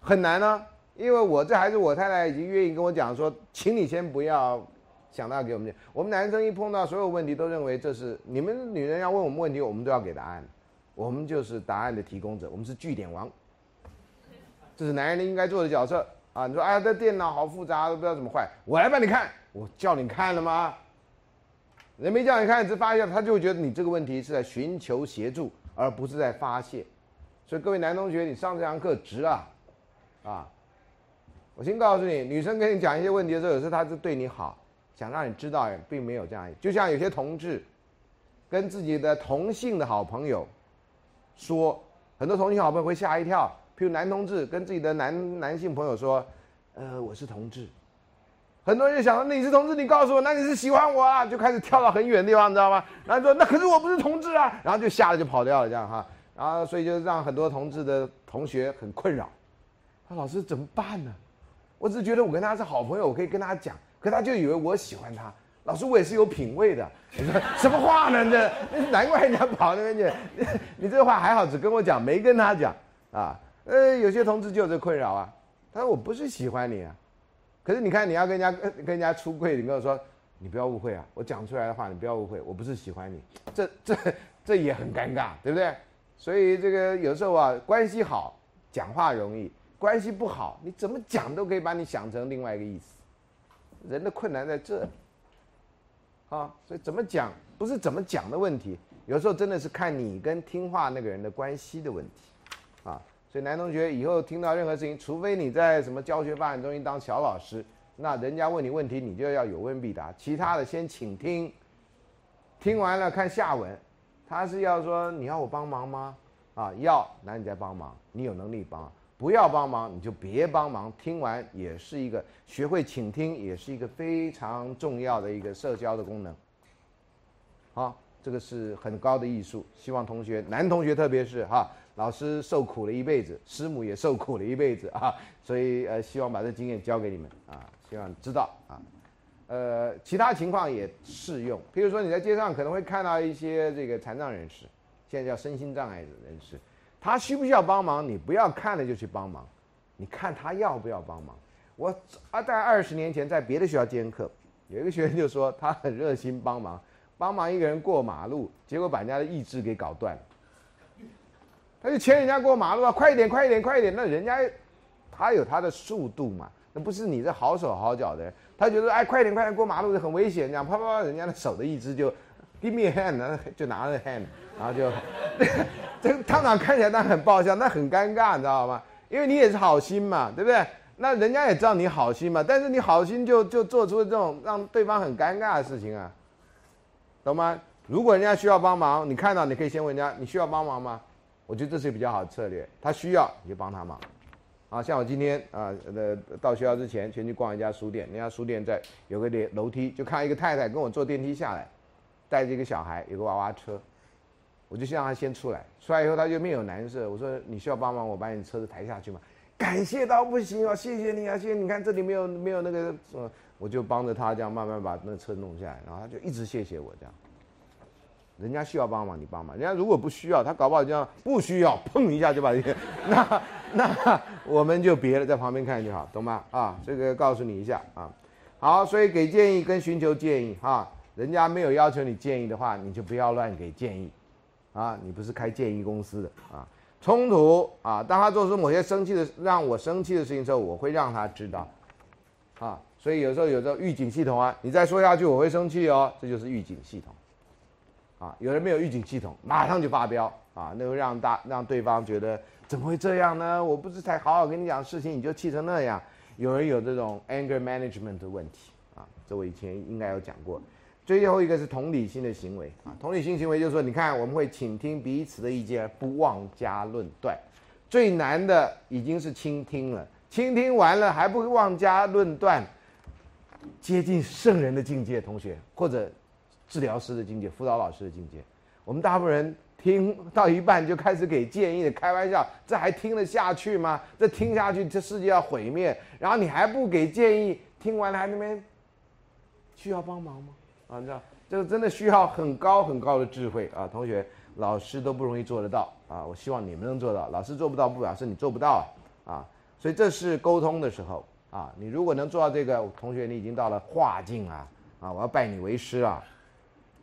很难呢，因为我这还是我太太已经愿意跟我讲说，请你先不要。想到给我们讲，我们男生一碰到所有问题，都认为这是你们女人要问我们问题，我们都要给答案，我们就是答案的提供者，我们是据点王，这是男人应该做的角色啊！你说哎，这电脑好复杂，都不知道怎么坏，我来帮你看，我叫你看了吗？人没叫你看，只发现他就会觉得你这个问题是在寻求协助，而不是在发泄。所以各位男同学，你上这堂课值啊！啊，我先告诉你，女生跟你讲一些问题的时候，有时候她是对你好。想让你知道，并没有这样。就像有些同志，跟自己的同性的好朋友说，很多同性好朋友会吓一跳。譬如男同志跟自己的男男性朋友说：“呃，我是同志。”很多人就想说：“那你是同志，你告诉我，那你是喜欢我啊？”就开始跳到很远的地方，你知道吗？然后说：“那可是我不是同志啊！”然后就吓得就跑掉了，这样哈。然后所以就让很多同志的同学很困扰。他老师怎么办呢？我只是觉得我跟他是好朋友，我可以跟他讲。可他就以为我喜欢他，老师我也是有品味的。你 (laughs) 说什么话呢？这难怪人家跑那边去。(laughs) 你这话还好，只跟我讲，没跟他讲啊。呃，有些同志就有这困扰啊，他说我不是喜欢你啊，可是你看你要跟人家跟跟人家出柜，你跟我说你不要误会啊，我讲出来的话你不要误会，我不是喜欢你，这这这也很尴尬，对不对？所以这个有时候啊，关系好讲话容易，关系不好你怎么讲都可以把你想成另外一个意思，人的困难在这。啊，所以怎么讲不是怎么讲的问题，有时候真的是看你跟听话那个人的关系的问题，啊，所以男同学以后听到任何事情，除非你在什么教学发展中心当小老师，那人家问你问题，你就要有问必答，其他的先请听，听完了看下文，他是要说你要我帮忙吗？啊，要，那你再帮忙，你有能力帮。不要帮忙，你就别帮忙。听完也是一个学会倾听，也是一个非常重要的一个社交的功能。好，这个是很高的艺术。希望同学，男同学特别是哈，老师受苦了一辈子，师母也受苦了一辈子啊，所以呃，希望把这经验教给你们啊，希望知道啊。呃，其他情况也适用。譬如说你在街上可能会看到一些这个残障人士，现在叫身心障碍的人士。他需不需要帮忙？你不要看了就去帮忙，你看他要不要帮忙。我啊，在二十年前在别的学校兼课，有一个学生就说他很热心帮忙，帮忙一个人过马路，结果把人家的意志给搞断了。他就牵人家过马路啊，快一点，快一点，快一点。那人家他有他的速度嘛，那不是你这好手好脚的。他觉得哎，快点，快点过马路很危险，这样啪啪啪，人家的手的意志就 give me a hand，就拿着 hand，然后就。这个汤长看起来那很爆笑，那很尴尬，你知道吗？因为你也是好心嘛，对不对？那人家也知道你好心嘛，但是你好心就就做出这种让对方很尴尬的事情啊，懂吗？如果人家需要帮忙，你看到你可以先问人家你需要帮忙吗？我觉得这是比较好的策略。他需要你就帮他忙，啊，像我今天啊，呃，到学校之前先去逛一家书店，那家书店在有个楼楼梯，就看到一个太太跟我坐电梯下来，带着一个小孩，有个娃娃车。我就先让他先出来，出来以后他就面有难色。我说：“你需要帮忙，我把你车子抬下去嘛。”感谢到不行哦，谢谢你啊，谢谢！你看这里没有没有那个，呃，我就帮着他这样慢慢把那车弄下来，然后他就一直谢谢我这样。人家需要帮忙，你帮忙；人家如果不需要，他搞不好这样不需要，碰一下就把你 (laughs) 那那我们就别了，在旁边看就好，懂吗？啊，这个告诉你一下啊。好，所以给建议跟寻求建议哈，人家没有要求你建议的话，你就不要乱给建议。啊，你不是开建议公司的啊？冲突啊，当他做出某些生气的、让我生气的事情之后，我会让他知道，啊，所以有时候有时候预警系统啊，你再说下去我会生气哦，这就是预警系统，啊，有人没有预警系统，马上就发飙啊，那会让大让对方觉得怎么会这样呢？我不是才好好跟你讲事情，你就气成那样？有人有这种 anger management 的问题啊，这我以前应该有讲过。最后一个是同理心的行为啊，同理心行为就是说，你看我们会倾听彼此的意见，不妄加论断。最难的已经是倾听了，倾听完了还不妄加论断，接近圣人的境界，同学或者治疗师的境界，辅导老师的境界。我们大部分人听到一半就开始给建议，开玩笑，这还听得下去吗？这听下去，这世界要毁灭。然后你还不给建议，听完了还那边需要帮忙吗？啊，你知道这个真的需要很高很高的智慧啊！同学，老师都不容易做得到啊！我希望你们能做到。老师做不到，不表示你做不到啊！所以这是沟通的时候啊！你如果能做到这个，同学，你已经到了化境啊！啊，我要拜你为师啊！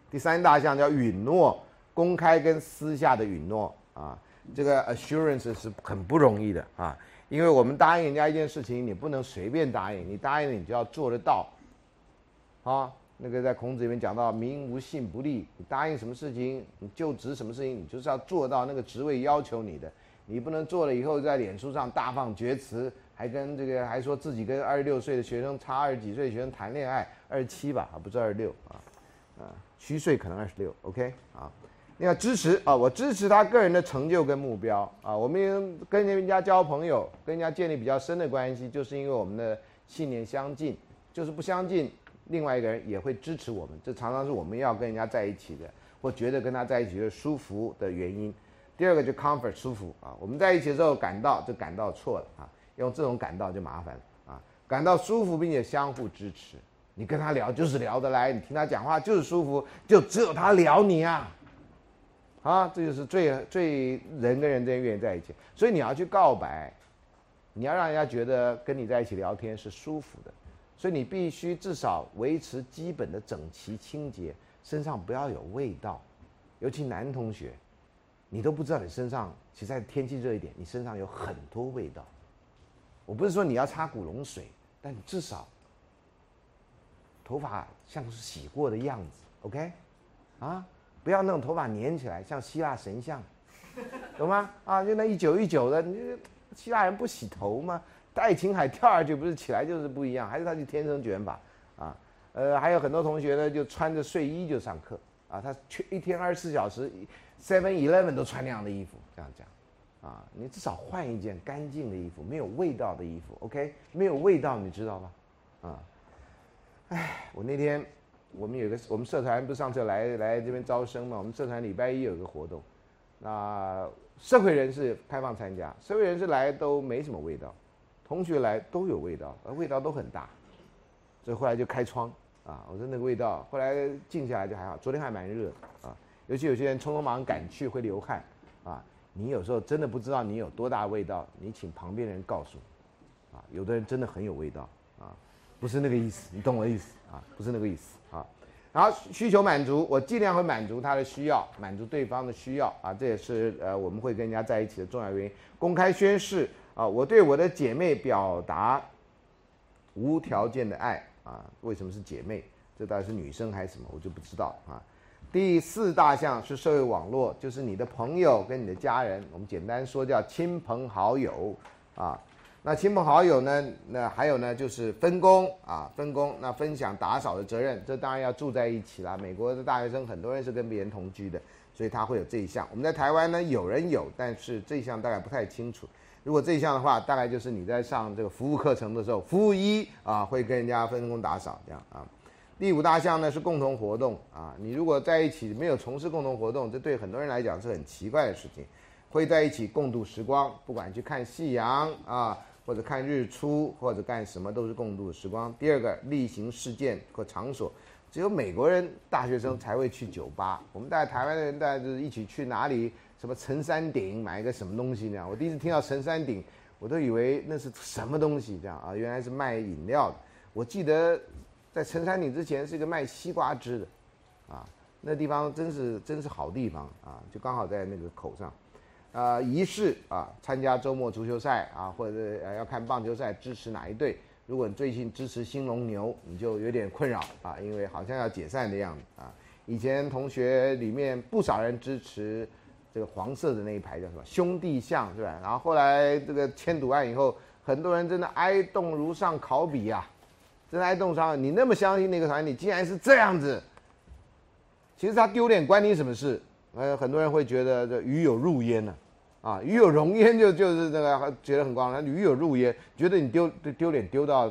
第三大项叫允诺，公开跟私下的允诺啊，这个 assurance 是很不容易的啊！因为我们答应人家一件事情，你不能随便答应，你答应了，你就要做得到啊！那个在孔子里面讲到“民无信不立”，你答应什么事情，你就职什么事情，你就是要做到那个职位要求你的，你不能做了以后在脸书上大放厥词，还跟这个还说自己跟二十六岁的学生差二十几岁的学生谈恋爱，二十七吧，啊不是二十六啊，啊虚岁可能二十六，OK 啊，你要支持啊，我支持他个人的成就跟目标啊，我们跟人家交朋友，跟人家建立比较深的关系，就是因为我们的信念相近，就是不相近。另外一个人也会支持我们，这常常是我们要跟人家在一起的，或觉得跟他在一起的舒服的原因。第二个就 comfort 舒服啊，我们在一起的时候感到就感到错了啊，用这种感到就麻烦了啊，感到舒服并且相互支持，你跟他聊就是聊得来，你听他讲话就是舒服，就只有他聊你啊，啊，这就是最最人跟人之间愿意在一起，所以你要去告白，你要让人家觉得跟你在一起聊天是舒服的，所以你必须至少维持基本的整齐清洁，身上不要有味道，尤其男同学，你都不知道你身上，其实在天气热一点，你身上有很多味道。我不是说你要擦古龙水，但至少头发像是洗过的样子，OK？啊，不要那种头发粘起来，像希腊神像，懂吗？啊，就那一久一久的，你希腊人不洗头吗？戴琴海跳下去不是起来就是不一样，还是他就天生卷发啊？呃，还有很多同学呢，就穿着睡衣就上课啊，他去一天二十四小时，Seven Eleven 都穿那样的衣服，这样讲。啊，你至少换一件干净的衣服，没有味道的衣服，OK？没有味道，你知道吧？啊，哎，我那天我们有个我们社团不是上次来来这边招生嘛？我们社团礼拜一有个活动，那社会人士开放参加，社会人士来都没什么味道，同学来都有味道，味道都很大，所以后来就开窗啊，我说那个味道，后来静下来就还好，昨天还蛮热啊，尤其有些人匆匆忙赶去会流汗啊。你有时候真的不知道你有多大味道，你请旁边的人告诉你，啊，有的人真的很有味道，啊，不是那个意思，你懂我的意思啊？不是那个意思啊。然后需求满足，我尽量会满足他的需要，满足对方的需要啊，这也是呃我们会跟人家在一起的重要原因。公开宣誓啊，我对我的姐妹表达无条件的爱啊，为什么是姐妹？这到底是女生还是什么？我就不知道啊。第四大项是社会网络，就是你的朋友跟你的家人，我们简单说叫亲朋好友啊。那亲朋好友呢？那还有呢，就是分工啊，分工。那分享打扫的责任，这当然要住在一起啦。美国的大学生很多人是跟别人同居的，所以他会有这一项。我们在台湾呢，有人有，但是这一项大概不太清楚。如果这一项的话，大概就是你在上这个服务课程的时候，服务一啊会跟人家分工打扫这样啊。第五大项呢是共同活动啊，你如果在一起没有从事共同活动，这对很多人来讲是很奇怪的事情。会在一起共度时光，不管去看夕阳啊，或者看日出，或者干什么都是共度时光。第二个例行事件和场所，只有美国人大学生才会去酒吧，我们在台湾的人大家就是一起去哪里？什么陈山顶买一个什么东西呢？我第一次听到陈山顶，我都以为那是什么东西这样啊，原来是卖饮料的。我记得。在陈山顶之前是一个卖西瓜汁的，啊，那地方真是真是好地方啊，就刚好在那个口上，啊，仪式啊，参加周末足球赛啊，或者呃要看棒球赛，支持哪一队？如果你最近支持新龙牛，你就有点困扰啊，因为好像要解散的样子啊。以前同学里面不少人支持这个黄色的那一排叫什么兄弟象是吧？然后后来这个迁赌案以后，很多人真的哀动如上考妣啊。真的哀动伤，你那么相信那个团体，竟然是这样子。其实他丢脸关你什么事？呃，很多人会觉得这鱼有入焉呢，啊，鱼有容焉就就是这个觉得很光，荣鱼有入焉，觉得你丢丢脸丢到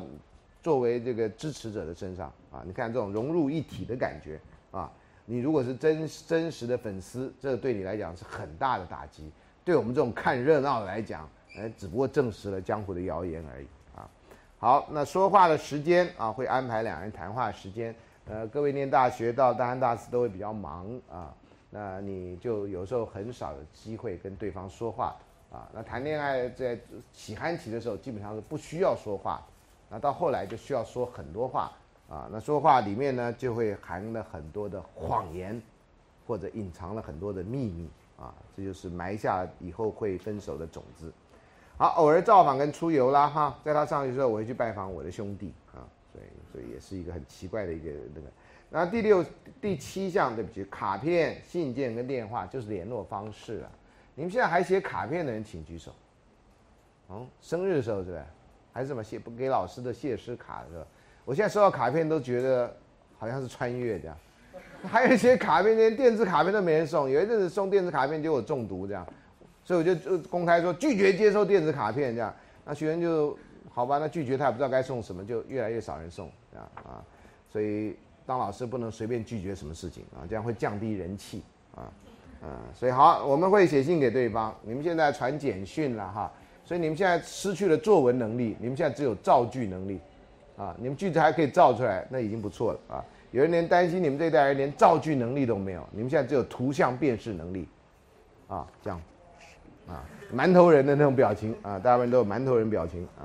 作为这个支持者的身上啊。你看这种融入一体的感觉啊，你如果是真真实的粉丝，这对你来讲是很大的打击。对我们这种看热闹的来讲，哎，只不过证实了江湖的谣言而已啊。好，那说话的时间啊，会安排两人谈话时间。呃，各位念大学到大三、大四都会比较忙啊，那你就有时候很少有机会跟对方说话啊。那谈恋爱在起憨期的时候，基本上是不需要说话，那到后来就需要说很多话啊。那说话里面呢，就会含了很多的谎言，或者隐藏了很多的秘密啊。这就是埋下以后会分手的种子。好，偶尔造访跟出游啦，哈，在他上去之后，我会去拜访我的兄弟啊，所以所以也是一个很奇怪的一个那个。那第六、第七项，对不起，卡片、信件跟电话就是联络方式啊。你们现在还写卡片的人，请举手。哦，生日的时候是吧？还是什么写不给老师的谢师卡是吧？我现在收到卡片都觉得好像是穿越这样。还有一些卡片连电子卡片都没人送，有一阵子送电子卡片就我中毒这样。所以我就就公开说拒绝接受电子卡片，这样，那学生就好吧，那拒绝他也不知道该送什么，就越来越少人送，这样啊，所以当老师不能随便拒绝什么事情啊，这样会降低人气啊，嗯，所以好，我们会写信给对方，你们现在传简讯了哈，所以你们现在失去了作文能力，你们现在只有造句能力，啊，你们句子还可以造出来，那已经不错了啊，有人连担心你们这代人连造句能力都没有，你们现在只有图像辨识能力，啊，这样。啊，馒头人的那种表情啊，大部分都有馒头人表情啊。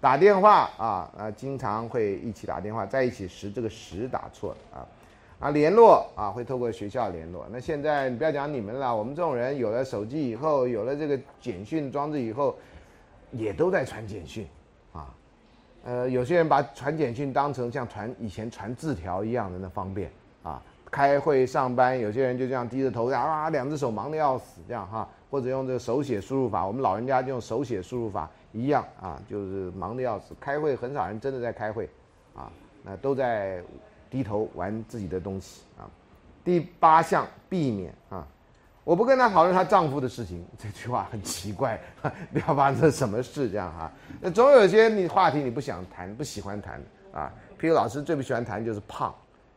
打电话啊啊，经常会一起打电话，在一起时这个时打错了啊啊，联络啊会透过学校联络。那现在你不要讲你们了，我们这种人有了手机以后，有了这个简讯装置以后，也都在传简讯。呃，有些人把传简讯当成像传以前传字条一样的那方便啊。开会上班，有些人就这样低着头啊，两只手忙得要死，这样哈，或者用这个手写输入法，我们老人家就用手写输入法。一样啊，就是忙得要死。开会很少人真的在开会，啊，那都在低头玩自己的东西啊。第八项避免啊，我不跟她讨论她丈夫的事情，(laughs) 这句话很奇怪，(laughs) 不要发生什么事这样哈。那总有些你话题你不想谈，不喜欢谈啊。譬如老师最不喜欢谈就是胖，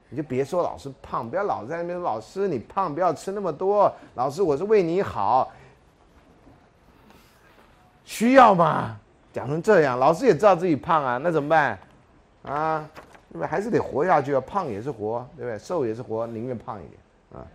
你就别说老师胖，不要老在那边说老师你胖，不要吃那么多。老师我是为你好。需要吗？讲成这样，老师也知道自己胖啊，那怎么办？啊，对不对？还是得活下去啊，胖也是活，对不对？瘦也是活，宁愿胖一点啊。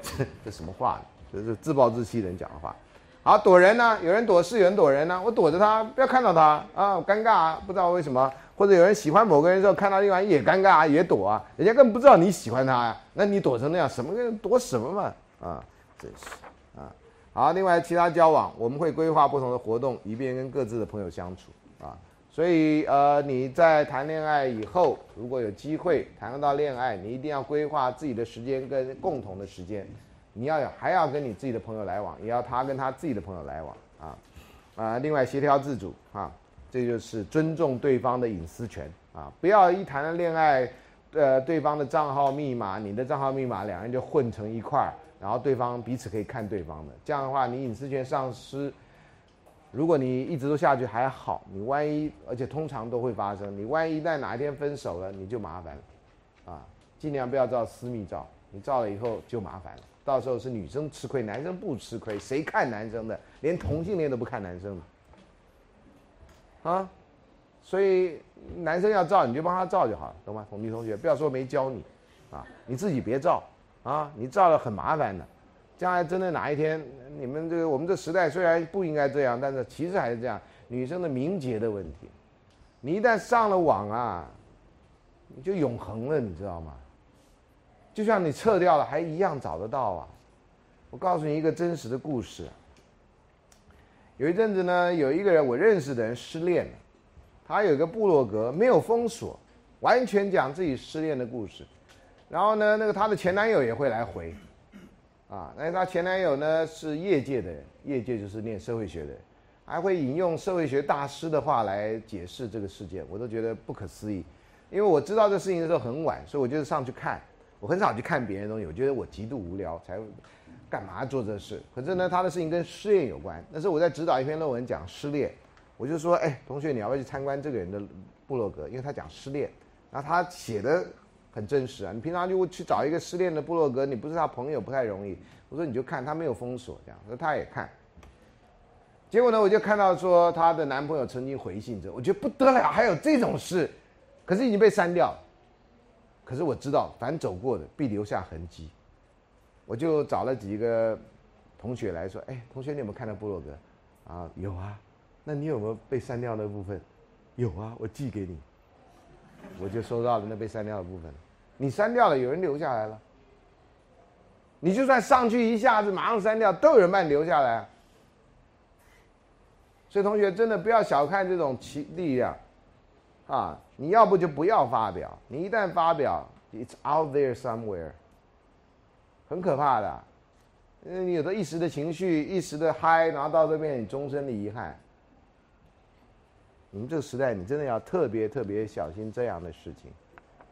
这 (laughs) 这什么话？这是自暴自弃人讲的话。好，躲人呢？有人躲事，有人躲人呢。我躲着他，不要看到他啊，尴尬啊，不知道为什么。或者有人喜欢某个人之后，看到另外也尴尬啊，也躲啊，人家根本不知道你喜欢他呀，那你躲成那样，什么跟躲什么嘛？啊，真是啊。好，另外其他交往，我们会规划不同的活动，以便跟各自的朋友相处。所以呃，你在谈恋爱以后，如果有机会谈得到恋爱，你一定要规划自己的时间跟共同的时间，你要有还要跟你自己的朋友来往，也要他跟他自己的朋友来往啊啊。另外协调自主啊，这就是尊重对方的隐私权啊，不要一谈了恋爱，呃，对方的账号密码、你的账号密码，两人就混成一块儿。然后对方彼此可以看对方的，这样的话你隐私权丧失。如果你一直都下去还好，你万一而且通常都会发生，你万一一旦哪一天分手了，你就麻烦了，啊，尽量不要照私密照，你照了以后就麻烦了，到时候是女生吃亏，男生不吃亏，谁看男生的？连同性恋都不看男生的，啊，所以男生要照你就帮他照就好了，懂吗？同女同学不要说没教你，啊，你自己别照。啊，你照了很麻烦的，将来真的哪一天，你们这个我们这时代虽然不应该这样，但是其实还是这样，女生的名节的问题，你一旦上了网啊，你就永恒了，你知道吗？就像你撤掉了，还一样找得到啊。我告诉你一个真实的故事，有一阵子呢，有一个人我认识的人失恋了，他有一个部落格没有封锁，完全讲自己失恋的故事。然后呢，那个她的前男友也会来回，啊，那她前男友呢是业界的人，业界就是念社会学的人，还会引用社会学大师的话来解释这个事件，我都觉得不可思议。因为我知道这事情的时候很晚，所以我就上去看，我很少去看别人东西，我觉得我极度无聊才干嘛做这事。可是呢，他的事情跟失恋有关，那时候我在指导一篇论文讲失恋，我就说，哎，同学你要不要去参观这个人的部落格？因为他讲失恋，然后他写的。很真实啊！你平常就去找一个失恋的部落格，你不是他朋友不太容易。我说你就看他没有封锁这样，说他也看。结果呢，我就看到说她的男朋友曾经回信这，我觉得不得了，还有这种事，可是已经被删掉。可是我知道，凡走过的必留下痕迹。我就找了几个同学来说：“哎，同学，你有没有看到布洛格？”啊，有啊。那你有没有被删掉的部分？有啊，我寄给你。我就收到了那被删掉的部分，你删掉了，有人留下来了。你就算上去一下子马上删掉，都有人把你留下来。所以同学真的不要小看这种奇力量，啊，你要不就不要发表，你一旦发表，it's out there somewhere，很可怕的。因为你有的一时的情绪，一时的嗨，然后到这边你终身的遗憾。你们这个时代，你真的要特别特别小心这样的事情，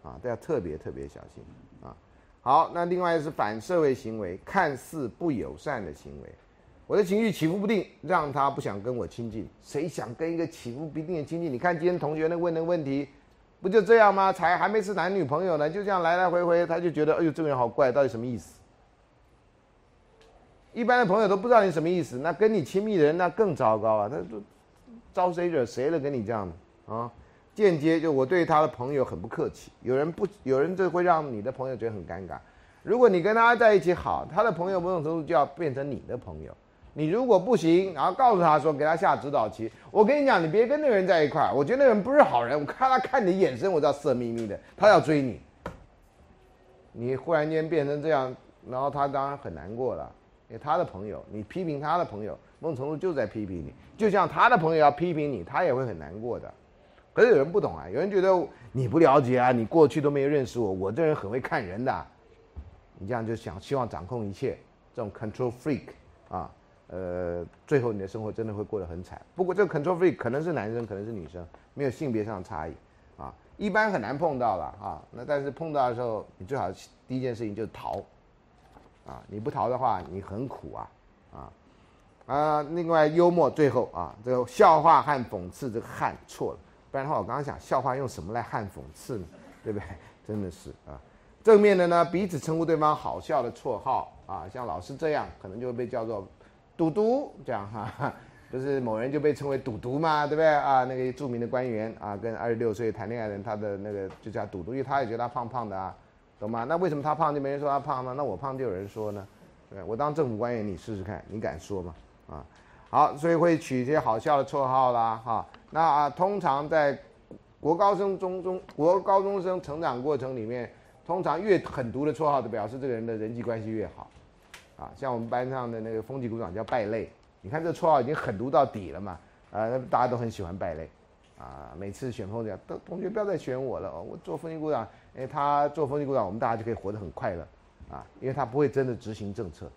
啊，都要特别特别小心啊。好，那另外是反社会行为，看似不友善的行为，我的情绪起伏不定，让他不想跟我亲近。谁想跟一个起伏不定的亲近？你看今天同学那问的问题，不就这样吗？才还没是男女朋友呢，就这样来来回回，他就觉得，哎呦，这个人好怪，到底什么意思？一般的朋友都不知道你什么意思，那跟你亲密的人那更糟糕啊，他都。招谁惹谁了？跟你这样啊，间接就我对他的朋友很不客气。有人不，有人就会让你的朋友觉得很尴尬。如果你跟他在一起好，他的朋友某种程度就要变成你的朋友。你如果不行，然后告诉他说，给他下指导棋。我跟你讲，你别跟那个人在一块儿，我觉得那个人不是好人。我看他看你的眼神，我知道色眯眯的，他要追你。你忽然间变成这样，然后他当然很难过了。因为他的朋友，你批评他的朋友，某种程度就在批评你。就像他的朋友要批评你，他也会很难过的。可是有人不懂啊，有人觉得你不了解啊，你过去都没有认识我，我这人很会看人的。你这样就想希望掌控一切，这种 control freak 啊，呃，最后你的生活真的会过得很惨。不过这个 control freak 可能是男生，可能是女生，没有性别上的差异啊，一般很难碰到了啊。那但是碰到的时候，你最好第一件事情就是逃啊，你不逃的话，你很苦啊啊啊。另外幽默，最后啊，这个笑话和讽刺，这个汉错了，不然的话，我刚刚想笑话用什么来汉讽刺呢？(laughs) 对不对？真的是啊。正面的呢，彼此称呼对方好笑的绰号啊，像老师这样，可能就会被叫做“赌毒”这样哈，不是某人就被称为“赌毒”嘛，对不对啊？那个著名的官员啊，跟二十六岁谈恋爱人，他的那个就叫“赌毒”，因为他也觉得他胖胖的啊，懂吗？那为什么他胖就没人说他胖呢？那我胖就有人说呢？对，我当政府官员，你试试看，你敢说吗？啊，好，所以会取一些好笑的绰号啦，哈。那啊，通常在国高中中中国高中生成长过程里面。通常越狠毒的绰号，就表示这个人的人际关系越好，啊，像我们班上的那个风纪股长叫败类，你看这绰号已经狠毒到底了嘛，啊，大家都很喜欢败类，啊，每次选风纪都同学不要再选我了，我做风纪股长，哎，他做风纪股长，我们大家就可以活得很快乐，啊，因为他不会真的执行政策，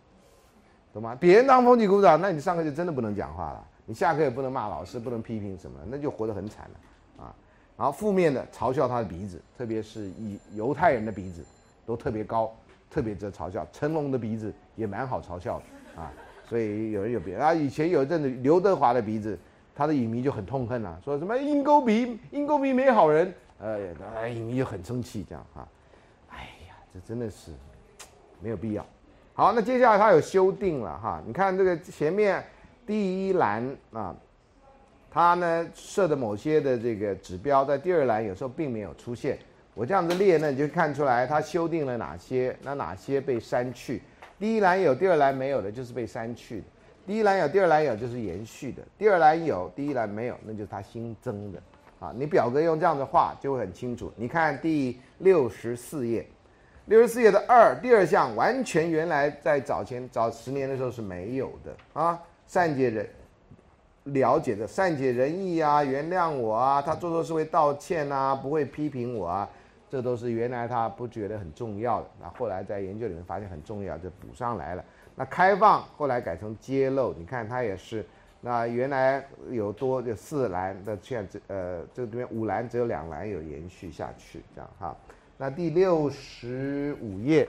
懂吗？别人当风纪股长，那你上课就真的不能讲话了，你下课也不能骂老师，不能批评什么，那就活得很惨了。啊然后负面的嘲笑他的鼻子，特别是以犹太人的鼻子都特别高，特别值得嘲笑。成龙的鼻子也蛮好嘲笑的啊，所以有人有别。啊，以前有一阵子刘德华的鼻子，他的影迷就很痛恨啊，说什么鹰钩鼻，鹰钩鼻没好人，呃，影迷就很生气这样啊。哎呀，这真的是没有必要。好，那接下来他有修订了哈，你看这个前面第一栏啊。它呢设的某些的这个指标在第二栏有时候并没有出现，我这样子列呢，你就看出来它修订了哪些，那哪些被删去。第一栏有，第二栏没有的，就是被删去的；第一栏有，第二栏有，就是延续的；第二栏有，第一栏没有，那就是它新增的。啊，你表格用这样的画就会很清楚。你看第六十四页，六十四页的二第二项完全原来在早前早十年的时候是没有的啊，善解人。了解的善解人意啊，原谅我啊，他做错事会道歉啊，不会批评我啊，这都是原来他不觉得很重要的，那后来在研究里面发现很重要，就补上来了。那开放后来改成揭露，你看它也是，那原来有多就四栏的，现在这呃这里面五栏只有两栏有延续下去，这样哈。那第六十五页，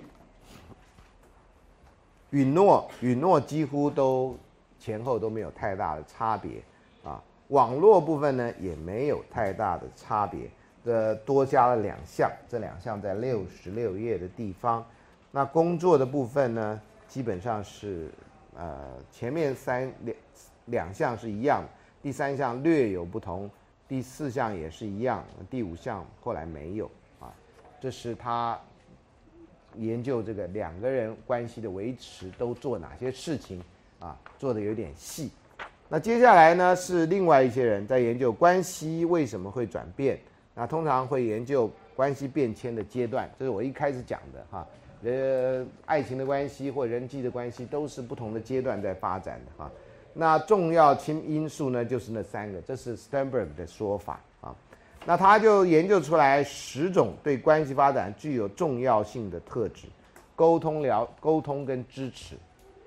允诺允诺几乎都。前后都没有太大的差别，啊，网络部分呢也没有太大的差别，这多加了两项，这两项在六十六页的地方。那工作的部分呢，基本上是，呃，前面三两两项是一样，第三项略有不同，第四项也是一样，第五项后来没有，啊，这是他研究这个两个人关系的维持都做哪些事情。啊，做的有点细。那接下来呢，是另外一些人在研究关系为什么会转变。那通常会研究关系变迁的阶段，这是我一开始讲的哈。呃，爱情的关系或人际的关系都是不同的阶段在发展的哈。那重要亲因素呢，就是那三个，这是 Sternberg 的说法啊。那他就研究出来十种对关系发展具有重要性的特质：沟通、聊、沟通跟支持。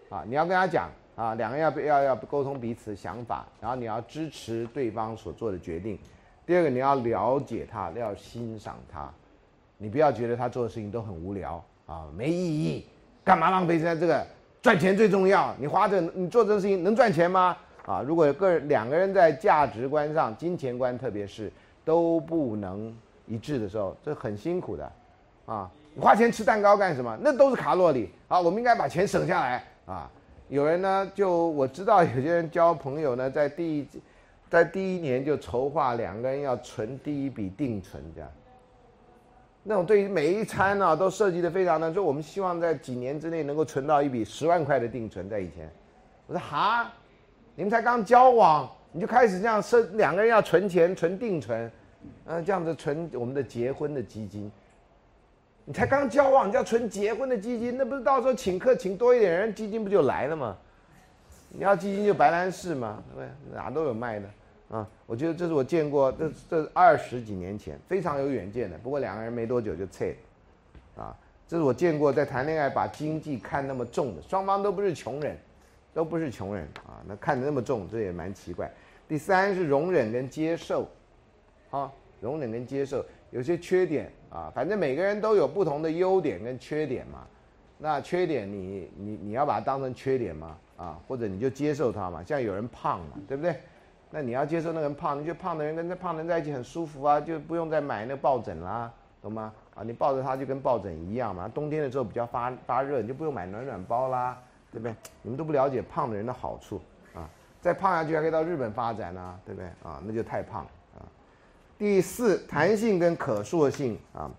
啊，你要跟他讲。啊，两个人要要要沟通彼此想法，然后你要支持对方所做的决定。第二个，你要了解他，要欣赏他，你不要觉得他做的事情都很无聊啊，没意义，干嘛浪费时间？这个赚钱最重要，你花这你做这个事情能赚钱吗？啊，如果个人两个人在价值观上、金钱观，特别是都不能一致的时候，这很辛苦的。啊，你花钱吃蛋糕干什么？那都是卡路里啊，我们应该把钱省下来啊。有人呢，就我知道有些人交朋友呢，在第一，在第一年就筹划两个人要存第一笔定存，这样。那种对于每一餐呢，都设计的非常的，说我们希望在几年之内能够存到一笔十万块的定存，在以前，我说哈，你们才刚交往，你就开始这样设两个人要存钱存定存，嗯，这样子存我们的结婚的基金。你才刚交往，你要存结婚的基金，那不是到时候请客请多一点人，基金不就来了吗？你要基金就白兰氏嘛，对不对？哪都有卖的啊。我觉得这是我见过这这二十几年前非常有远见的。不过两个人没多久就拆，啊，这是我见过在谈恋爱把经济看那么重的，双方都不是穷人，都不是穷人啊，那看得那么重，这也蛮奇怪。第三是容忍跟接受，啊，容忍跟接受有些缺点。啊，反正每个人都有不同的优点跟缺点嘛，那缺点你你你要把它当成缺点嘛，啊，或者你就接受它嘛。像有人胖嘛，对不对？那你要接受那个人胖，你觉得胖的人跟这胖的人在一起很舒服啊，就不用再买那抱枕啦，懂吗？啊，你抱着他就跟抱枕一样嘛。冬天的时候比较发发热，你就不用买暖暖包啦，对不对？你们都不了解胖的人的好处啊，再胖下去还可以到日本发展呢，对不对？啊，那就太胖。第四，弹性跟可塑性啊，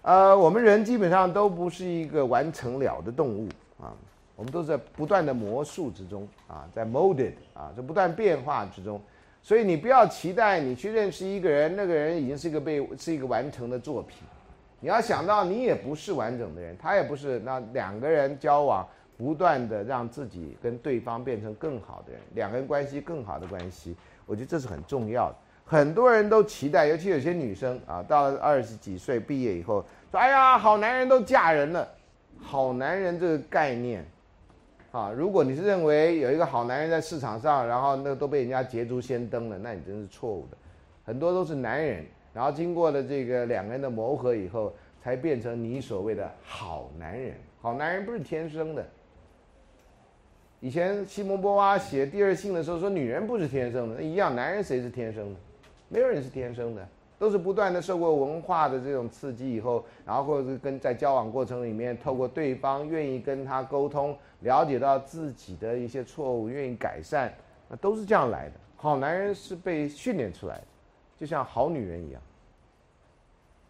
呃，我们人基本上都不是一个完成了的动物啊，我们都在不断的魔术之中啊，在 molded 啊，在不断变化之中，所以你不要期待你去认识一个人，那个人已经是一个被是一个完成的作品，你要想到你也不是完整的人，他也不是，那两个人交往，不断的让自己跟对方变成更好的人，两个人关系更好的关系，我觉得这是很重要的。很多人都期待，尤其有些女生啊，到了二十几岁毕业以后，说：“哎呀，好男人都嫁人了。”好男人这个概念，啊，如果你是认为有一个好男人在市场上，然后那都被人家捷足先登了，那你真是错误的。很多都是男人，然后经过了这个两个人的磨合以后，才变成你所谓的好男人。好男人不是天生的。以前西蒙波娃写《第二性》的时候说，女人不是天生的，那一样，男人谁是天生的？没有人是天生的，都是不断的受过文化的这种刺激以后，然后或者是跟在交往过程里面，透过对方愿意跟他沟通，了解到自己的一些错误，愿意改善，那都是这样来的。好男人是被训练出来的，就像好女人一样。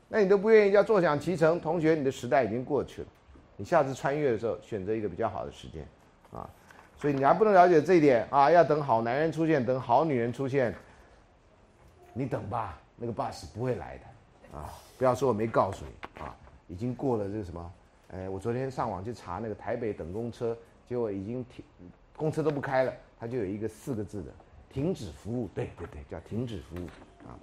那你都不愿意叫坐享其成，同学，你的时代已经过去了，你下次穿越的时候，选择一个比较好的时间，啊，所以你还不能了解这一点啊，要等好男人出现，等好女人出现。你等吧，那个 bus 不会来的，啊，不要说我没告诉你啊，已经过了这个什么，哎，我昨天上网去查那个台北等公车，结果已经停，公车都不开了，它就有一个四个字的停止服务，对对对，叫停止服务，啊，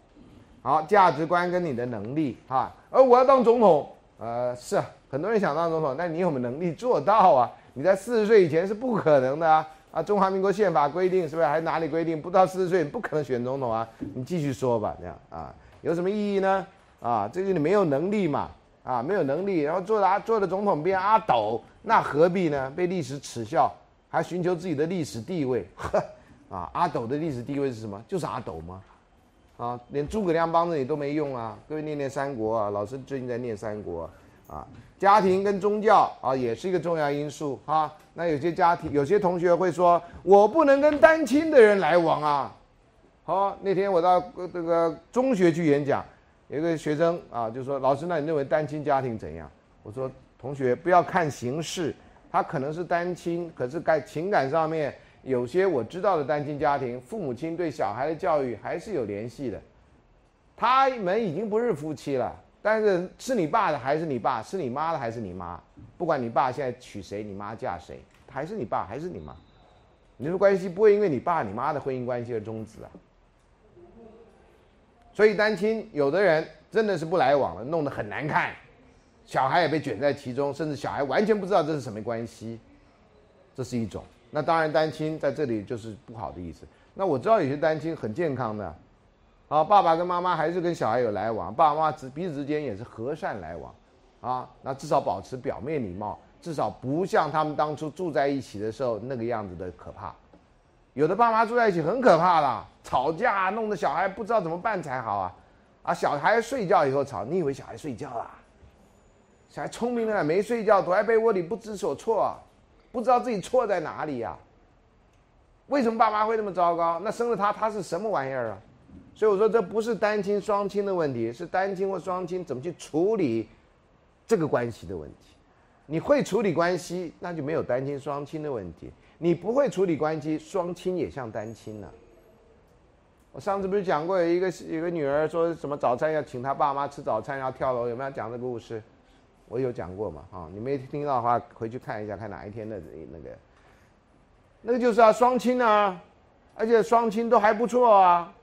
好，价值观跟你的能力啊，而我要当总统，呃，是，很多人想当总统，但你有没有能力做到啊？你在四十岁以前是不可能的啊。啊，中华民国宪法规定是不是？还哪里规定？不到四十岁不可能选总统啊！你继续说吧，这样啊，有什么意义呢？啊，这个你没有能力嘛，啊，没有能力，然后做了做了总统变阿斗，那何必呢？被历史耻笑，还寻求自己的历史地位，呵，(laughs) 啊，阿斗的历史地位是什么？就是阿斗吗？啊，连诸葛亮帮着你都没用啊！各位念念三国啊，老师最近在念三国。啊家庭跟宗教啊，也是一个重要因素啊。那有些家庭，有些同学会说，我不能跟单亲的人来往啊。好，那天我到这个中学去演讲，有一个学生啊，就说：“老师，那你认为单亲家庭怎样？”我说：“同学，不要看形式，他可能是单亲，可是在情感上面，有些我知道的单亲家庭，父母亲对小孩的教育还是有联系的，他们已经不是夫妻了。”但是是你爸的还是你爸？是你妈的还是你妈？不管你爸现在娶谁，你妈嫁谁，还是你爸还是你妈？你们关系不会因为你爸你妈的婚姻关系而终止啊。所以单亲有的人真的是不来往了，弄得很难看，小孩也被卷在其中，甚至小孩完全不知道这是什么关系，这是一种。那当然单亲在这里就是不好的意思。那我知道有些单亲很健康的。啊，爸爸跟妈妈还是跟小孩有来往，爸爸妈妈之彼此之间也是和善来往，啊，那至少保持表面礼貌，至少不像他们当初住在一起的时候那个样子的可怕。有的爸妈住在一起很可怕啦，吵架弄得小孩不知道怎么办才好啊，啊，小孩睡觉以后吵，你以为小孩睡觉啦？小孩聪明的没睡觉，躲在被窝里不知所措，不知道自己错在哪里呀？为什么爸妈会那么糟糕？那生了他，他是什么玩意儿啊？所以我说，这不是单亲双亲的问题，是单亲或双亲怎么去处理这个关系的问题。你会处理关系，那就没有单亲双亲的问题；你不会处理关系，双亲也像单亲呢。我上次不是讲过有一个有个女儿说什么早餐要请她爸妈吃早餐，要跳楼，有没有讲这个故事？我有讲过嘛？啊，你没听到的话，回去看一下，看哪一天的那个，那个就是啊，双亲啊，而且双亲都还不错啊，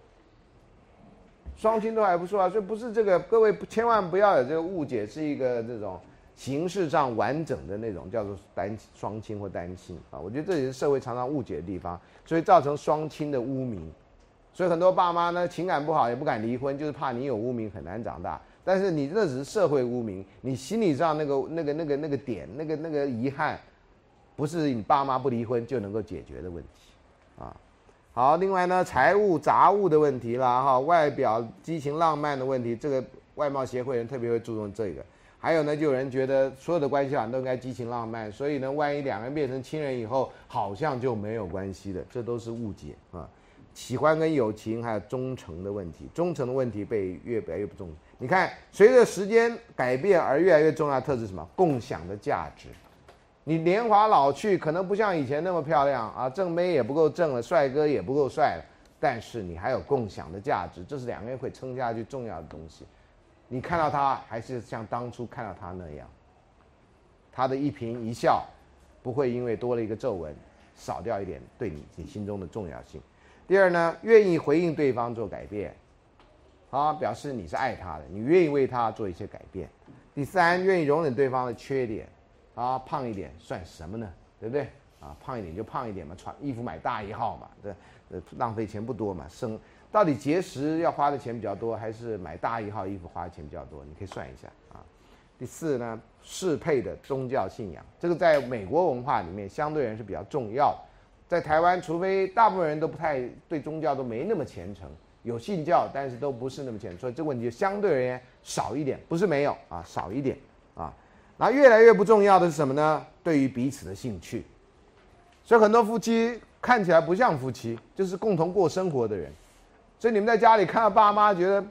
双亲都还不错啊，所以不是这个，各位千万不要有这个误解，是一个这种形式上完整的那种叫做单双亲或单亲啊，我觉得这也是社会常常误解的地方，所以造成双亲的污名。所以很多爸妈呢情感不好也不敢离婚，就是怕你有污名很难长大。但是你这只是社会污名，你心理上那个那个那个那个点那个那个遗憾，不是你爸妈不离婚就能够解决的问题，啊。好，另外呢财务杂物的问题啦，哈，外表激情浪漫的问题，这个外貌协会人特别会注重这个。还有呢，就有人觉得所有的关系啊都应该激情浪漫，所以呢，万一两个人变成亲人以后，好像就没有关系的，这都是误解啊。喜欢跟友情还有忠诚的问题，忠诚的问题被越来越不重。你看，随着时间改变而越来越重要特质什么？共享的价值。你年华老去，可能不像以前那么漂亮啊，正妹也不够正了，帅哥也不够帅了，但是你还有共享的价值，这是两个人会撑下去重要的东西。你看到他还是像当初看到他那样，他的一颦一笑，不会因为多了一个皱纹，少掉一点对你你心中的重要性。第二呢，愿意回应对方做改变，啊，表示你是爱他的，你愿意为他做一些改变。第三，愿意容忍对方的缺点，啊，胖一点算什么呢？对不对？啊，胖一点就胖一点嘛，穿衣服买大一号嘛，这呃浪费钱不多嘛。生到底节食要花的钱比较多，还是买大一号衣服花的钱比较多？你可以算一下啊。第四呢，适配的宗教信仰，这个在美国文化里面相对人是比较重要。在台湾，除非大部分人都不太对宗教都没那么虔诚，有信教，但是都不是那么虔诚，所以这个问题就相对而言少一点，不是没有啊，少一点啊。那越来越不重要的是什么呢？对于彼此的兴趣，所以很多夫妻看起来不像夫妻，就是共同过生活的人。所以你们在家里看到爸妈，觉得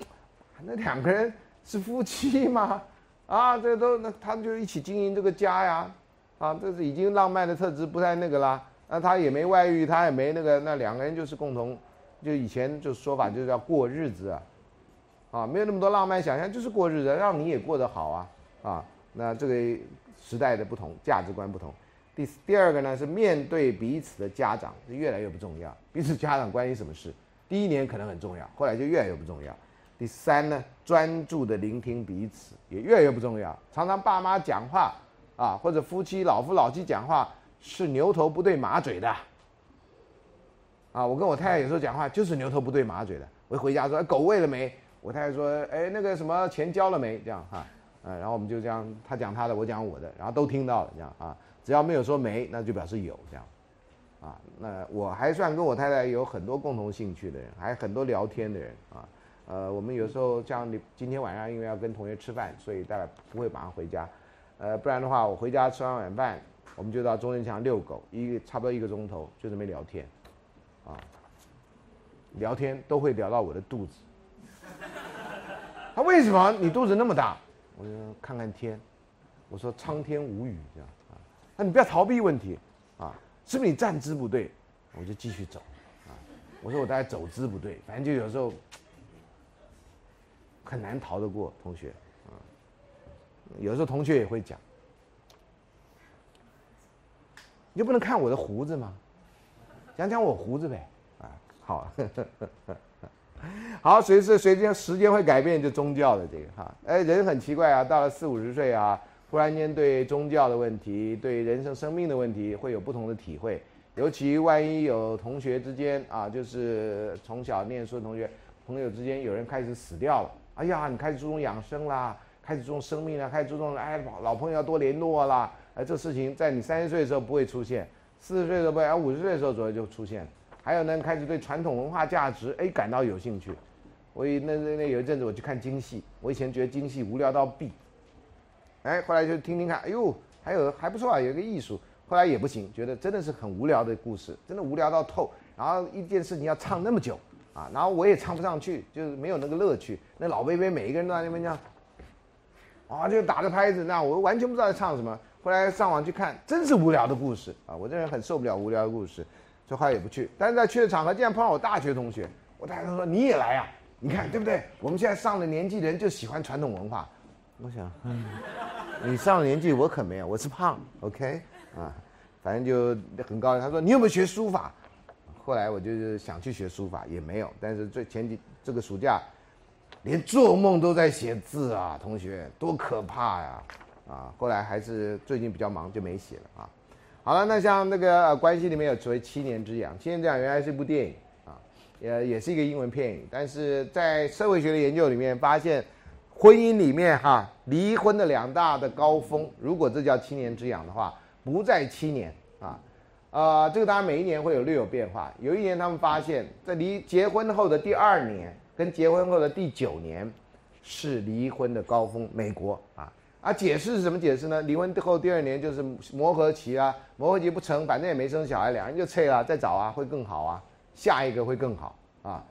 那两个人是夫妻吗？啊，这都那他们就一起经营这个家呀，啊，这是已经浪漫的特质不太那个啦。那他也没外遇，他也没那个，那两个人就是共同，就以前就说法就是要过日子啊，啊，没有那么多浪漫想象，就是过日子，让你也过得好啊，啊，那这个时代的不同，价值观不同。第第二个呢是面对彼此的家长是越来越不重要，彼此家长关心什么事，第一年可能很重要，后来就越来越不重要。第三呢，专注的聆听彼此也越来越不重要，常常爸妈讲话啊，或者夫妻老夫老妻讲话。是牛头不对马嘴的，啊！我跟我太太有时候讲话就是牛头不对马嘴的。我一回家说：“狗喂了没？”我太太说：“哎，那个什么钱交了没？”这样哈，嗯，然后我们就这样，他讲他的，我讲我的，然后都听到了，这样啊。只要没有说没，那就表示有，这样，啊。那我还算跟我太太有很多共同兴趣的人，还很多聊天的人啊。呃，我们有时候像你今天晚上因为要跟同学吃饭，所以大概不会马上回家。呃，不然的话，我回家吃完晚饭。我们就到中间墙遛狗，一个差不多一个钟头，就这么聊天，啊，聊天都会聊到我的肚子。(laughs) 他为什么你肚子那么大？我就看看天，我说苍天无语这样啊。那你不要逃避问题啊，是不是你站姿不对？我就继续走啊。我说我大概走姿不对，反正就有时候很难逃得过同学啊。有时候同学也会讲。你就不能看我的胡子吗？讲讲我胡子呗，啊，好，(laughs) 好，随着随着时间会改变，就宗教的这个哈，哎，人很奇怪啊，到了四五十岁啊，忽然间对宗教的问题、对人生生命的问题会有不同的体会，尤其万一有同学之间啊，就是从小念书的同学朋友之间有人开始死掉了，哎呀，你开始注重养生啦，开始注重生命啦，开始注重哎老朋友要多联络啦。哎，这事情在你三十岁的时候不会出现，四十岁的时候不会，而五十岁的时候左右就出现。还有呢，开始对传统文化价值哎感到有兴趣。我那那那有一阵子我去看京戏，我以前觉得京戏无聊到毙，哎，后来就听听看，哎呦，还有还不错啊，有一个艺术。后来也不行，觉得真的是很无聊的故事，真的无聊到透。然后一件事情要唱那么久啊，然后我也唱不上去，就是没有那个乐趣。那老贝贝每一个人都在那边这样，啊，就打着拍子，那我完全不知道在唱什么。后来上网去看，真是无聊的故事啊！我这人很受不了无聊的故事，所以后也不去。但是在去的场合，竟然碰到我大学同学，我大学同学说你也来啊？你看对不对？我们现在上了年纪的人就喜欢传统文化。我想，嗯，你上了年纪，我可没有，我是胖，OK 啊，反正就很高兴。他说你有没有学书法？后来我就是想去学书法，也没有。但是最前几这个暑假，连做梦都在写字啊，同学多可怕呀！啊，后来还是最近比较忙，就没写了啊。好了，那像那个关系里面有所谓七年之痒，七年之痒原来是一部电影啊，也也是一个英文片语，但是在社会学的研究里面发现。婚姻里面哈，离婚的两大的高峰，如果这叫七年之痒的话，不在七年啊，呃，这个当然每一年会有略有变化。有一年他们发现，在离结婚后的第二年跟结婚后的第九年是离婚的高峰。美国啊，啊，解释是什么解释呢？离婚后第二年就是磨合期啊，磨合期不成，反正也没生小孩，两人就撤了，再找啊，会更好啊，下一个会更好啊，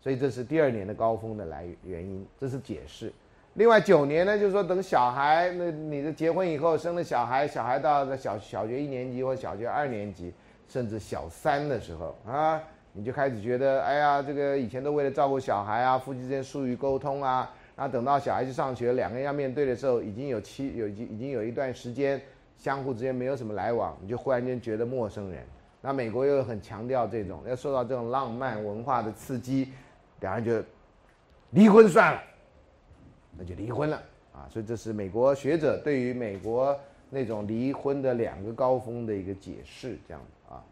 所以这是第二年的高峰的来原因，这是解释。另外九年呢，就是说等小孩，那你的结婚以后生了小孩，小孩到了小小学一年级或小学二年级，甚至小三的时候啊，你就开始觉得，哎呀，这个以前都为了照顾小孩啊，夫妻之间疏于沟通啊，那等到小孩去上学，两个人要面对的时候，已经有七有已经已经有一段时间相互之间没有什么来往，你就忽然间觉得陌生人。那美国又很强调这种，要受到这种浪漫文化的刺激，两人就离婚算了。那就离婚了啊！所以这是美国学者对于美国那种离婚的两个高峰的一个解释，这样啊。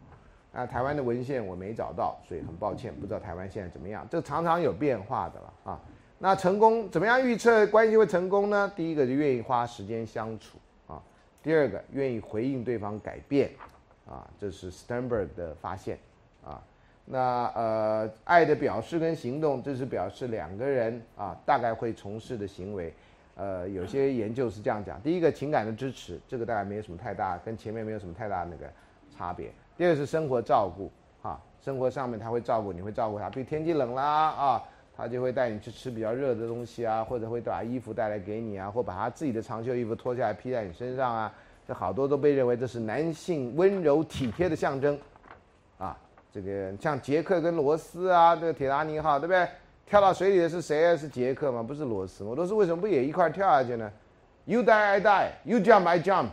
那台湾的文献我没找到，所以很抱歉，不知道台湾现在怎么样。这常常有变化的了啊。那成功怎么样预测关系会成功呢？第一个就愿意花时间相处啊。第二个愿意回应对方改变啊，这是 Sternberg 的发现啊。那呃，爱的表示跟行动，这是表示两个人啊，大概会从事的行为。呃，有些研究是这样讲：第一个，情感的支持，这个大概没有什么太大，跟前面没有什么太大那个差别。第二个是生活照顾，啊，生活上面他会照顾，你会照顾他。比如天气冷啦啊，他就会带你去吃比较热的东西啊，或者会把衣服带来给你啊，或把他自己的长袖衣服脱下来披在你身上啊。这好多都被认为这是男性温柔体贴的象征，啊。这个像杰克跟罗斯啊，这个铁达尼号，对不对？跳到水里的是谁？是杰克吗？不是罗斯吗？罗斯为什么不也一块跳下去呢？You die, I die. You jump, I jump.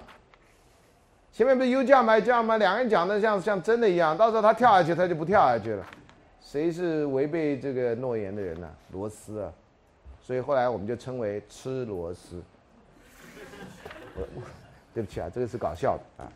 前面不是 You jump, I jump 吗？两个人讲的像像真的一样。到时候他跳下去，他就不跳下去了。谁是违背这个诺言的人呢？罗斯啊。所以后来我们就称为吃螺丝。对不起啊，这个是搞笑的啊。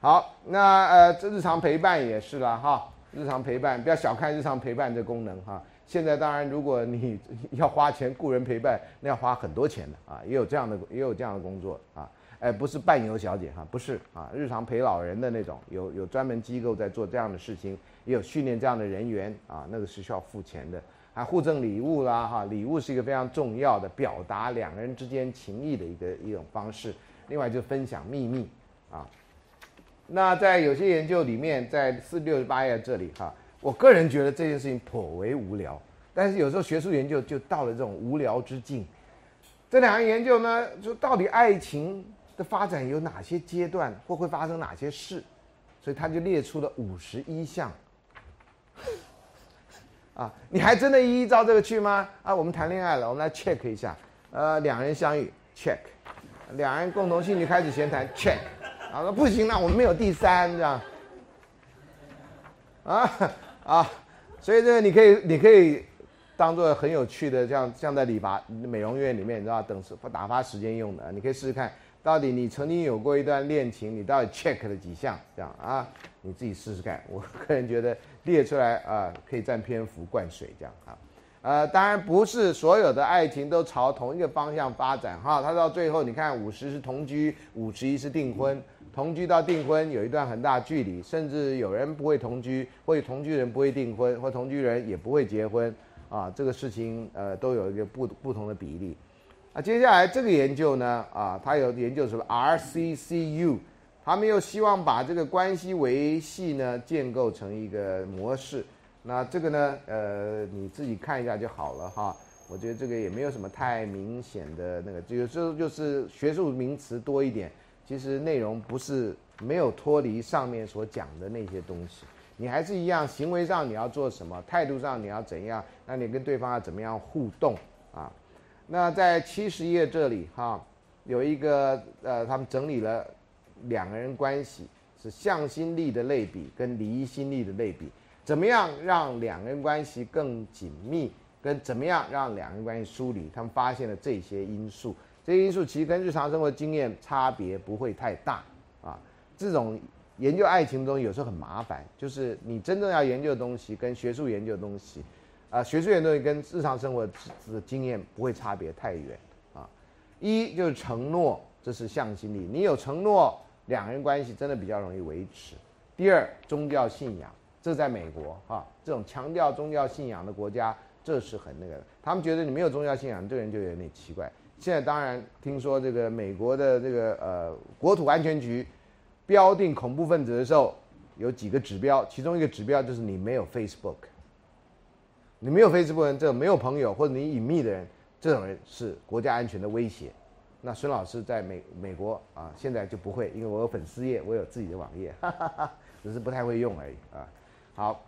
好，那呃，这日常陪伴也是了哈。日常陪伴，不要小看日常陪伴这功能哈。现在当然，如果你 (laughs) 要花钱雇人陪伴，那要花很多钱的啊。也有这样的，也有这样的工作啊。哎，不是伴游小姐哈，不是啊。日常陪老人的那种，有有专门机构在做这样的事情，也有训练这样的人员啊。那个是需要付钱的。还互赠礼物啦哈，礼物是一个非常重要的表达两个人之间情谊的一个一种方式。另外就分享秘密啊。那在有些研究里面，在四六十八页这里哈，我个人觉得这件事情颇为无聊。但是有时候学术研究就到了这种无聊之境。这两个研究呢，就到底爱情的发展有哪些阶段，或会发生哪些事，所以他就列出了五十一项。(laughs) 啊，你还真的依照这个去吗？啊，我们谈恋爱了，我们来 check 一下。呃，两人相遇，check；两人共同兴趣开始闲谈，check。啊说不行了，我们没有第三这样，啊 (laughs) 啊，所以这个你可以你可以当做很有趣的，像像在理发美容院里面，你知道等时打发时间用的，你可以试试看，到底你曾经有过一段恋情，你到底 check 了几项这样啊？你自己试试看。我个人觉得列出来啊，可以占篇幅灌水这样啊。呃，当然不是所有的爱情都朝同一个方向发展哈。他到最后你看，五十是同居，五十一是订婚。同居到订婚有一段很大距离，甚至有人不会同居，或者同居人不会订婚，或同居人也不会结婚啊，这个事情呃都有一个不不同的比例。啊，接下来这个研究呢啊，他有研究什么 RCCU，他们又希望把这个关系维系呢建构成一个模式。那这个呢呃你自己看一下就好了哈。我觉得这个也没有什么太明显的那个，有时候就是学术名词多一点。其实内容不是没有脱离上面所讲的那些东西，你还是一样，行为上你要做什么，态度上你要怎样，那你跟对方要怎么样互动啊？那在七十页这里哈，有一个呃，他们整理了两个人关系是向心力的类比跟离心力的类比，怎么样让两个人关系更紧密？跟怎么样让两个人关系疏离，他们发现了这些因素，这些因素其实跟日常生活经验差别不会太大啊。这种研究爱情中有时候很麻烦，就是你真正要研究的东西跟学术研究的东西，啊，学术研究东西跟日常生活的经验不会差别太远啊。一就是承诺，这是向心力，你有承诺，两个人关系真的比较容易维持。第二，宗教信仰，这在美国啊，这种强调宗教信仰的国家。这是很那个的，他们觉得你没有宗教信仰，这个人就有点奇怪。现在当然听说这个美国的这个呃国土安全局标定恐怖分子的时候，有几个指标，其中一个指标就是你没有 Facebook，你没有 Facebook 人，这没有朋友或者你隐秘的人，这种人是国家安全的威胁。那孙老师在美美国啊，现在就不会，因为我有粉丝页，我有自己的网页，哈哈只是不太会用而已啊。好，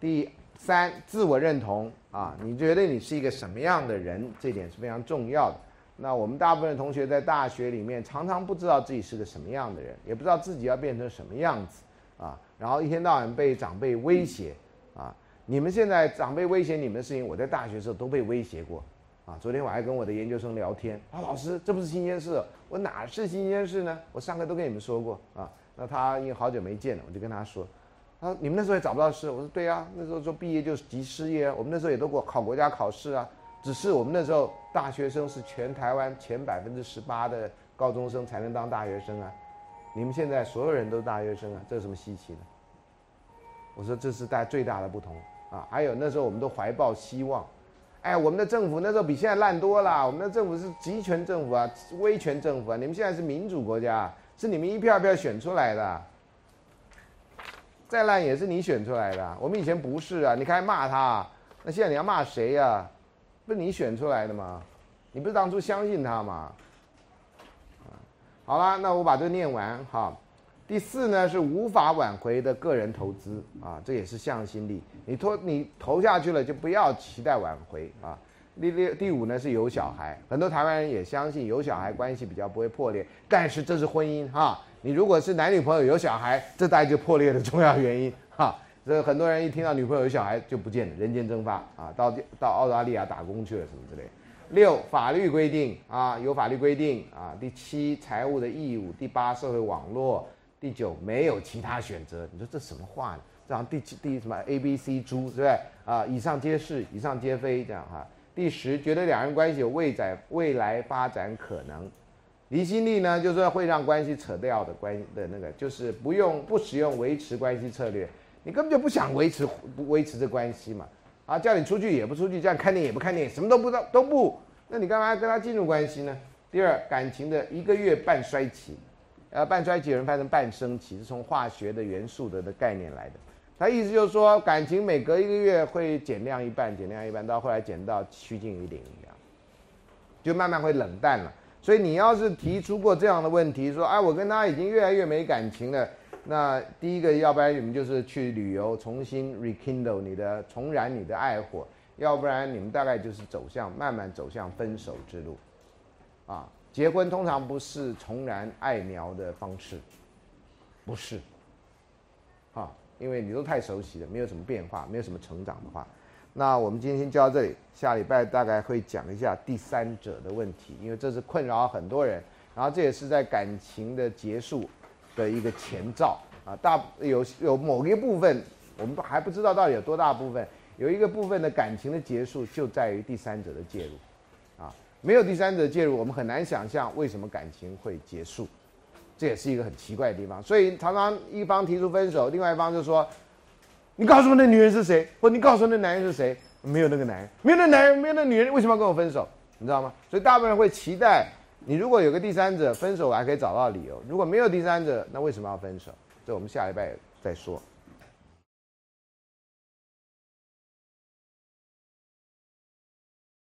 第。三自我认同啊，你觉得你是一个什么样的人？这点是非常重要的。那我们大部分同学在大学里面常常不知道自己是个什么样的人，也不知道自己要变成什么样子啊。然后一天到晚被长辈威胁啊。你们现在长辈威胁你们的事情，我在大学时候都被威胁过啊。昨天我还跟我的研究生聊天啊，老师这不是新鲜事，我哪是新鲜事呢？我上课都跟你们说过啊。那他因为好久没见了，我就跟他说。啊，你们那时候也找不到事，我说对啊，那时候说毕业就是急失业，我们那时候也都过考国家考试啊，只是我们那时候大学生是全台湾前百分之十八的高中生才能当大学生啊，你们现在所有人都是大学生啊，这有什么稀奇的？我说这是大最大的不同啊，还有那时候我们都怀抱希望，哎，我们的政府那时候比现在烂多了，我们的政府是集权政府啊，威权政府啊，你们现在是民主国家，是你们一票一票选出来的。再烂也是你选出来的，我们以前不是啊，你看骂他，那现在你要骂谁呀？不是你选出来的吗？你不是当初相信他吗？好了，那我把这念完哈。第四呢是无法挽回的个人投资啊，这也是向心力，你投你投下去了就不要期待挽回啊。第六第五呢是有小孩，很多台湾人也相信有小孩关系比较不会破裂，但是这是婚姻哈。你如果是男女朋友有小孩，这大概就破裂的重要原因哈。这很多人一听到女朋友有小孩就不见了，人间蒸发啊，到到澳大利亚打工去了什么之类。六法律规定啊，有法律规定啊。第七财务的义务。第八社会网络。第九没有其他选择。你说这什么话呢？这样第七第什么 A B C 猪是不是啊？以上皆是，以上皆非这样哈。第十觉得两人关系有未在未来发展可能。离心力呢，就是会让关系扯掉的关的那个，就是不用不使用维持关系策略，你根本就不想维持不维持这关系嘛，啊，叫你出去也不出去，叫你看电影也不看电影，什么都不知道都不，那你干嘛跟他进入关系呢？第二，感情的一个月半衰期，呃，半衰期有人翻成半生期，是从化学的元素的的概念来的，他意思就是说感情每隔一个月会减量一半，减量一半，到后来减到趋近于零一样，就慢慢会冷淡了。所以你要是提出过这样的问题，说，哎，我跟他已经越来越没感情了，那第一个，要不然你们就是去旅游，重新 rekindle 你的，重燃你的爱火，要不然你们大概就是走向慢慢走向分手之路，啊，结婚通常不是重燃爱苗的方式，不是，啊，因为你都太熟悉了，没有什么变化，没有什么成长的话。那我们今天先教到这里，下礼拜大概会讲一下第三者的问题，因为这是困扰很多人，然后这也是在感情的结束的一个前兆啊。大有有某一部分，我们还不知道到底有多大部分，有一个部分的感情的结束就在于第三者的介入，没有第三者介入，我们很难想象为什么感情会结束，这也是一个很奇怪的地方。所以常常一方提出分手，另外一方就说。你告诉我那女人是谁，或你告诉我那男人是谁？没有那个男人，没有那男人，没有那女人，为什么要跟我分手？你知道吗？所以大部分人会期待你如果有个第三者分手，还可以找到理由；如果没有第三者，那为什么要分手？这我们下礼拜再说。